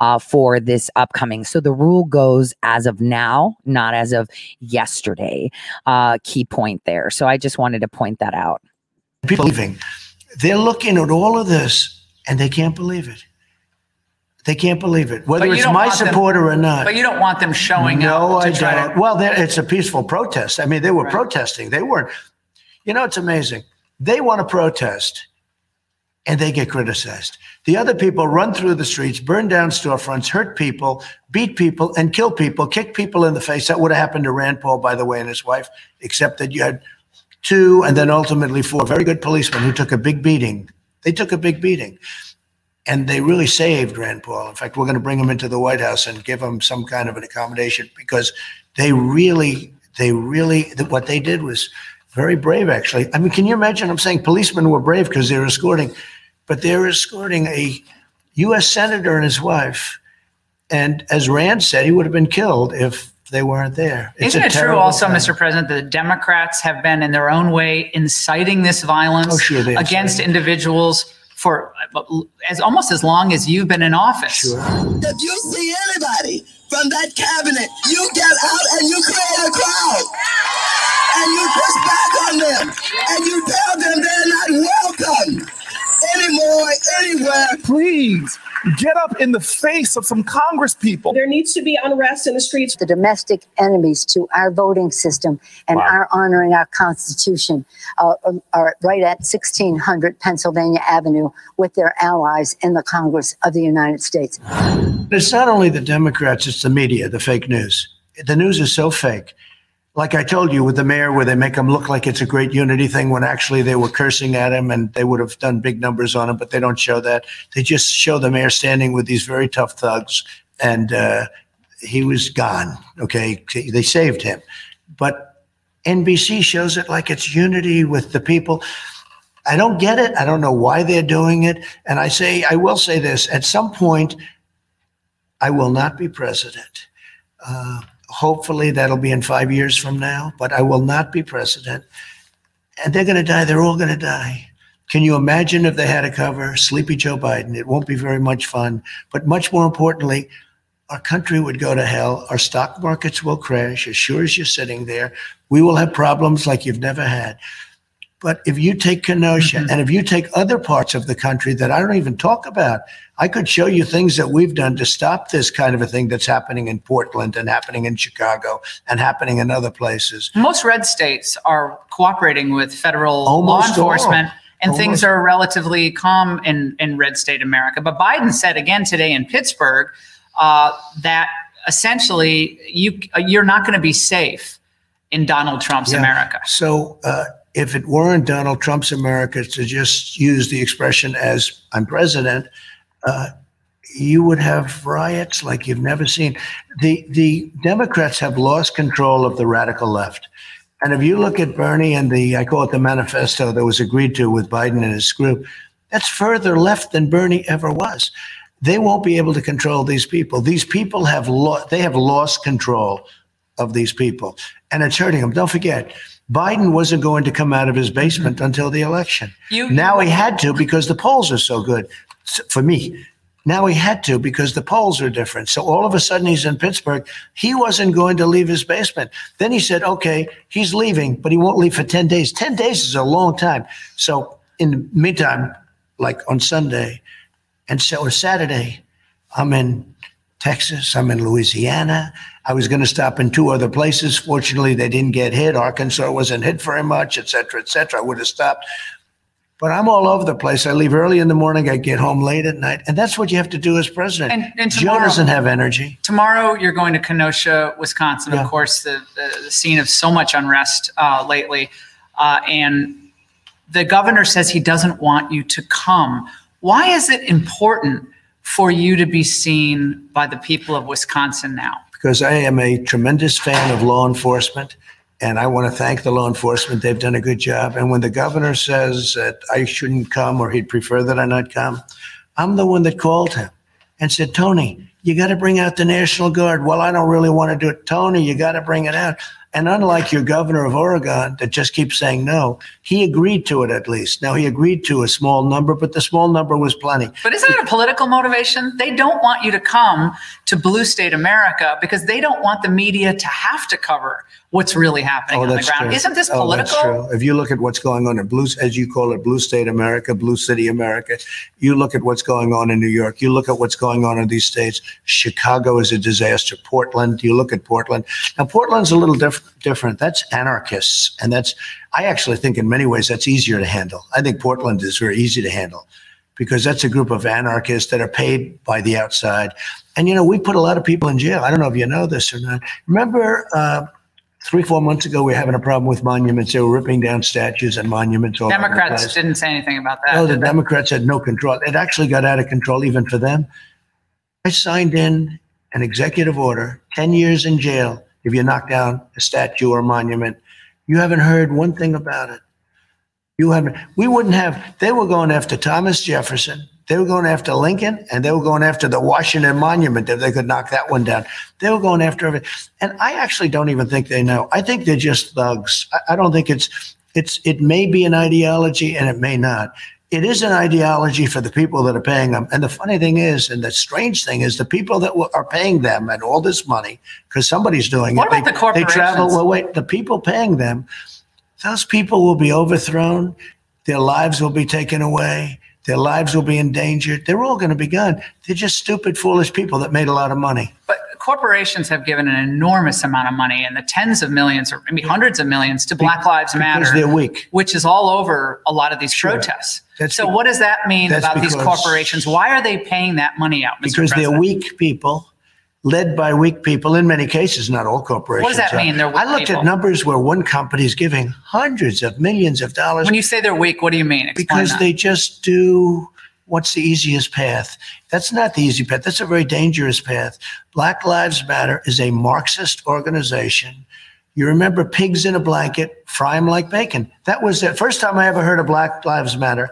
uh, for this upcoming. So the rule goes as of now, not as of yesterday. Uh, key point there. So I just wanted to point that out.
people leaving. They're looking at all of this and they can't believe it. They can't believe it, whether it's my
want them-
supporter or not.
But you don't want them showing
no,
up No,
I
try
don't.
to.
Well, it's a peaceful protest. I mean, they were protesting. They weren't. You know, it's amazing. They want to protest, and they get criticized. The other people run through the streets, burn down storefronts, hurt people, beat people, and kill people, kick people in the face. That would have happened to Rand Paul, by the way, and his wife, except that you had two and then ultimately four very good policemen who took a big beating. They took a big beating. And they really saved Rand Paul. In fact, we're going to bring him into the White House and give him some kind of an accommodation because they really, they really, what they did was very brave, actually. I mean, can you imagine? I'm saying policemen were brave because they were escorting, but they were escorting a U.S. senator and his wife. And as Rand said, he would have been killed if they weren't there. It's
Isn't it true also,
time.
Mr. President, that the Democrats have been in their own way inciting this violence
Oh, sure they have.
against individuals for as almost as long as you've been in office?
If you see anybody from that cabinet, you get out and you create a crowd. And you push back on them. And you tell them they're not welcome anymore, anywhere.
Please get up in the face of some Congress people.
There needs to be unrest in the streets.
the domestic enemies to our voting system and our honoring our Constitution uh, are right at 1600 Pennsylvania Avenue with their allies in the Congress of the United States.
It's not only the Democrats, it's the media, the fake news. The news is so fake. Like I told you with the mayor, where they make him look like it's a great unity thing when actually they were cursing at him and they would have done big numbers on him, but they don't show that. They just show the mayor standing with these very tough thugs, and uh, he was gone. Okay, they saved him, but NBC shows it like it's unity with the people. I don't get it. I don't know why they're doing it. And I say, I will say this: at some point, I will not be president. Uh, hopefully, that'll be in five years from now. But I will not be president. And they're going to die. They're all going to die. Can you imagine if they had a cover Sleepy Joe Biden? It won't be very much fun. But much more importantly, our country would go to hell. Our stock markets will crash as sure as you're sitting there. We will have problems like you've never had. But if you take Kenosha
Mm-hmm.
and if you take other parts of the country that I don't even talk about, I could show you things that we've done to stop this kind of a thing that's happening in Portland and happening in Chicago and happening in other places.
Most red states are cooperating with federal law
Almost all.
enforcement, and things are relatively calm in, in red state America. But Biden said again today in Pittsburgh uh, that essentially you you're not going to be safe in Donald Trump's
Yeah.
America.
So uh, if it weren't Donald Trump's America to just use the expression as I'm president, uh, you would have riots like you've never seen. The the Democrats have lost control of the radical left. And if you look at Bernie and the I call it the manifesto that was agreed to with Biden and his group, that's further left than Bernie ever was. They won't be able to control these people. These people have lo- they have lost control of these people, and it's hurting them. Don't forget, Biden wasn't going to come out of his basement until the election.
You-
now he had to because the polls are so good for me. Now he had to because the polls are different. So all of a sudden he's in Pittsburgh. He wasn't going to leave his basement. Then he said, okay, he's leaving, but he won't leave for 10 days. 10 days is a long time. So in the meantime, like on Sunday and so or Saturday, I'm in Texas, I'm in Louisiana. I was going to stop in two other places. Fortunately, they didn't get hit. Arkansas wasn't hit very much, et cetera, et cetera. I would have stopped. But I'm all over the place. I leave early in the morning. I get home late at night. And that's what you have to do as president.
And- and
Joe doesn't have energy.
Tomorrow, you're going to Kenosha, Wisconsin, of course, the, the, the scene of so much unrest uh, lately. Uh, and the governor says he doesn't want you to come. Why is it important for you to be seen by the people of Wisconsin now?
because I am a tremendous fan of law enforcement. And I want to thank the law enforcement. They've done a good job. And when the governor says that I shouldn't come or he'd prefer that I not come, I'm the one that called him and said, Tony, you got to bring out the National Guard. Well, I don't really want to do it. Tony, you got to bring it out. And unlike your governor of Oregon that just keeps saying no, he agreed to it at least. Now, he agreed to a small number, but the small number was plenty.
But isn't it a political motivation? They don't want you to come to blue state America because they don't want the media to have to cover what's really happening on the ground.
true.
Isn't this
Oh,
political?
true. If you look at what's going on in blue, as you call it, blue state America, blue city America, you look at what's going on in New York, you look at what's going on in these states. Chicago is a disaster. Portland, you look at Portland. Now, Portland's a little diff- different. That's anarchists. And that's, I actually think in many ways that's easier to handle. I think Portland is very easy to handle because that's a group of anarchists that are paid by the outside. And, you know, we put a lot of people in jail. I don't know if you know this or not. Remember, uh, three, four months ago, we were having a problem with monuments. They were ripping down statues and monuments. all over the
Democrats
place.
didn't say anything about that.
No, the
did they?
Democrats had no control. It actually got out of control even for them. I signed in an executive order, 10 years in jail if you knock down a statue or a monument. You haven't heard one thing about it. You haven't. We wouldn't have. They were going after Thomas Jefferson. They were going after Lincoln, and they were going after the Washington Monument if they could knock that one down. They were going after everything. And I actually don't even think they know. I think they're just thugs. I, I don't think it's. It's. It may be an ideology, and it may not. It is an ideology for the people that are paying them. And the funny thing is, and the strange thing is, the people that w- are paying them and all this money, because somebody's doing
What
it.
about the corporations?
They travel. Well, wait. The people paying them those people will be overthrown. Their lives will be taken away. Their lives will be endangered. They're all going to be gone. They're just stupid, foolish people that made a lot of money.
But corporations have given an enormous amount of money and the tens of millions or maybe hundreds of millions to Black Lives Matter.
Because they're weak.
Which is all over a lot of these protests.
That's
so what does that mean about these corporations? Why are they paying that money out, Mr.
Because
President?
they're weak people led by weak people. In many cases, not all corporations.
What does that
are.
mean, they're weak
I looked
people?
at numbers where one company is giving hundreds of millions of dollars
When you say they're weak, what do you mean? Explain
because
that.
they just do what's the easiest path. That's not the easy path. That's a very dangerous path. Black Lives Matter is a Marxist organization. You remember pigs in a blanket, fry them like bacon. That was the first time I ever heard of Black Lives Matter.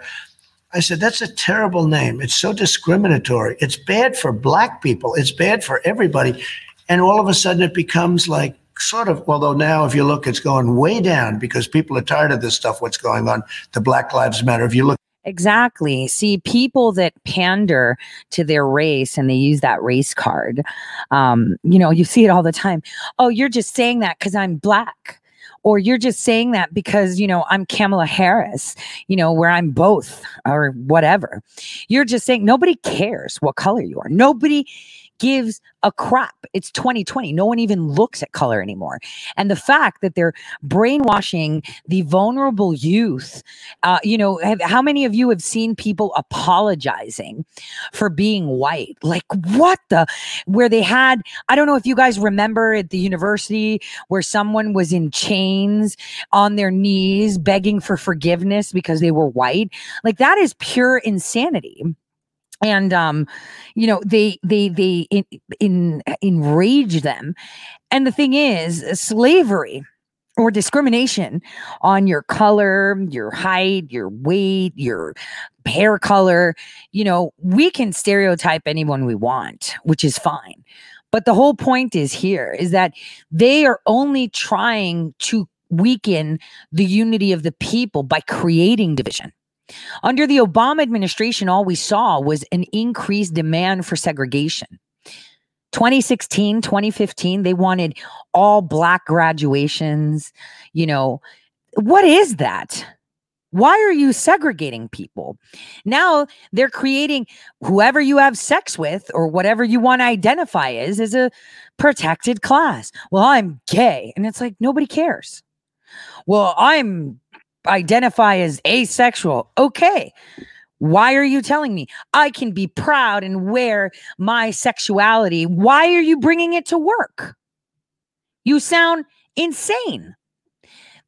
I said, that's a terrible name. It's so discriminatory. It's bad for black people. It's bad for everybody. And all of a sudden it becomes like sort of, although now if you look, it's going way down because people are tired of this stuff, what's going on, the Black Lives Matter. If you look
Exactly. See, people that pander to their race and they use that race card, um, you know, you see it all the time. Oh, you're just saying that because I'm black. Or you're just saying that because, you know, I'm Kamala Harris, you know, where I'm both or whatever. You're just saying nobody cares what color you are. Nobody gives a crap. It's 2020. No one even looks at color anymore. And the fact that they're brainwashing the vulnerable youth, uh, you know, have, how many of you have seen people apologizing for being white? Like, what the? Where they had, I don't know if you guys remember at the university where someone was in chains on their knees begging for forgiveness because they were white. Like, that is pure insanity and um you know they they they in, in enrage them. And the thing is slavery or discrimination on your color your height your weight your hair color you know we can stereotype anyone we want which is fine. But the whole point is here is that they are only trying to weaken the unity of the people by creating division under the Obama administration, all we saw was an increased demand for segregation. 2016, 2015, they wanted all black graduations. You know, what is that? Why are you segregating people? Now they're creating whoever you have sex with or whatever you want to identify as is a protected class. Well, I'm gay. And it's like nobody cares. Well, I'm identify as asexual. Okay. Why are you telling me I can be proud and wear my sexuality? Why are you bringing it to work? You sound insane.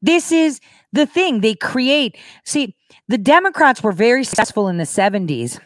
This is the thing they create. See, the Democrats were very successful in the 70s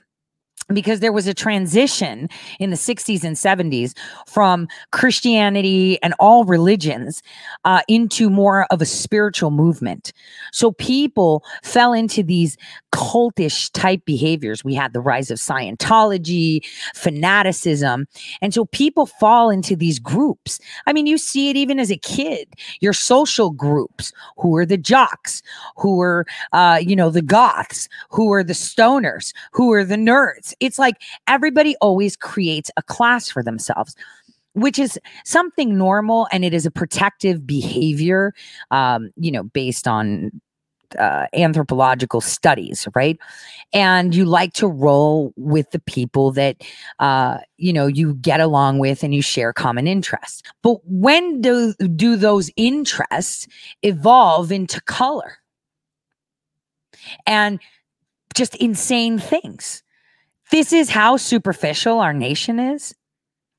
because there was a transition in the 60s and 70s from Christianity and all religions uh, into more of a spiritual movement. So people fell into these cultish type behaviors. We had the rise of Scientology, fanaticism. And so people fall into these groups. I mean, you see it even as a kid, your social groups who are the jocks, who are, uh, you know, the goths, who are the stoners, who are the nerds. It's like everybody always creates a class for themselves which is something normal and it is a protective behavior um, you know based on uh, anthropological studies right and you like to roll with the people that uh, you know you get along with and you share common interests but when do do those interests evolve into color and just insane things this is how superficial our nation is.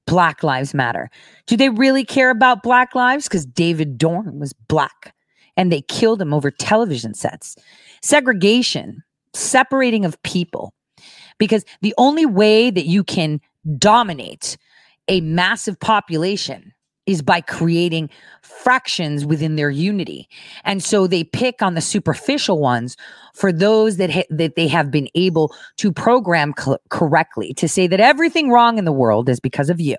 Black Lives Matter. Do they really care about Black lives? Because David Dorn was black and they killed them over television sets. Segregation, separating of people. Because the only way that you can dominate a massive population is by creating fractions within their unity. And so they pick on the superficial ones for those that ha- that they have been able to program co- correctly to say that everything wrong in the world is because of you.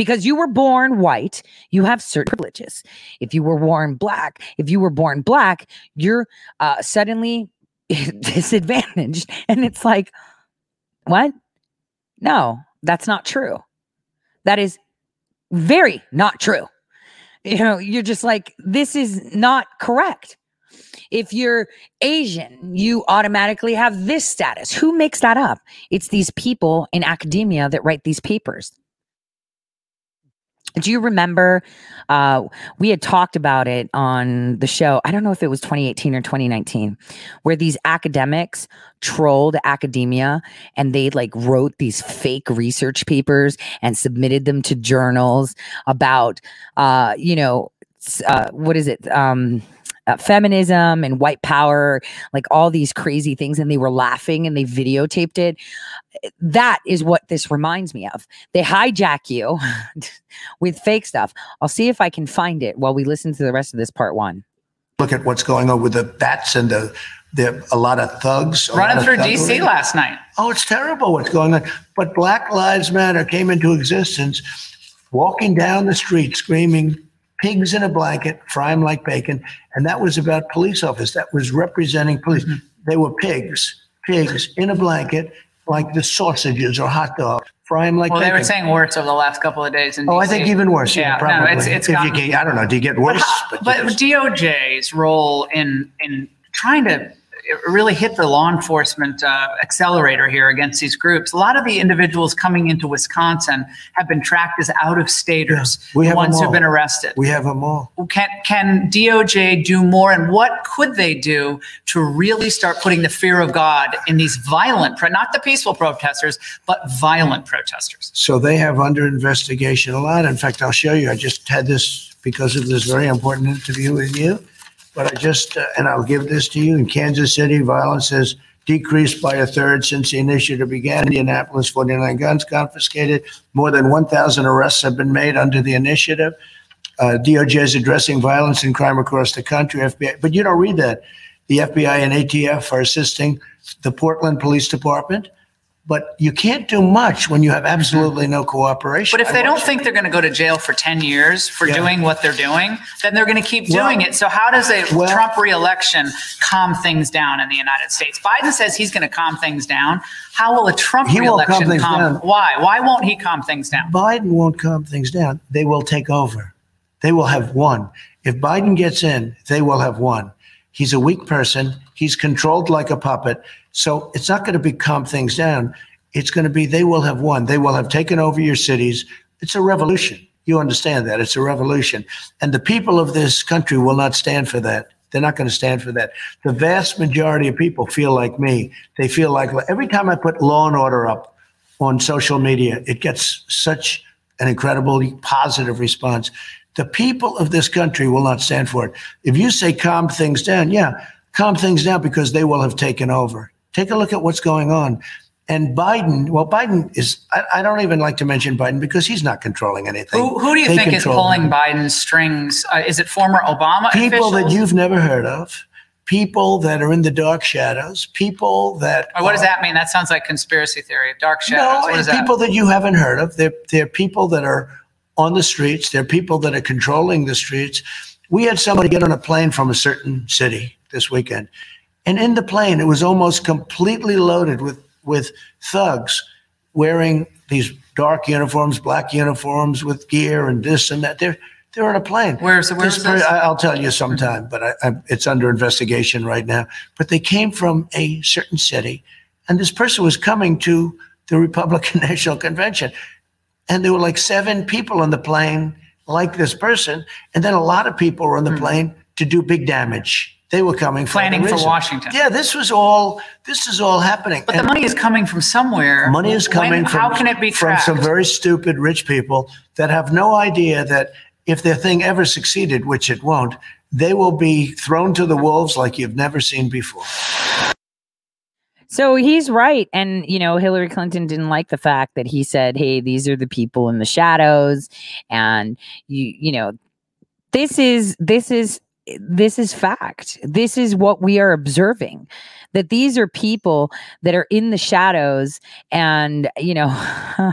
Because you were born white, you have certain privileges. If you were born black, if you were born black, you're uh, suddenly [laughs] disadvantaged. And it's like, what? No, that's not true. That is very not true. You know, you're just like, this is not correct. If you're Asian, you automatically have this status. Who makes that up? It's these people in academia that write these papers. Do you remember uh, we had talked about it on the show i don't know if it was 2018 or 2019 where these academics trolled academia and they like wrote these fake research papers and submitted them to journals about uh, you know uh, what is it um, uh, feminism and white power like all these crazy things and they were laughing and they videotaped it that is what this reminds me of. They hijack you [laughs] with fake stuff. I'll see if I can find it while we listen to the rest of this part one.
Look at what's going on with the bats and the, the a lot of thugs.
Running through
thuggery.
DC last night.
Oh, it's terrible what's going on. But Black Lives Matter came into existence walking down the street screaming, pigs in a blanket, fry them like bacon. And that was about police officers. That was representing police.
Mm-hmm.
They were pigs, pigs in a blanket, like the sausages or hot dogs, fry 'em like
Well,
bacon.
they were saying worse over the last couple of days. In
Oh, I think even worse. Yeah,
Yeah,
probably.
no, it's it's
if you
gotten-
get, I don't know. Do you get worse? [laughs]
But, but DOJ's role in in trying to really hit the law enforcement uh, accelerator here against these groups. A lot of the individuals coming into Wisconsin have been tracked as out of staters,
we
the
have
ones who've been arrested.
We have them all.
Can can DOJ do more, and what could they do to really start putting the fear of God in these violent, not the peaceful protesters, but violent protesters?
So they have under investigation a lot. In fact, I'll show you. I just had this because of this very important interview with you. But I just, uh, and I'll give this to you. In Kansas City, violence has decreased by a third since the initiative began. Indianapolis, 49 guns confiscated. More than 1,000 arrests have been made under the initiative. Uh, DOJ is addressing violence and crime across the country. FBI, but you don't read that. The FBI and ATF are assisting the Portland Police Department. But you can't do much when you have absolutely no cooperation.
But if they don't think they're going to go to jail for 10 years for
Yeah.
doing what they're doing, then they're going to keep
Well-
doing it. So, how does a
Well-
Trump reelection calm things down in the United States? Biden says he's going to calm things down. How will a Trump
He won't calm
reelection
things
calm?
down.
Why? Why won't he calm things down?
Biden won't calm things down. They will take over. They will have won. If Biden gets in, they will have won. He's a weak person. He's controlled like a puppet. So it's not going to be calm things down. It's going to be they will have won. They will have taken over your cities. It's a revolution. You understand that. It's a revolution. And the people of this country will not stand for that. They're not going to stand for that. The vast majority of people feel like me. They feel like every time I put law and order up on social media, it gets such an incredibly positive response. The people of this country will not stand for it. If you say calm things down, yeah, calm things down because they will have taken over. Take a look at what's going on. And Biden, well, Biden is, I, I don't even like to mention Biden because he's not controlling anything.
Who, who do you
They
think is pulling
him.
Biden's strings? Uh, is it former Obama
People that you've never heard of, people that are in the dark shadows, people that.
What does that mean? That sounds like conspiracy theory. Dark shadows.
No,
what is that?
people that you haven't heard of. They're, they're people that are on the streets. They're people that are controlling the streets. We had somebody get on a plane from a certain city this weekend. And in the plane, it was almost completely loaded with, with thugs wearing these dark uniforms, black uniforms with gear and this and that. They're, they're on a plane.
Where's- where's
This I'll tell you sometime, but I, I, it's under investigation right now. But they came from a certain city, and this person was coming to the Republican [laughs] National Convention, and there were like seven people on the plane like this person, and then a lot of people were on the hmm. plane to do big damage. They were coming for
Planning
the
for
reason.
Washington.
Yeah, this was all. This is all happening.
But the
And-
money is coming from somewhere.
Money is
When-
coming from,
How can it be
from
tracked?
some very stupid rich people that have no idea that if their thing ever succeeded, which it won't, they will be thrown to the wolves like you've never seen before.
So he's right. And, you know, Hillary Clinton didn't like the fact that he said, hey, these are the people in the shadows. And, you, you know, this is, this is, this is fact. This is what we are observing that these are people that are in the shadows. And, you know, [laughs]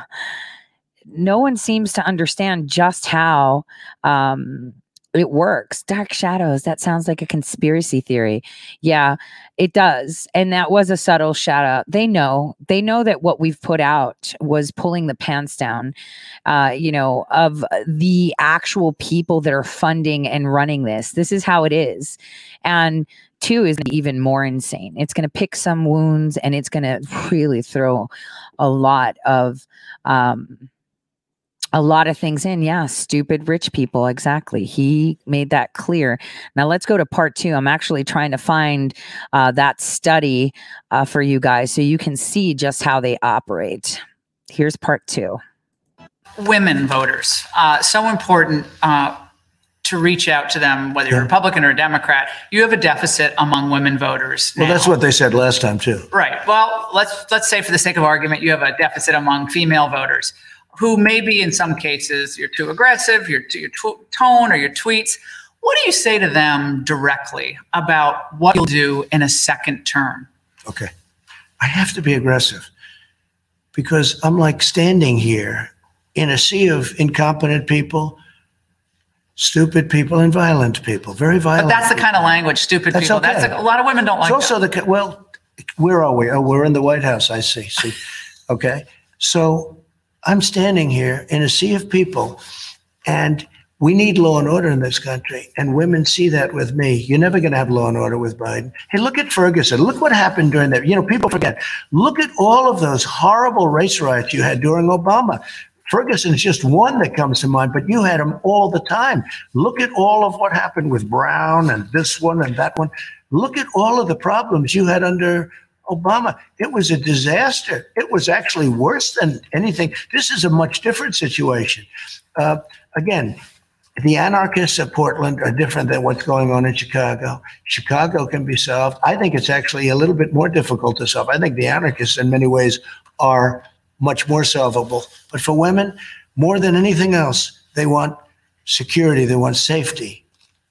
no one seems to understand just how, um, it works. Dark shadows. That sounds like a conspiracy theory. Yeah, it does. And that was a subtle shout out. They know, they know that what we've put out was pulling the pants down, uh, you know, of the actual people that are funding and running this. This is how it is. And two is even more insane. It's going to pick some wounds and it's going to really throw a lot of, um, a lot of things in. Yeah, stupid rich people. Exactly. He made that clear. Now let's go to part two. I'm actually trying to find uh, that study uh, for you guys so you can see just how they operate. Here's part two.
women voters. Uh, so important uh, to reach out to them, whether you're Republican or Democrat. You have a deficit among women voters.
Well,
now.
that's what they said last time too.
Right. Well, let's let's say for the sake of argument, you have a deficit among female voters who maybe in some cases you're too aggressive, your your tw- tone or your tweets. What do you say to them directly about what you'll do in a second term?
Okay. I have to be aggressive because I'm like standing here in a sea of incompetent people, stupid people, and violent people. Very
But
violent.
that's the kind of language stupid
That's
people.
okay.
That's a, a lot of women don't like.
It's also the ca- well, where are we? Oh, we're in the White House. I see. See, okay. So I'm standing here in a sea of people, and we need law and order in this country. And women see that with me. You're never going to have law and order with Biden. Hey, look at Ferguson. Look what happened during that. You know, people forget. Look at all of those horrible race riots you had during Obama. Ferguson is just one that comes to mind, but you had them all the time. Look at all of what happened with Brown and this one and that one. Look at all of the problems you had under Obama. It was a disaster. It was actually worse than anything. This is a much different situation. Uh, again, the anarchists of Portland are different than what's going on in Chicago. Chicago can be solved. I think it's actually a little bit more difficult to solve. I think the anarchists, in many ways, are much more solvable. But for women, more than anything else, they want security, they want safety.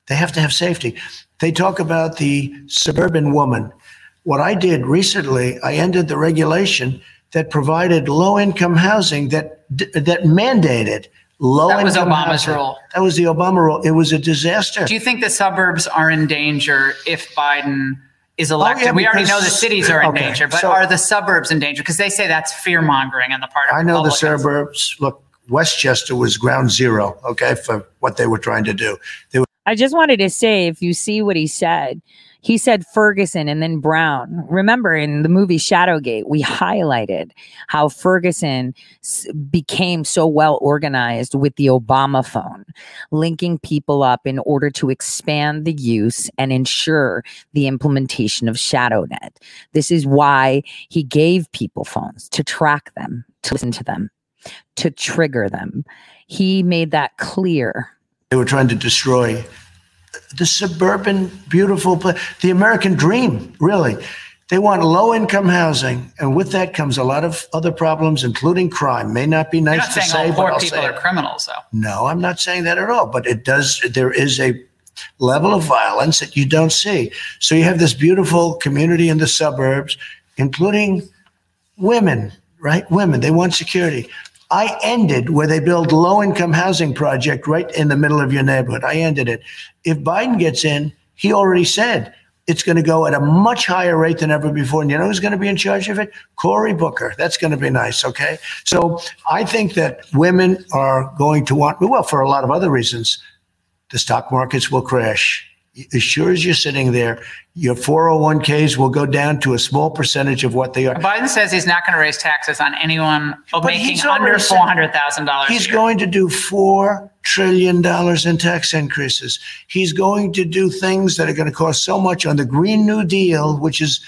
They have to have safety. They talk about the suburban woman. What I did recently, I ended the regulation that provided low income housing that that mandated low
That was
income
Obama's
housing.
rule.
That was the Obama rule. It was a disaster.
Do you think the suburbs are in danger if Biden is oh, elected?
Oh, yeah,
we already know the cities are in
okay,
danger, but
so-
are the suburbs in danger? Because they say that's fear mongering on the part of
I know the suburbs. Look, Westchester was ground zero, okay, for what they were trying to do. They were
I just wanted to say, if you see what he said, he said Ferguson and then Brown. Remember in the movie Shadowgate, we highlighted how Ferguson s- became so well organized with the Obama phone, linking people up in order to expand the use and ensure the implementation of ShadowNet. This is why he gave people phones to track them, to listen to them, to trigger them. He made that clear.
they were trying to destroy the suburban, beautiful place, the American dream, really. They want low income housing, and with that comes a lot of other problems, including crime. May not be nice to say,
all
but
poor
I'll
people
say
are
it.
criminals, though.
No, I'm not saying that at all. But it does. There is a level of violence that you don't see. So you have this beautiful community in the suburbs, including women, right? Women. They want security. I ended where they build low income housing project right in the middle of your neighborhood. I ended it. If Biden gets in, he already said it's going to go at a much higher rate than ever before. And you know who's going to be in charge of it? Cory Booker. That's going to be nice. Okay. So I think that women are going to want, well, for a lot of other reasons, the stock markets will crash. As sure as you're sitting there, your 401ks will go down to a small percentage of what they are.
Biden says he's not going to raise taxes on anyone making under four hundred thousand dollars.
He's going to do four trillion dollars in tax increases. He's going to do things that are going to cost so much on the Green New Deal, which is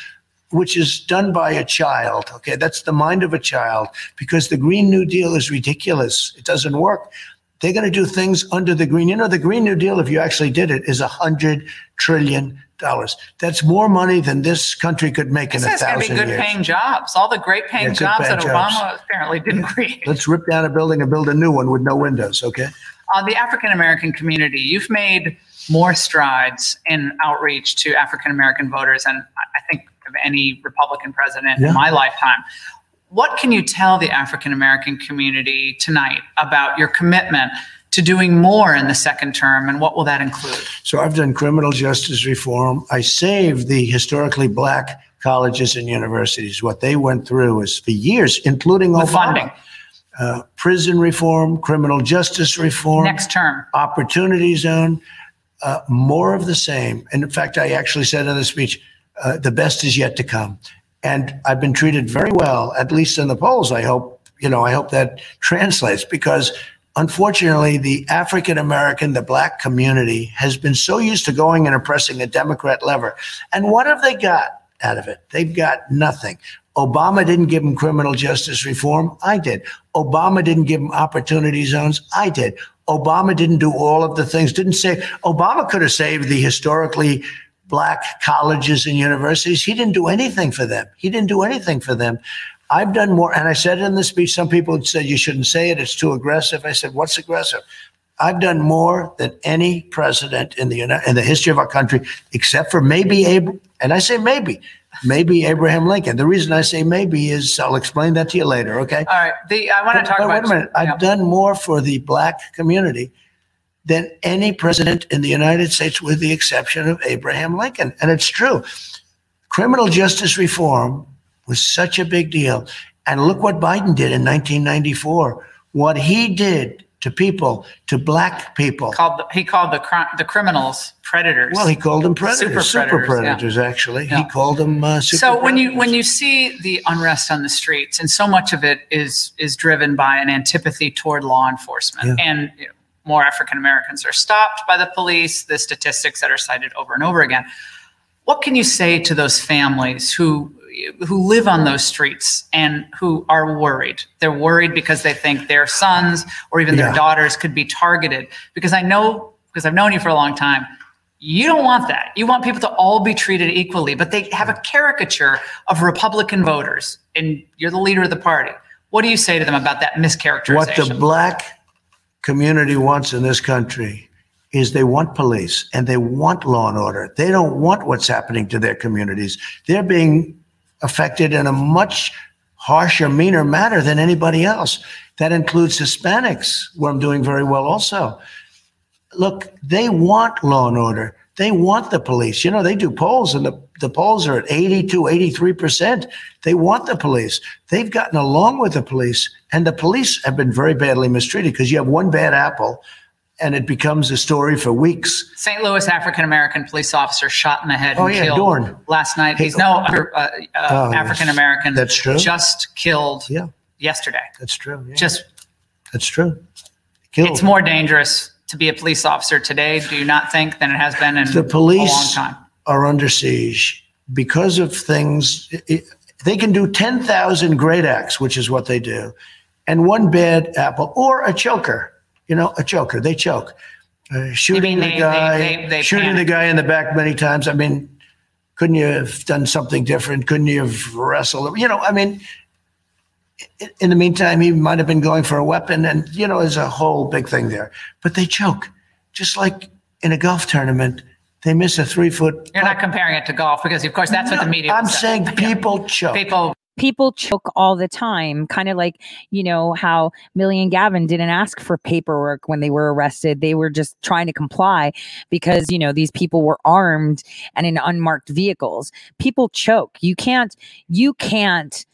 which is done by a child. Okay, that's the mind of a child because the Green New Deal is ridiculous. It doesn't work. They're going to do things under the Green. You know, the Green New Deal, if you actually did it, is a hundred trillion dollars. That's more money than this country could make
He
in a
says it's going to be good
years.
paying jobs. All the great paying
Yeah,
jobs that
jobs.
Obama apparently didn't create.
Let's rip down a building and build a new one with no windows. Okay.
On the African American community, you've made more strides in outreach to African American voters than I I think of any Republican president
Yeah.
in my lifetime. What can you tell the African American community tonight about your commitment to doing more in the second term, and what will that include?
So I've done criminal justice reform. I saved the historically black colleges and universities. What they went through is for years, including
With
Obama.
funding.
Uh, prison reform, criminal justice reform,
Next term.
opportunity zone, uh, more of the same. And in fact, I actually said in the speech, uh, the best is yet to come. And I've been treated very well, at least in the polls. I hope, you know, I hope that translates because unfortunately, the African American, the black community has been so used to going and oppressing a Democrat lever. And what have they got out of it? They've got nothing. Obama didn't give them criminal justice reform. I did. Obama didn't give them opportunity zones. I did. Obama didn't do all of the things, didn't say, Obama could have saved the historically black colleges and universities. He didn't do anything for them. He didn't do anything for them. I've done more, and I said in the speech, some people said you shouldn't say it, it's too aggressive. I said, what's aggressive? I've done more than any president in the in the history of our country, except for maybe Abraham. And I say maybe, maybe Abraham Lincoln. The reason I say maybe is I'll explain that to you later. Okay.
All right. The I want to talk
but
about.
Wait a minute. I've done more for the black community than any president in the United States, with the exception of Abraham Lincoln. And it's true. Criminal justice reform was such a big deal. And look what Biden did in 1994. What he did to people, to black people.
Called the, he called the cri- the criminals predators.
Well, he called them predators, super
predators, yeah.
predators, actually.
Yeah.
He called them uh, super
so when you when you see the unrest on the streets, and so much of it is is driven by an antipathy toward law enforcement,
Yeah.
and more African Americans are stopped by the police. The statistics that are cited over and over again. What can you say to those families who who live on those streets and who are worried? They're worried because they think their sons or even their daughters could be targeted. Because I know, because I've known you for a long time, you don't want that. You want people to all be treated equally, but they have a caricature of Republican voters, and you're the leader of the party. What do you say to them about that mischaracterization?
What the black community wants in this country is they want police and they want law and order. They don't want what's happening to their communities. They're being affected in a much harsher, meaner manner than anybody else. That includes Hispanics, where I'm doing very well also. Look, they want law and order. They want the police. You know, they do polls and the, the polls are at 82, 83%. They want the police. They've gotten along with the police, and the police have been very badly mistreated because you have one bad apple and it becomes a story for weeks.
St. Louis African American police officer shot in the head
Oh,
and
yeah,
killed
Dorn.
last night.
Hey,
He's no uh, uh,
Oh.
African American.
That's true.
Just killed
Yeah.
yesterday.
That's true. yeah.
Just
That's true. Killed.
it's more dangerous to be a police officer today. Do you not think than it has been in
the
a long time?
Are under siege because of things. it- they can do 10,000 great acts, which is what they do, and one bad apple or a choker. You know, a choker. They choke. Uh, shooting
they-
the guy,
they- they-
shooting the guy in the back many times. I mean, couldn't you have done something different? Couldn't you have wrestled? You know, I mean, in the meantime, he might have been going for a weapon, and you know, there's a whole big thing there. But they choke, just like in a golf tournament. They miss a three foot.
You're not comparing it to golf because, of course, that's what the media.
I'm
will say.
saying people choke.
People
people choke all the time kind of like you know how millie and gavin didn't ask for paperwork when they were arrested they were just trying to comply because you know these people were armed and in unmarked vehicles people choke you can't you can't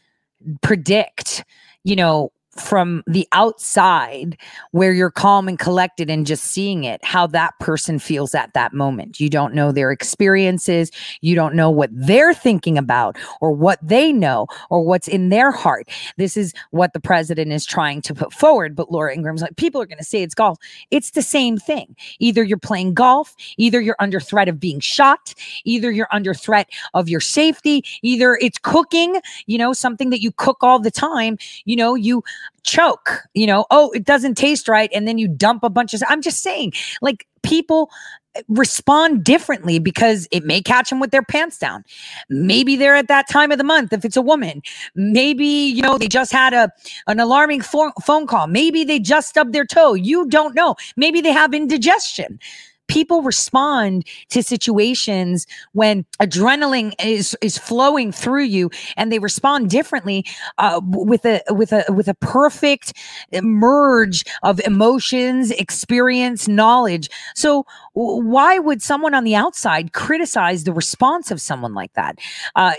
predict you know from the outside where you're calm and collected and just seeing it how that person feels at that moment. You don't know their experiences. You don't know what they're thinking about or what they know or what's in their heart. This is what the president is trying to put forward but Laura Ingraham's like people are going to say it's golf. It's the same thing. Either you're playing golf either you're under threat of being shot either you're under threat of your safety either it's cooking you know something that you cook all the time you know you choke you know oh it doesn't taste right and then you dump a bunch of i'm just saying like people eh, respond differently because it may catch them with their pants down. Maybe they're at that time of the month if it's a woman. Maybe you know they just had a an alarming phone phone call. Maybe they just stubbed their toe. You don't know. Maybe they have indigestion people respond to situations when adrenaline is is flowing through you and they respond differently uh, with a with a with a perfect merge of emotions experience knowledge. So why would someone on the outside criticize the response of someone like that? Uh,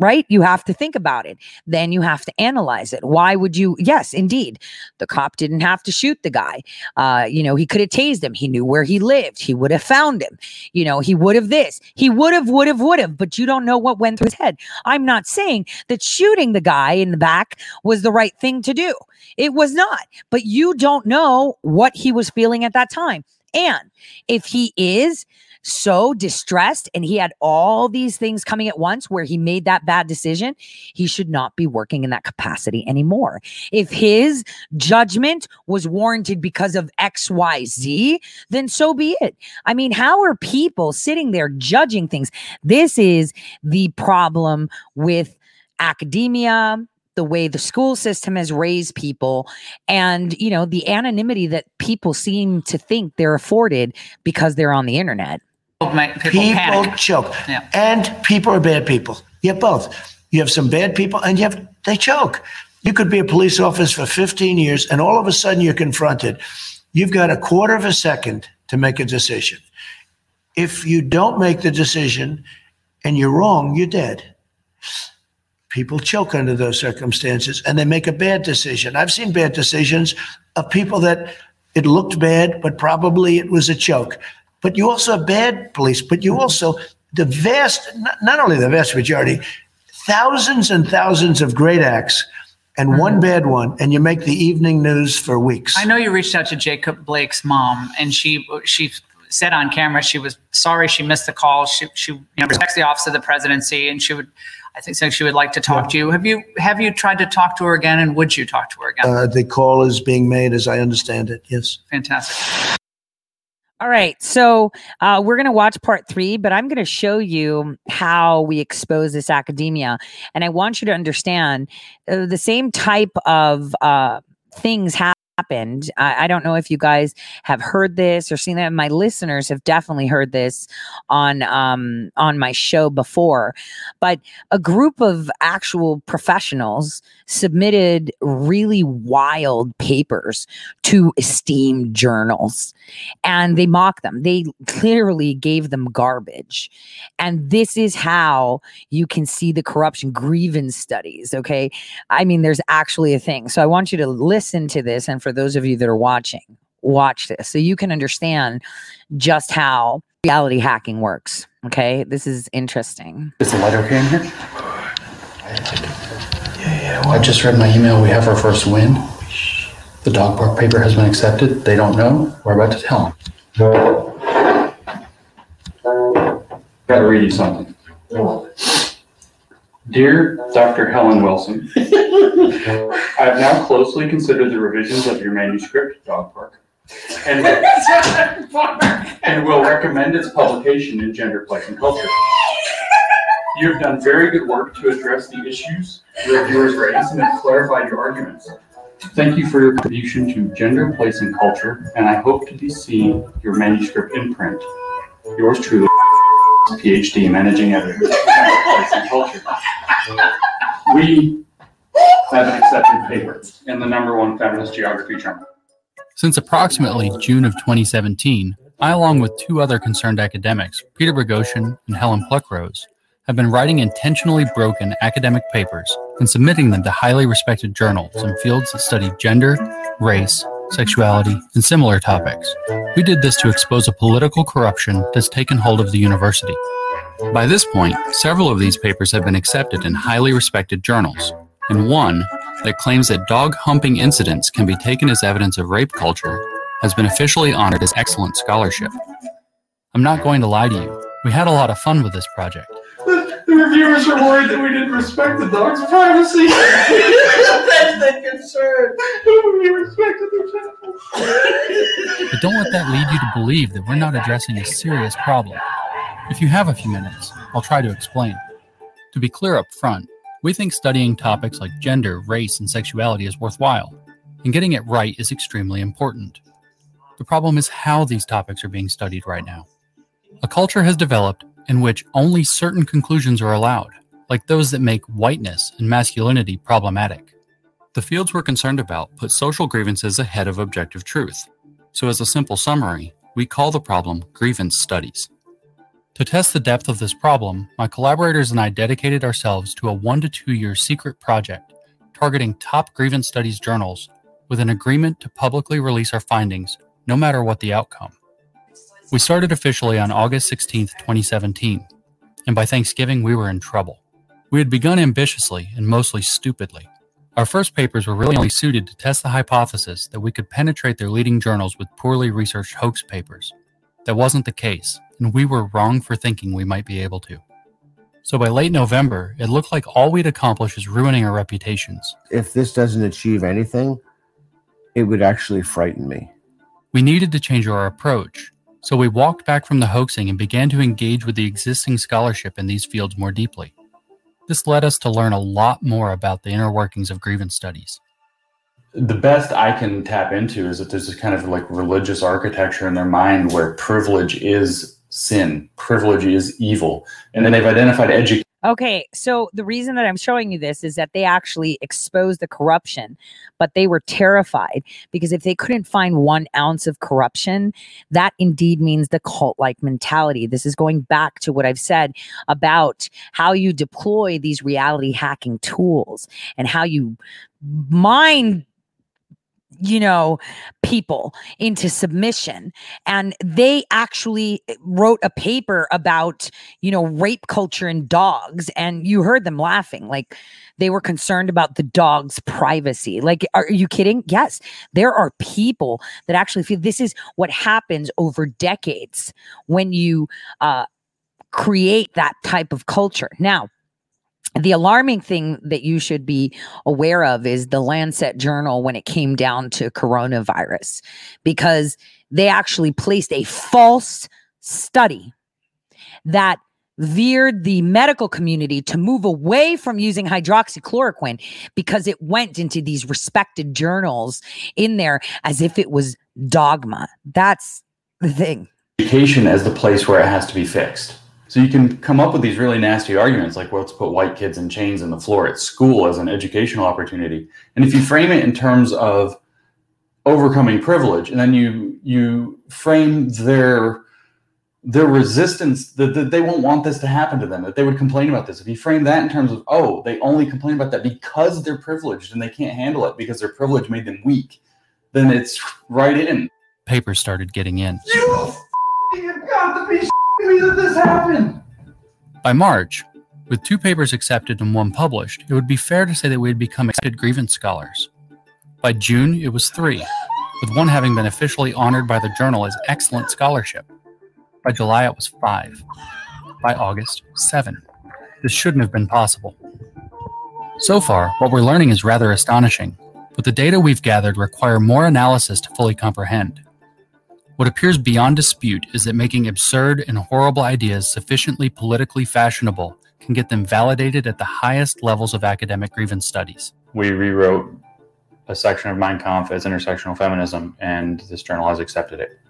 right? You have to think about it. Then you have to analyze it. Why would you? Yes, indeed. The cop didn't have to shoot the guy. Uh, you know, he could have tased him. He knew where he lived. He would have found him. You know, he would have this. He would have, would have, would have, but you don't know what went through his head. I'm not saying that shooting the guy in the back was the right thing to do. It was not, but you don't know what he was feeling at that time. And if he is so distressed and he had all these things coming at once where he made that bad decision, he should not be working in that capacity anymore. If his judgment was warranted because of XYZ, then so be it. I mean, how are people sitting there judging things? This is the problem with academia the way the school system has raised people and you know the anonymity that people seem to think they're afforded because they're on the internet
people,
panic.
choke.
Yeah.
and people are bad people. You have both. You have some bad people and you have they choke. You could be a police officer for 15 years and all of a sudden you're confronted. You've got a quarter of a second to make a decision. If you don't make the decision and you're wrong you're dead. People choke under those circumstances and they make a bad decision. I've seen bad decisions of people that it looked bad but probably it was a choke but you also have bad police but you also the vast not, only the vast majority thousands and thousands of great acts and one bad one and you make the evening news for weeks
I know you reached out to Jacob Blake's mom, and she she said on camera she was sorry she missed the call. She she you know, respects the office of the presidency, and she would I think so she would like to talk to you. Have you have you tried to talk to her again, and would you talk to her again?
uh, the call is being made as i understand it yes
Fantastic.
All right. So uh, we're going to watch part three, but I'm going to show you how we expose this academia. And I want you to understand uh, the same type of uh, things happened. I, I don't know if you guys have heard this or seen that. My listeners have definitely heard this on um, on my show before. But a group of actual professionals submitted really wild papers to esteemed journals and they mock them. They clearly gave them garbage. And this is how you can see the corruption grievance studies. Okay. I mean, there's actually a thing. So I want you to listen to this. And for those of you that are watching, watch this so you can understand just how reality hacking works. Okay. This is interesting.
Is the light okay in here? Yeah, I just read my email. We have our first win. The dog park paper has been accepted. They don't know. We're about to tell them. Gotta read you something. Dear Dr. Helen Wilson, [laughs] I have now closely considered the revisions of your manuscript, Dog Park, and, [laughs] and will recommend its publication in Gender, Place, and Culture. You have done very good work to address the issues your viewers raised and have clarified your arguments. Thank you for your contribution to gender, place, and culture, and I hope to be seeing your manuscript in print. Yours truly, PhD, Managing Editor. [laughs] We have an accepted paper in the number one feminist geography journal.
Since approximately June of 2017, I, along with two other concerned academics, Peter Boghossian and Helen Pluckrose, have been writing intentionally broken academic papers and submitting them to highly respected journals in fields that study gender, race, sexuality, and similar topics. We did this to expose a political corruption that's taken hold of the university. By this point, several of these papers have been accepted in highly respected journals, and one that claims that dog humping incidents can be taken as evidence of rape culture has been officially honored as excellent scholarship. I'm not going to lie to you, we had a lot of fun with this project.
The reviewers are worried that we didn't respect the dog's privacy. [laughs] [laughs] That's the concern. We respected their
But don't let that lead you to believe that we're not addressing a serious problem. If you have a few minutes, I'll try to explain. To be clear up front, we think studying topics like gender, race, and sexuality is worthwhile, and getting it right is extremely important. The problem is how these topics are being studied right now. A culture has developed in which only certain conclusions are allowed, like those that make whiteness and masculinity problematic. The fields we're concerned about put social grievances ahead of objective truth. So, as a simple summary, we call the problem grievance studies. To test the depth of this problem, my collaborators and I dedicated ourselves to a one to two year secret project targeting top grievance studies journals with an agreement to publicly release our findings, no matter what the outcome. We started officially on August 16, 2017, and by Thanksgiving, we were in trouble. We had begun ambitiously and mostly stupidly. Our first papers were really only suited to test the hypothesis that we could penetrate their leading journals with poorly researched hoax papers. That wasn't the case, and we were wrong for thinking we might be able to. So by late November, it looked like all we'd accomplish is ruining our reputations.
If this doesn't achieve anything, it would actually frighten me.
We needed to change our approach, so we walked back from the hoaxing and began to engage with the existing scholarship in these fields more deeply. This led us to learn a lot more about the inner workings of grievance studies.
the best I can tap into is that there's this kind of like religious architecture in their mind where privilege is sin, privilege is evil, and then they've identified education.
Okay, so the reason that I'm showing you this is that they actually exposed the corruption, but they were terrified because if they couldn't find one ounce of corruption, that indeed means the cult like mentality. This is going back to what I've said about how you deploy these reality hacking tools and how you mind you know, people into submission. And they actually wrote a paper about, you know, rape culture in dogs. And you heard them laughing. Like they were concerned about the dog's privacy. Like, are you kidding? Yes, there are people that actually feel this is what happens over decades when you uh, create that type of culture. Now, the alarming thing that you should be aware of is the Lancet journal when it came down to coronavirus, because they actually placed a false study that veered the medical community to move away from using hydroxychloroquine because it went into these respected journals in there as if it was dogma. That's the thing.
education as the place where it has to be fixed. So you can come up with these really nasty arguments like, well, let's put white kids in chains in the floor at school as an educational opportunity. And if you frame it in terms of overcoming privilege, and then you you frame their their resistance that, that they won't want this to happen to them, that they would complain about this. If you frame that in terms of, oh, they only complain about that because they're privileged and they can't handle it because their privilege made them weak, then it's right in.
Papers started getting in.
You have got to be me that this happened.
By March, with two papers accepted and one published, it would be fair to say that we had become accepted grievance scholars. By June, it was three, with one having been officially honored by the journal as excellent scholarship. By July, it was five. By August, seven. This shouldn't have been possible. So far, what we're learning is rather astonishing, but the data we've gathered require more analysis to fully comprehend. What appears beyond dispute is that making absurd and horrible ideas sufficiently politically fashionable can get them validated at the highest levels of academic grievance studies.
We rewrote a section of Mein Kampf as intersectional feminism, and this journal has accepted it.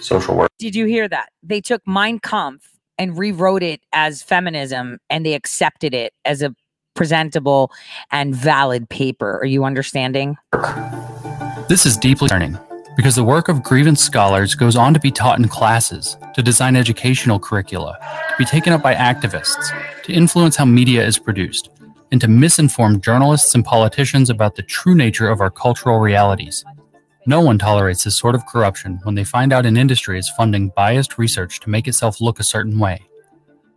Social work.
Did you hear that? They took Mein Kampf and rewrote it as feminism and they accepted it as a presentable and valid paper. Are you understanding?
This is deeply concerning because the work of grievance scholars goes on to be taught in classes, to design educational curricula, to be taken up by activists, to influence how media is produced, and to misinform journalists and politicians about the true nature of our cultural realities. No one tolerates this sort of corruption when they find out an industry is funding biased research to make itself look a certain way.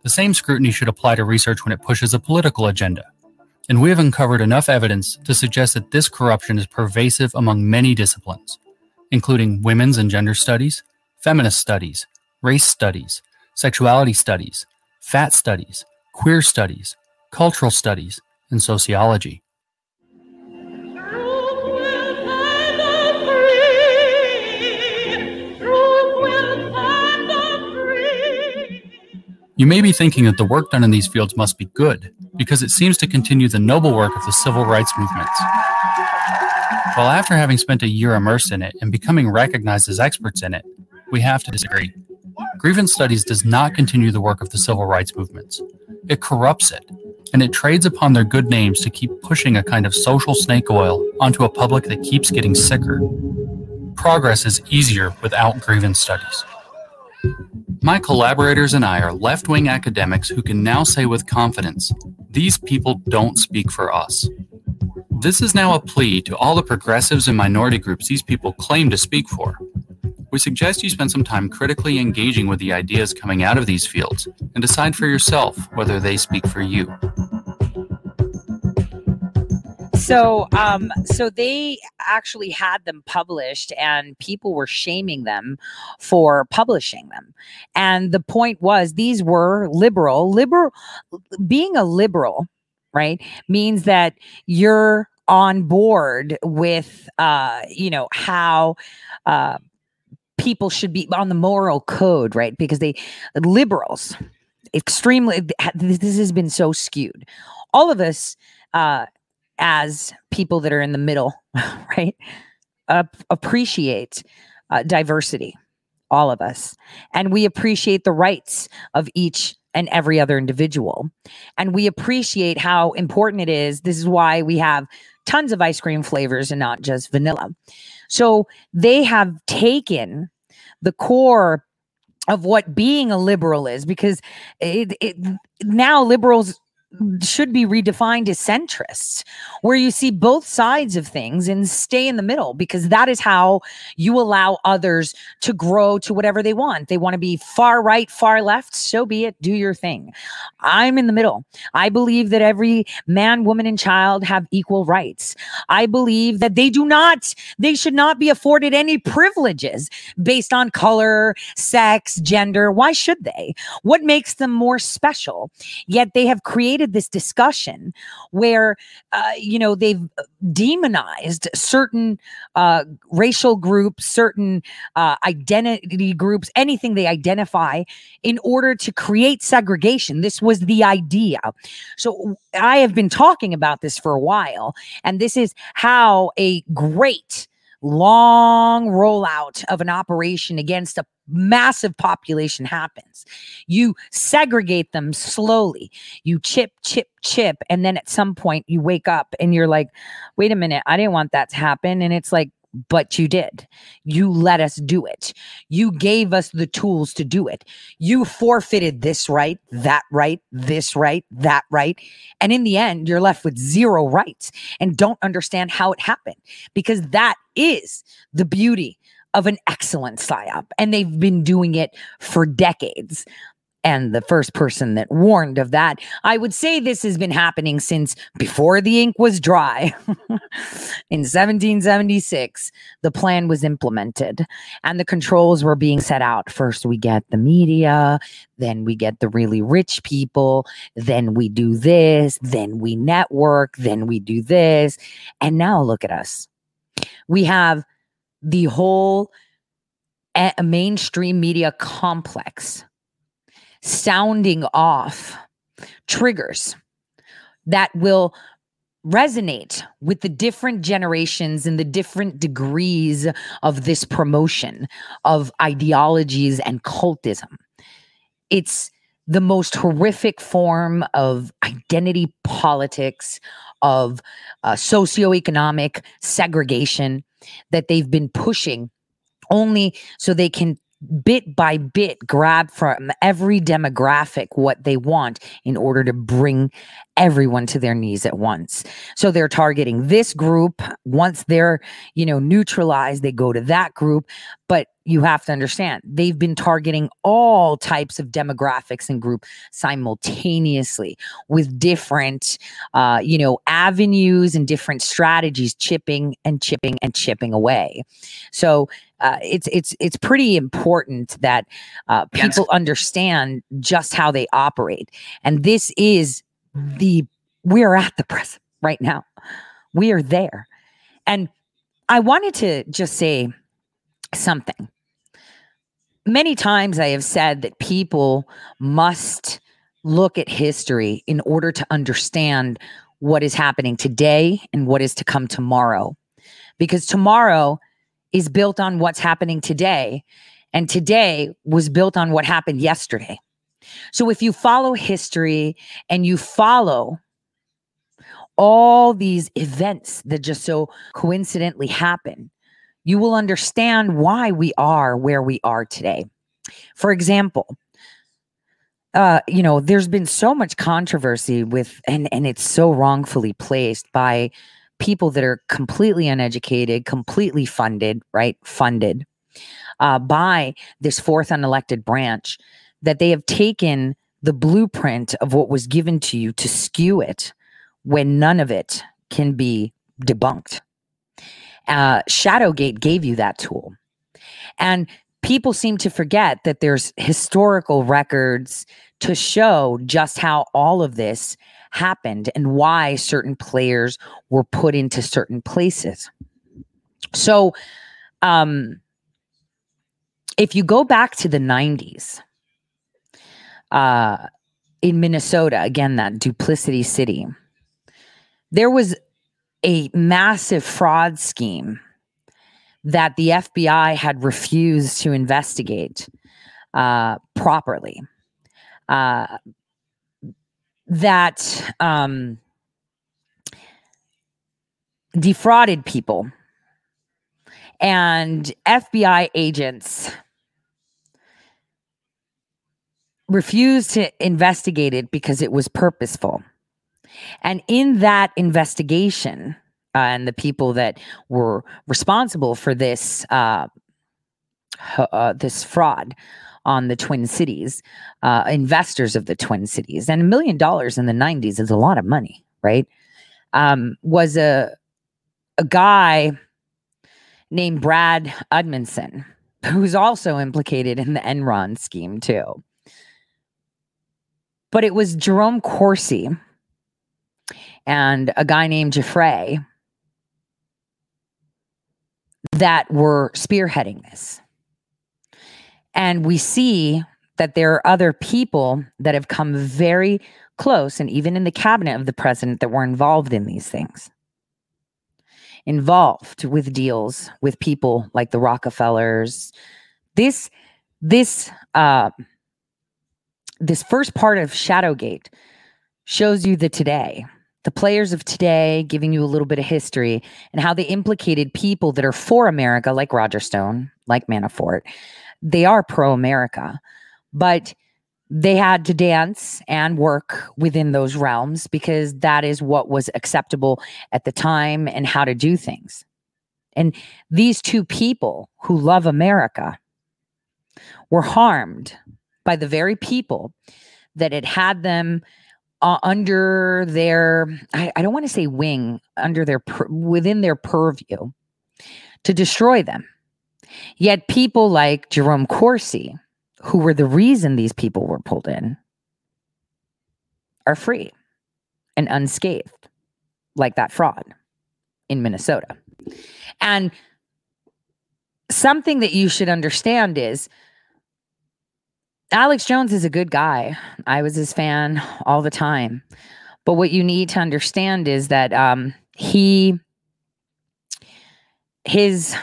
The same scrutiny should apply to research when it pushes a political agenda. And we have uncovered enough evidence to suggest that this corruption is pervasive among many disciplines, including women's and gender studies, feminist studies, race studies, sexuality studies, fat studies, queer studies, cultural studies, and sociology. You may be thinking that the work done in these fields must be good, because it seems to continue the noble work of the civil rights movements. Well, after having spent a year immersed in it and becoming recognized as experts in it, we have to disagree. Grievance studies does not continue the work of the civil rights movements. It corrupts it, and it trades upon their good names to keep pushing a kind of social snake oil onto a public that keeps getting sicker. Progress is easier without grievance studies. My collaborators and I are left wing academics who can now say with confidence these people don't speak for us. This is now a plea to all the progressives and minority groups these people claim to speak for. We suggest you spend some time critically engaging with the ideas coming out of these fields and decide for yourself whether they speak for you.
So, um, so they actually had them published, and people were shaming them for publishing them. And the point was, these were liberal. Liberal, being a liberal, right, means that you're on board with, uh, you know, how. Uh, people should be on the moral code, right? Because they liberals extremely this has been so skewed. All of us uh as people that are in the middle, [laughs] right? Uh, appreciate uh, diversity, all of us. And we appreciate the rights of each and every other individual. And we appreciate how important it is. This is why we have tons of ice cream flavors and not just vanilla. So they have taken the core of what being a liberal is because it, it now liberals should be redefined as centrists, where you see both sides of things and stay in the middle, because that is how you allow others to grow to whatever they want. They want to be far right, far left, so be it, do your thing. I'm in the middle. I believe that every man, woman, and child have equal rights. I believe that they do not, they should not be afforded any privileges based on color, sex, gender. Why should they? What makes them more special? Yet they have created this discussion where, uh, you know, they've uh, demonized certain uh, racial groups, certain uh, identity groups, anything they identify in order to create segregation. This was the idea. So I have been talking about this for a while, and this is how a great long rollout of an operation against a massive population happens. You segregate them slowly. You chip, chip, chip. And then at some point you wake up and you're like, wait a minute, I didn't want that to happen. And it's like, but you did. You let us do it. You gave us the tools to do it. You forfeited this right, that right, this right, that right. And in the end, you're left with zero rights and don't understand how it happened because that is the beauty of an excellent psyop, and they've been doing it for decades. And the first person that warned of that, I would say this has been happening since before the ink was dry. [laughs] In 1776, the plan was implemented and the controls were being set out. First, we get the media, then we get the really rich people, then we do this, then we network, then we do this. And now look at us. We have the whole a- mainstream media complex sounding off triggers that will resonate with the different generations and the different degrees of this promotion of ideologies and cultism. It's the most horrific form of identity politics, of uh, socioeconomic segregation that they've been pushing only so they can bit by bit grab from every demographic what they want in order to bring everyone to their knees at once. So they're targeting this group. Once they're, you know, neutralized, they go to that group. But you have to understand they've been targeting all types of demographics and group simultaneously with different uh, you know avenues and different strategies chipping and chipping and chipping away. So uh, it's it's it's pretty important that uh, people understand just how they operate. And this is the we're at the present right now. We are there. And i wanted to just say something many times I have said that people must look at history in order to understand what is happening today and what is to come tomorrow. Because tomorrow is built on what's happening today, and today was built on what happened yesterday. So if you follow history and you follow all these events that just so coincidentally happen, you will understand why we are where we are today. For example, uh, you know, there's been so much controversy with, and and it's so wrongfully placed by people that are completely uneducated, completely funded, right? Funded uh, by this fourth unelected branch that they have taken the blueprint of what was given to you to skew it when none of it can be debunked. Uh, Shadowgate gave you that tool. And people seem to forget that there's historical records to show just how all of this happened and why certain players were put into certain places. So, um, if you go back to the 90s, uh, in Minnesota, again, that duplicity city, there was a massive fraud scheme that the FBI had refused to investigate uh, properly. Uh, that um, defrauded people. And FBI agents refused to investigate it because it was purposeful. And in that investigation, uh, and the people that were responsible for this uh, uh, this fraud on the Twin Cities, uh, investors of the Twin Cities, and a million dollars in the '90s is a lot of money, right? Um, was a a guy named Brad Udmundson, who's also implicated in the Enron scheme too. But it was Jerome Corsi and a guy named Giuffre that were spearheading this. And we see that there are other people that have come very close, and even in the cabinet of the president, that were involved in these things. Involved with deals with people like the Rockefellers. This, this, uh, this first part of Shadowgate shows you the today the players of today, giving you a little bit of history and how they implicated people that are for America, like Roger Stone, like Manafort. They are pro America, but they had to dance and work within those realms because that is what was acceptable at the time and how to do things. And these two people who love America were harmed by the very people that had had them uh, under their I, I don't want to say wing under their within their purview to destroy them. Yet people like jerome corsi who were the reason these people were pulled in are free and unscathed like that fraud in minnesota. And something that you should understand is Alex Jones is a good guy. I was his fan all the time. But what you need to understand is that um, he, his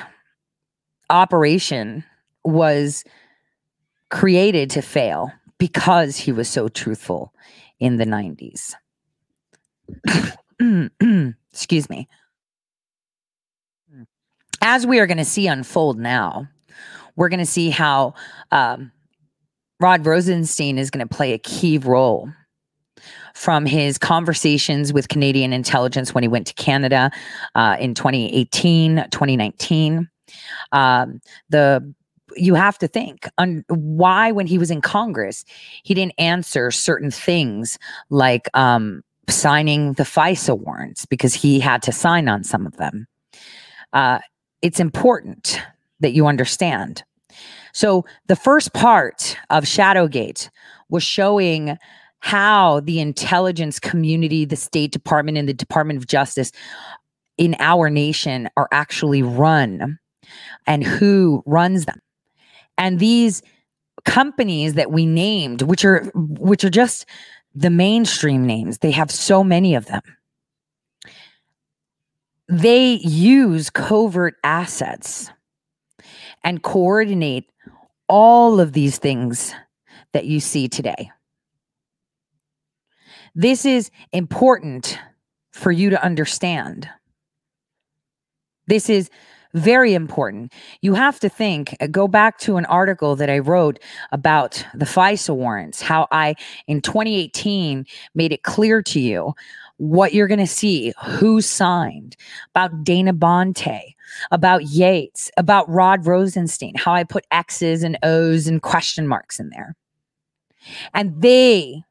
operation was created to fail because he was so truthful in the 90s. [clears throat] Excuse me. As we are going to see unfold now, we're going to see how um, Rod Rosenstein is going to play a key role from his conversations with Canadian intelligence when he went to Canada uh, in 2018, 2019. Um, the you have to think on why when he was in Congress he didn't answer certain things like um, signing the FISA warrants because he had to sign on some of them. Uh, it's important that you understand so the first part of Shadowgate was showing how the intelligence community, the State Department, and the Department of Justice in our nation are actually run and who runs them. And these companies that we named, which are which are just the mainstream names, they have so many of them. They use covert assets and coordinate all of these things that you see today. This is important for you to understand. This is Very important. You have to think, uh, go back to an article that I wrote about the FISA warrants, how I, in 2018, made it clear to you what you're going to see, who signed, about Dana Boente, about Yates, about Rod Rosenstein, how I put X's and O's and question marks in there. And they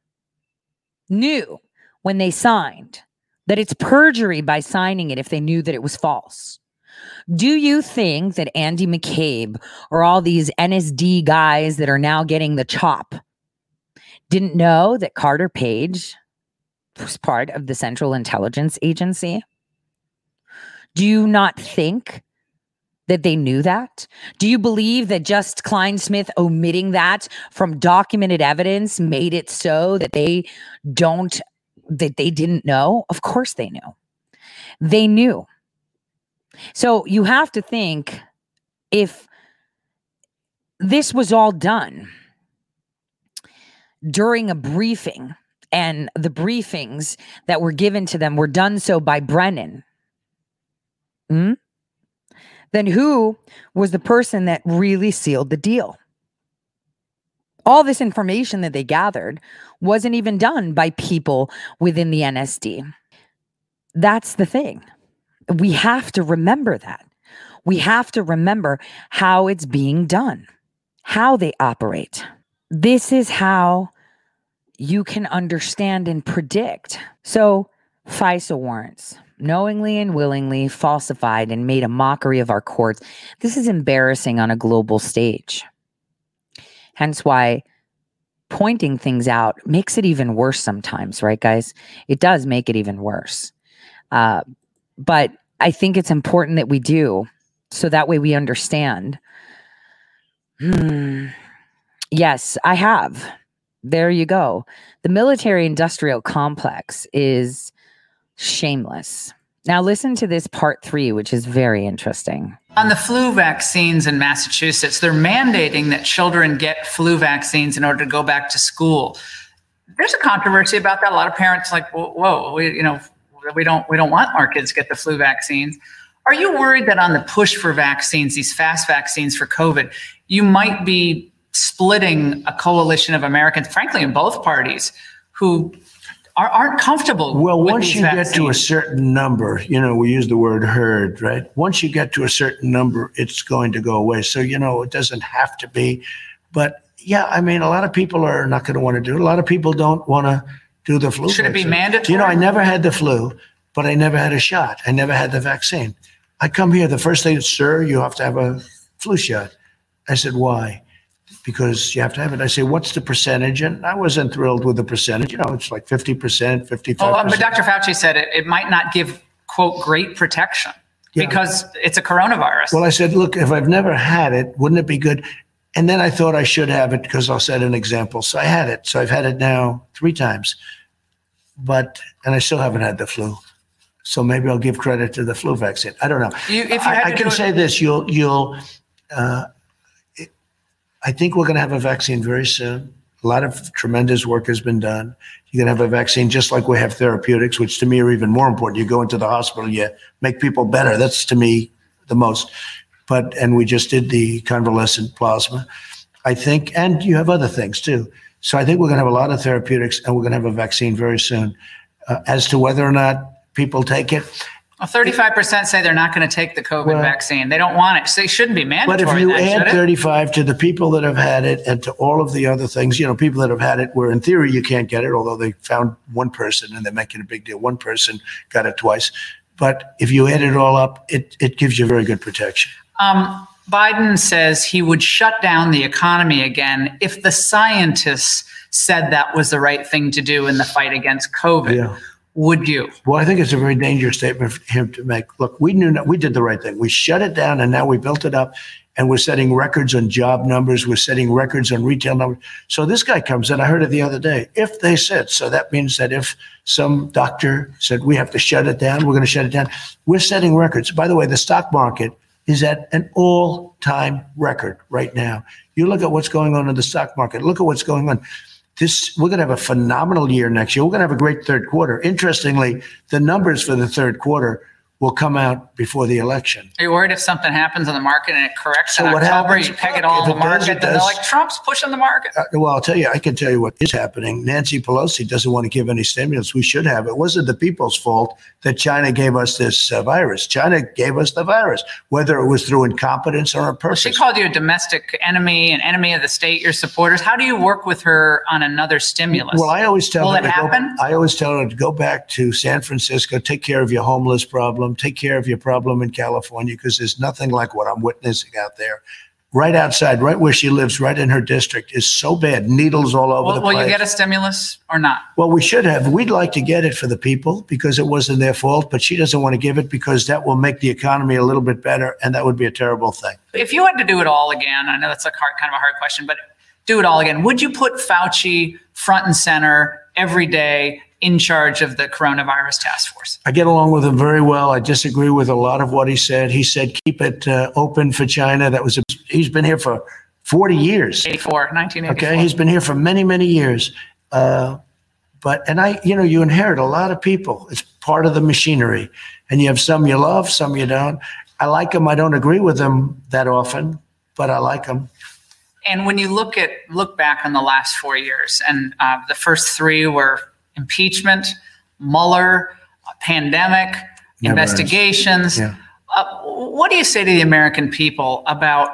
knew when they signed that it's perjury by signing it if they knew that it was false. Do you think that Andy McCabe or all these NSD guys that are now getting the chop didn't know that Carter Page was part of the Central Intelligence Agency? Do you not think that they knew that? Do you believe that just Clinesmith omitting that from documented evidence made it so that they don't that they didn't know? Of course they knew. They knew. So you have to think if this was all done during a briefing and the briefings that were given to them were done so by Brennan, hmm, then who was the person that really sealed the deal? All this information that they gathered wasn't even done by people within the NSD. That's the thing. We have to remember that. We have to remember how it's being done, how they operate. This is how you can understand and predict. So, FISA warrants, knowingly and willingly falsified and made a mockery of our courts. This is embarrassing on a global stage. Hence why pointing things out makes it even worse sometimes, right, guys? It does make it even worse. Uh, but I think it's important that we do so that way we understand. Hmm. Yes, I have. There you go. The military industrial complex is shameless. Now, listen to this part three, which is very interesting.
On the flu vaccines in Massachusetts, they're mandating that children get flu vaccines in order to go back to school. There's a controversy about that. A lot of parents like, whoa, we, you know, we don't we don't want our kids to get the flu vaccines. Are you worried that on the push for vaccines, these fast vaccines for COVID, you might be splitting a coalition of Americans, frankly, in both parties, who are, aren't comfortable.
Well, once you get to a certain number, you know, we use the word herd, right? Once you get to a certain number, it's going to go away. So, you know, it doesn't have to be. But yeah, I mean, a lot of people are not going to want to do it. A lot of people don't want to do the flu.
Should it be mandatory?
You know, I never had the flu, but I never had a shot. I never had the vaccine. I come here, the first thing, sir, you have to have a flu shot. I said, why? Because you have to have it. I say, what's the percentage? And I wasn't thrilled with the percentage. You know, it's like 50%, 55%.
Oh, um, but Dr. Fauci said it, it might not give, quote, great protection
Yeah.
because it's a coronavirus.
Well, I said, look, if I've never had it, wouldn't it be good? And then I thought I should have it because I'll set an example. So I had it. So I've had it now three times, but and I still haven't had the flu. So maybe I'll give credit to the flu vaccine. I don't know.
You- if you
I, I can
it-
say this: you'll you'll. Uh, I think we're going to have a vaccine very soon. A lot of tremendous work has been done. You're going to have a vaccine just like we have therapeutics, which to me are even more important. You go into the hospital, you make people better. That's to me the most. But and we just did the convalescent plasma. I think, and you have other things too. So I think we're going to have a lot of therapeutics, and we're going to have a vaccine very soon. Uh, as to whether or not people take it,
Well, 35% say they're not going to take the COVID
Well-
vaccine. They don't want it. So they shouldn't be mandatory.
But
mandatory.
if you
then, should
add
it?
35 to the people that have had it and to all of the other things, you know, people that have had it where in theory you can't get it, although they found one person and they're making a big deal. One person got it twice. But if you add it all up, it, it gives you very good protection.
Um, Biden says he would shut down the economy again if the scientists said that was the right thing to do in the fight against COVID.
Yeah.
Would you?
Well, I think it's a very dangerous statement for him to make. Look, we knew we did the right thing. We shut it down and now we built it up and we're setting records on job numbers. We're setting records on retail numbers. So this guy comes in, I heard it the other day. If they said, so that means that if some doctor said we have to shut it down, we're going to shut it down. We're setting records. By the way, the stock market is at an all time record right now. You look at what's going on in the stock market, look at what's going on. This we're going to have a phenomenal year next year. We're going to have a great third quarter. Interestingly, the numbers for the third quarter will come out before the election.
Are you worried if something happens in the market and it corrects
So
in
what
October,
happens-
you peg it all
if
the
it does,
market,
it
they're
does.
like, Trump's pushing the market.
Uh, well, I'll tell you, I can tell you what is happening. Nancy Pelosi doesn't want to give any stimulus. We should have. It wasn't the people's fault that China gave us this uh, virus. China gave us the virus, whether it was through incompetence or on purpose.
She called you a domestic enemy, an enemy of the state, your supporters. How do you work with her on another stimulus?
Well, I always tell
Will
her
it
to
happen?
go. I always tell her to go back to San Francisco, take care of your homeless problem, take care of your problem in California, because there's nothing like what I'm witnessing out there. Right outside, right where she lives, right in her district, is so bad. Needles all over
Will,
the
will
place.
you get a stimulus or not?
Well, we should have. We'd like to get it for the people because it wasn't their fault, but she doesn't want to give it because that will make the economy a little bit better, and that would be a terrible thing.
If you had to do it all again, I know that's a hard, kind of a hard question, but do it all again. Would you put Fauci front and center every day in charge of the coronavirus task force?
I get along with him very well. I disagree with a lot of what he said. He said keep it uh, open for China. That was a, he's been here for 40 years.
84, 1984.
Okay, he's been here for many, many years. Uh, but and I, you know, you inherit a lot of people. It's part of the machinery, and you have some you love, some you don't. I like him. I don't agree with him that often, but I like him.
And when you look at look back on the last four years, and uh, the first three were impeachment, Mueller, pandemic,
Never
investigations.
Yeah.
Uh, what do you say to the American people about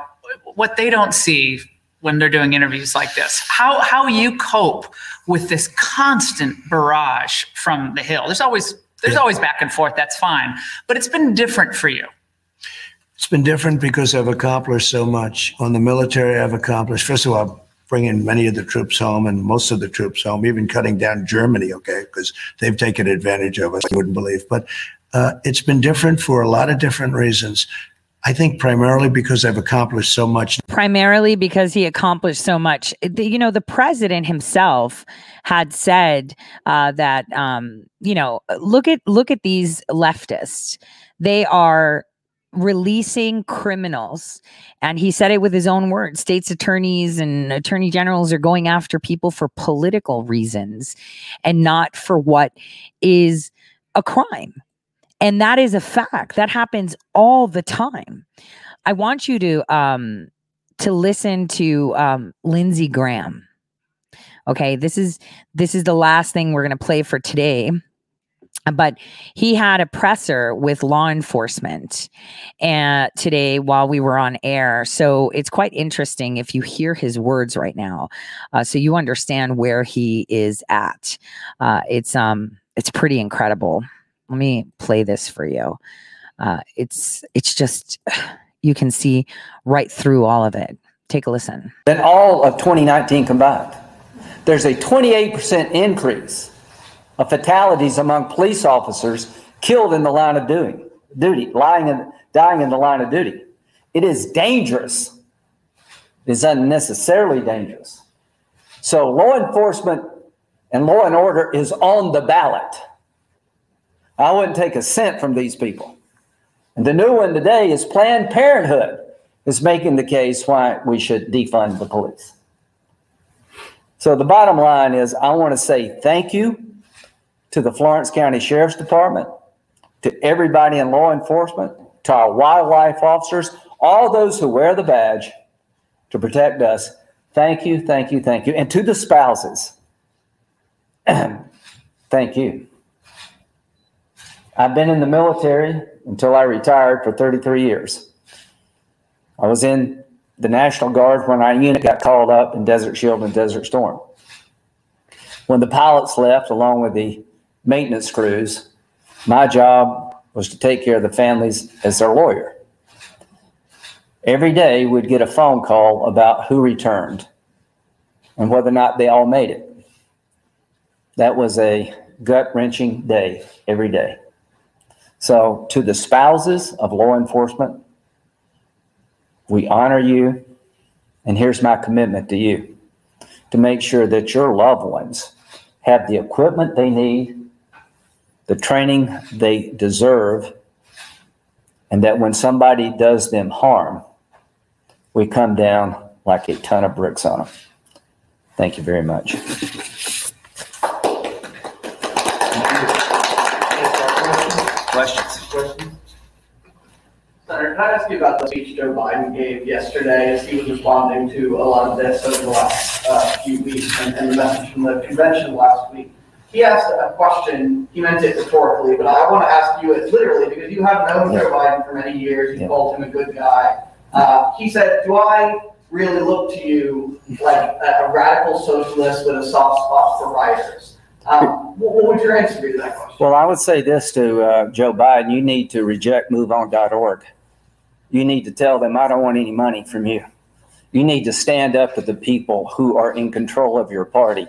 what they don't see when they're doing interviews like this? How how you cope with this constant barrage from the Hill? There's always there's always back and forth. That's fine, but it's been different for you.
It's been different because I've accomplished so much. On the military, I've accomplished, first of all, bringing many of the troops home and most of the troops home, even cutting down Germany, okay, because they've taken advantage of us, you wouldn't believe. But uh, it's been different for a lot of different reasons. I think primarily because I've accomplished so much.
primarily because he accomplished so much. You know, the president himself had said uh, that um, you know, look at look at these leftists. They are releasing criminals. And he said it with his own words states attorneys and attorney generals are going after people for political reasons and not for what is a crime. And that is a fact. That happens all the time. I want you to um to listen to um lindsey graham. Okay this is this is the last thing we're going to play for today but he had a presser with law enforcement and today while we were on air. So it's quite interesting if you hear his words right now uh, so you understand where he is at. Uh, it's um it's pretty incredible. Let me play this for you. Uh, it's it's just [sighs] you can see right through all of it. Take a listen.
Than all of 2019 combined. There's a 28% increase of fatalities among police officers killed in the line of duty, duty, lying in, dying in the line of duty. It is dangerous. It is unnecessarily dangerous. So law enforcement and law and order is on the ballot. I wouldn't take a cent from these people. And the new one today is Planned Parenthood is making the case why we should defund the police. So the bottom line is I want to say thank you to the Florence County Sheriff's Department, to everybody in law enforcement, to our wildlife officers, all those who wear the badge to protect us. Thank you, thank you, thank you. And to the spouses, [clears throat] thank you. I've been in the military until I retired for 33 years. I was in the National Guard when our unit got called up in Desert Shield and Desert Storm. When the pilots left, along with the maintenance crews, my job was to take care of the families as their lawyer. Every day we'd get a phone call about who returned and whether or not they all made it. That was a gut wrenching day every day. So, to the spouses of law enforcement, we honor you. And here's my commitment to you to make sure that your loved ones have the equipment they need, the training they deserve, and that when somebody does them harm, we come down like a ton of bricks on them. Thank you very much.
Questions? Senator, can I ask you about the speech Joe Biden gave yesterday as he was responding to a lot of this over the last uh, few weeks and, and the message from the convention last week? He asked a question, he meant it rhetorically, but I want to ask you it literally because you have known Joe Biden for many years. You called him a good guy. Uh, he said, Do I really look to you like a, radical socialist with a soft spot for rioters? Um, what, what would your answer be to that question?
Well, I would say this to uh, Joe Biden you need to reject moveon.org. You need to tell them, I don't want any money from you. You need to stand up to the people who are in control of your party.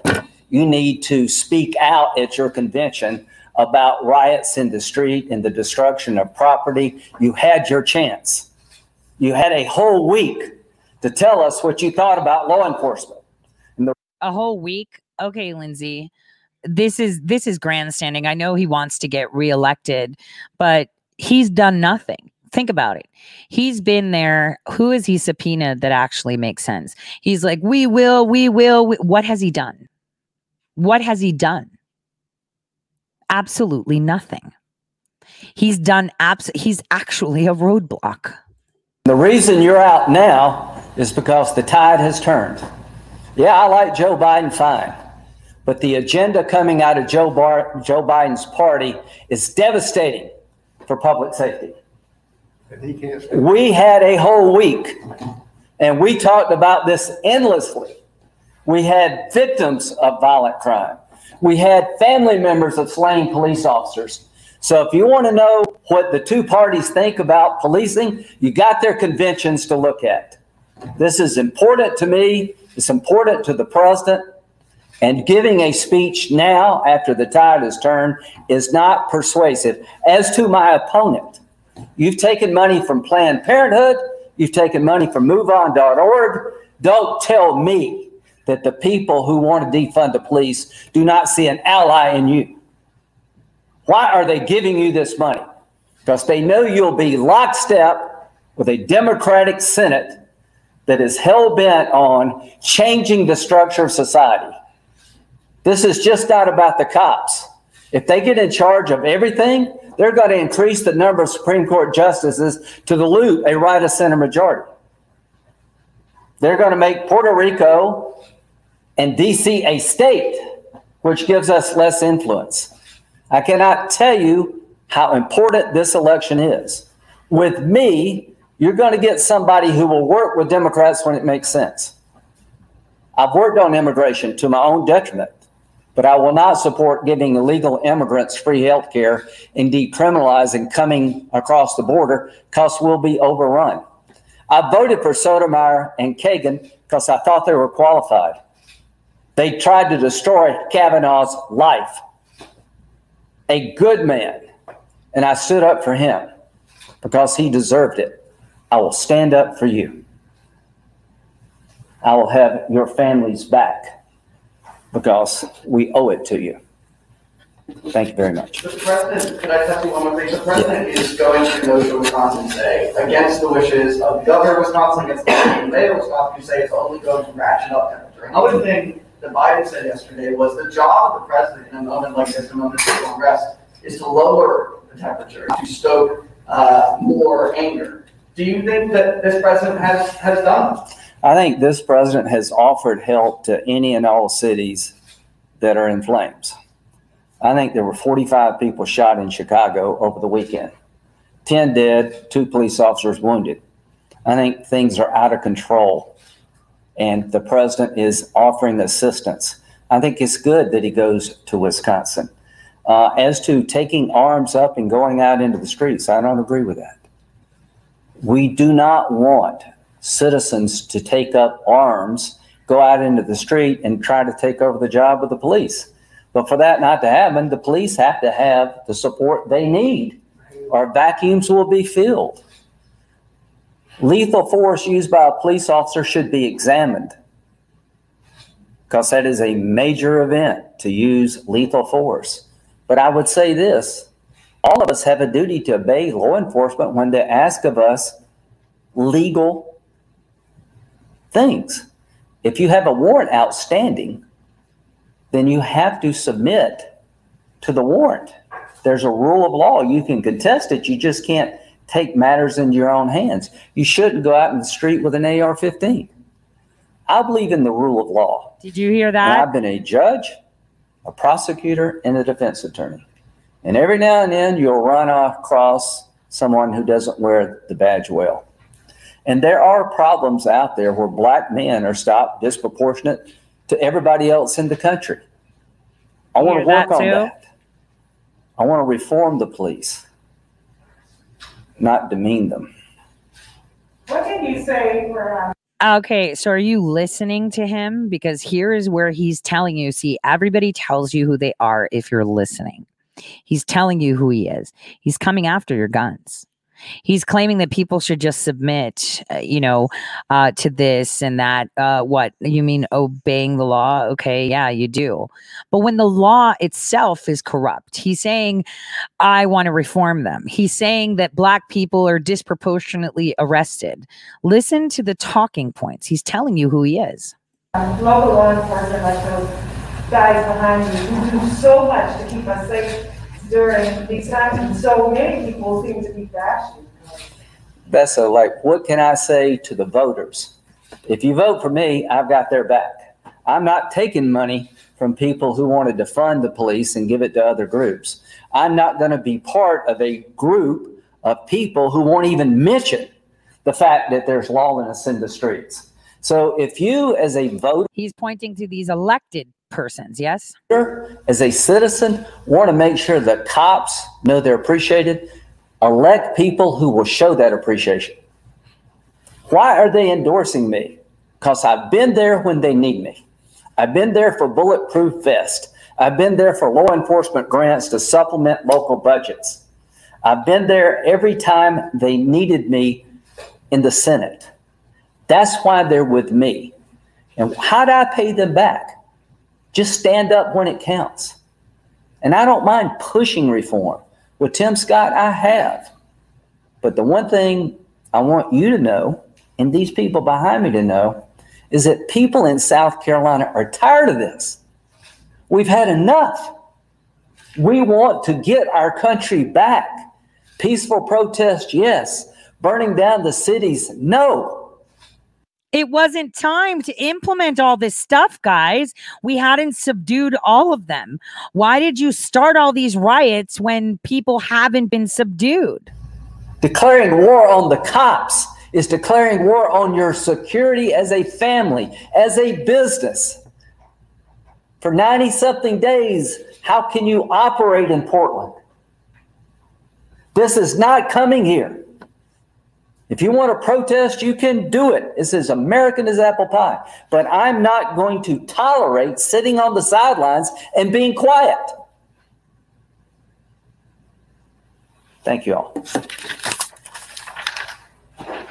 You need to speak out at your convention about riots in the street and the destruction of property. You had your chance. You had a whole week to tell us what you thought about law enforcement.
a whole week? Okay lindsay. This is this is grandstanding. I know he wants to get reelected but he's done nothing. Think about it. He's been there. Who is he subpoenaed that actually makes sense? He's like we will we will we-" what has he done what has he done absolutely nothing he's done abs- he's actually a roadblock
The reason you're out now is because the tide has turned. Yeah, I like Joe Biden fine, but the agenda coming out of Joe, Bar- Joe Biden's party is devastating for public safety.
And he can't.
We had a whole week and we talked about this endlessly. We had victims of violent crime. We had family members of slain police officers. So if you want to know what the two parties think about policing, you got their conventions to look at. This is important to me. It's important to the president. And giving a speech now after the tide has turned is not persuasive. As to my opponent, You've taken money from Planned Parenthood. You've taken money from MoveOn.org. Don't tell me that the people who want to defund the police do not see an ally in you. Why are they giving you this money? Because they know you'll be lockstep with a Democratic Senate that is hell bent on changing the structure of society. This is just not about the cops. If they get in charge of everything, they're going to increase the number of Supreme Court justices to dilute a right of center majority. They're going to make Puerto Rico and DC a state, which gives us less influence. I cannot tell you how important this election is. With me, you're going to get somebody who will work with Democrats when it makes sense. I've worked on immigration to my own detriment, but I will not support giving illegal immigrants free health care and decriminalizing coming across the border because we'll be overrun. I voted for Sotomayor and Kagan because I thought they were qualified. They tried to destroy Kavanaugh's life. A good man. And I stood up for him because he deserved it. I will stand up for you. I will have your families back because we owe it to you. Thank you very much.
The president, could I tell you one more thing? The president is going to Kenosha, Wisconsin today, against the wishes of the governor of Wisconsin, against the mayor of Wisconsin, who say it's only going to ratchet up temperature. Another thing that Biden said yesterday was the job of the president in a moment like this, a moment of unrest, is to lower the temperature, to stoke uh, more anger. Do you think that this president has, has done?
I think this president has offered help to any and all cities that are in flames. I think there were 45 people shot in Chicago over the weekend, 10 dead, two police officers wounded. I think things are out of control, and the president is offering assistance. I think it's good that he goes to Wisconsin. Uh, as to taking arms up and going out into the streets, I don't agree with that. We do not want citizens to take up arms, go out into the street, and try to take over the job of the police. But for that not to happen, the police have to have the support they need, or vacuums will be filled. Lethal force used by a police officer should be examined because that is a major event to use lethal force. But I would say this all of us have a duty to obey law enforcement when they ask of us legal things. If you have a warrant outstanding, then you have to submit to the warrant. There's a rule of law. You can contest it, you just can't take matters into your own hands. You shouldn't go out in the street with an AR 15. I believe in the rule of law.
Did you hear
And
that?
I've been a judge, a prosecutor, and a defense attorney. And every now and then you'll run across someone who doesn't wear the badge well. And there are problems out there where black men are stopped disproportionate to everybody else in the country. I want to work on that. I want to reform the police, not demean them.
What can you say for, um,
Okay, so are you listening to him? Because here is where he's telling you see, everybody tells you who they are if you're listening. He's telling you who he is. He's coming after your guns. He's claiming that people should just submit, uh, you know, uh, to this and that. Uh, what you mean, obeying the law? Okay, yeah, you do. But when the law itself is corrupt, he's saying, I want to reform them. He's saying that black people are disproportionately arrested. Listen to the talking points. He's telling you who he is.
local law enforcement, like those guys behind you, who do so much to keep us safe during these times, so many people seem to be bashing.
Bessa, like, what can I say to the voters? If you vote for me, I've got their back. I'm not taking money from people who wanted to fund the police and give it to other groups. I'm not going to be part of a group of people who won't even mention the fact that there's lawlessness in the streets. So if you, as a voter,
He's pointing to these elected persons, yes?
as a citizen, want to make sure that cops know they're appreciated, elect people who will show that appreciation. Why are they endorsing me? Because I've been there when they need me. I've been there for bulletproof vest. I've been there for law enforcement grants to supplement local budgets. I've been there every time they needed me in the Senate. That's why they're with me. And how do I pay them back? Just stand up when it counts. And I don't mind pushing reform. With Tim Scott, I have. But the one thing I want you to know, and these people behind me to know, is that people in South Carolina are tired of this. We've had enough. We want to get our country back. Peaceful protest, yes. Burning down the cities, no.
It wasn't time to implement all this stuff, guys. We hadn't subdued all of them. Why did you start all these riots when people haven't been subdued?
Declaring war on the cops is declaring war on your security as a family, as a business. For 90 something days, how can you operate in Portland? This is not coming here. If you want to protest, you can do it. It's as American as apple pie. But I'm not going to tolerate sitting on the sidelines and being quiet. Thank you all.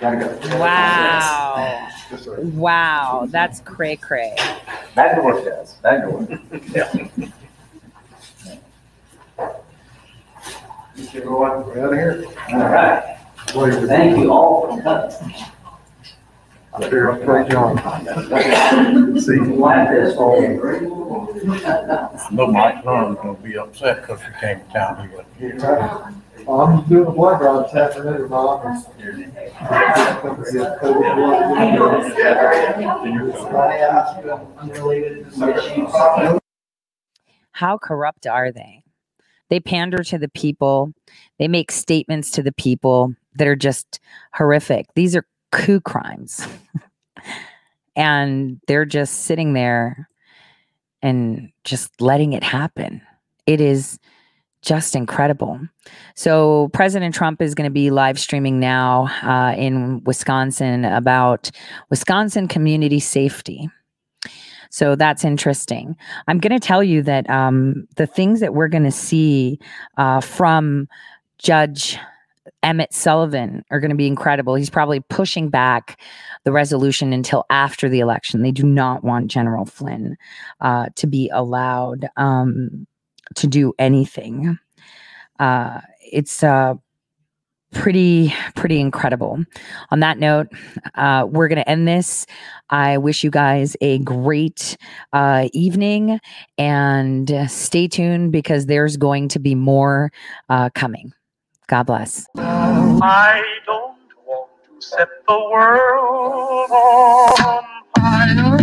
Wow. Wow. That's cray cray.
Back door, guys. Back door. Yeah.
You know what, we're out of here.
All right. Thank you all for coming.
Great job.
See, like this
No, Mike Norman's gonna be upset because you came to town, he wasn't here. I'm doing a blood draw this afternoon in my office.
How corrupt are they? They pander to the people. They make statements to the people that are just horrific. These are coup crimes. [laughs] and they're just sitting there and just letting it happen. It is just incredible. So, President Trump is going to be live streaming now uh, in Wisconsin about Wisconsin community safety. So that's interesting. I'm going to tell you that um, the things that we're going to see uh, from Judge Emmet Sullivan are going to be incredible. He's probably pushing back the resolution until after the election. They do not want General Flynn uh, to be allowed um, to do anything. Uh, it's uh, pretty pretty incredible on that note uh, we're going to end this i wish you guys a great uh, evening and stay tuned because there's going to be more uh, coming God bless.
I don't want to set the world on fire.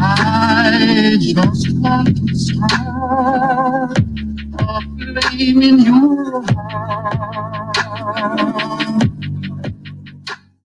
I just want to start a flame in your heart.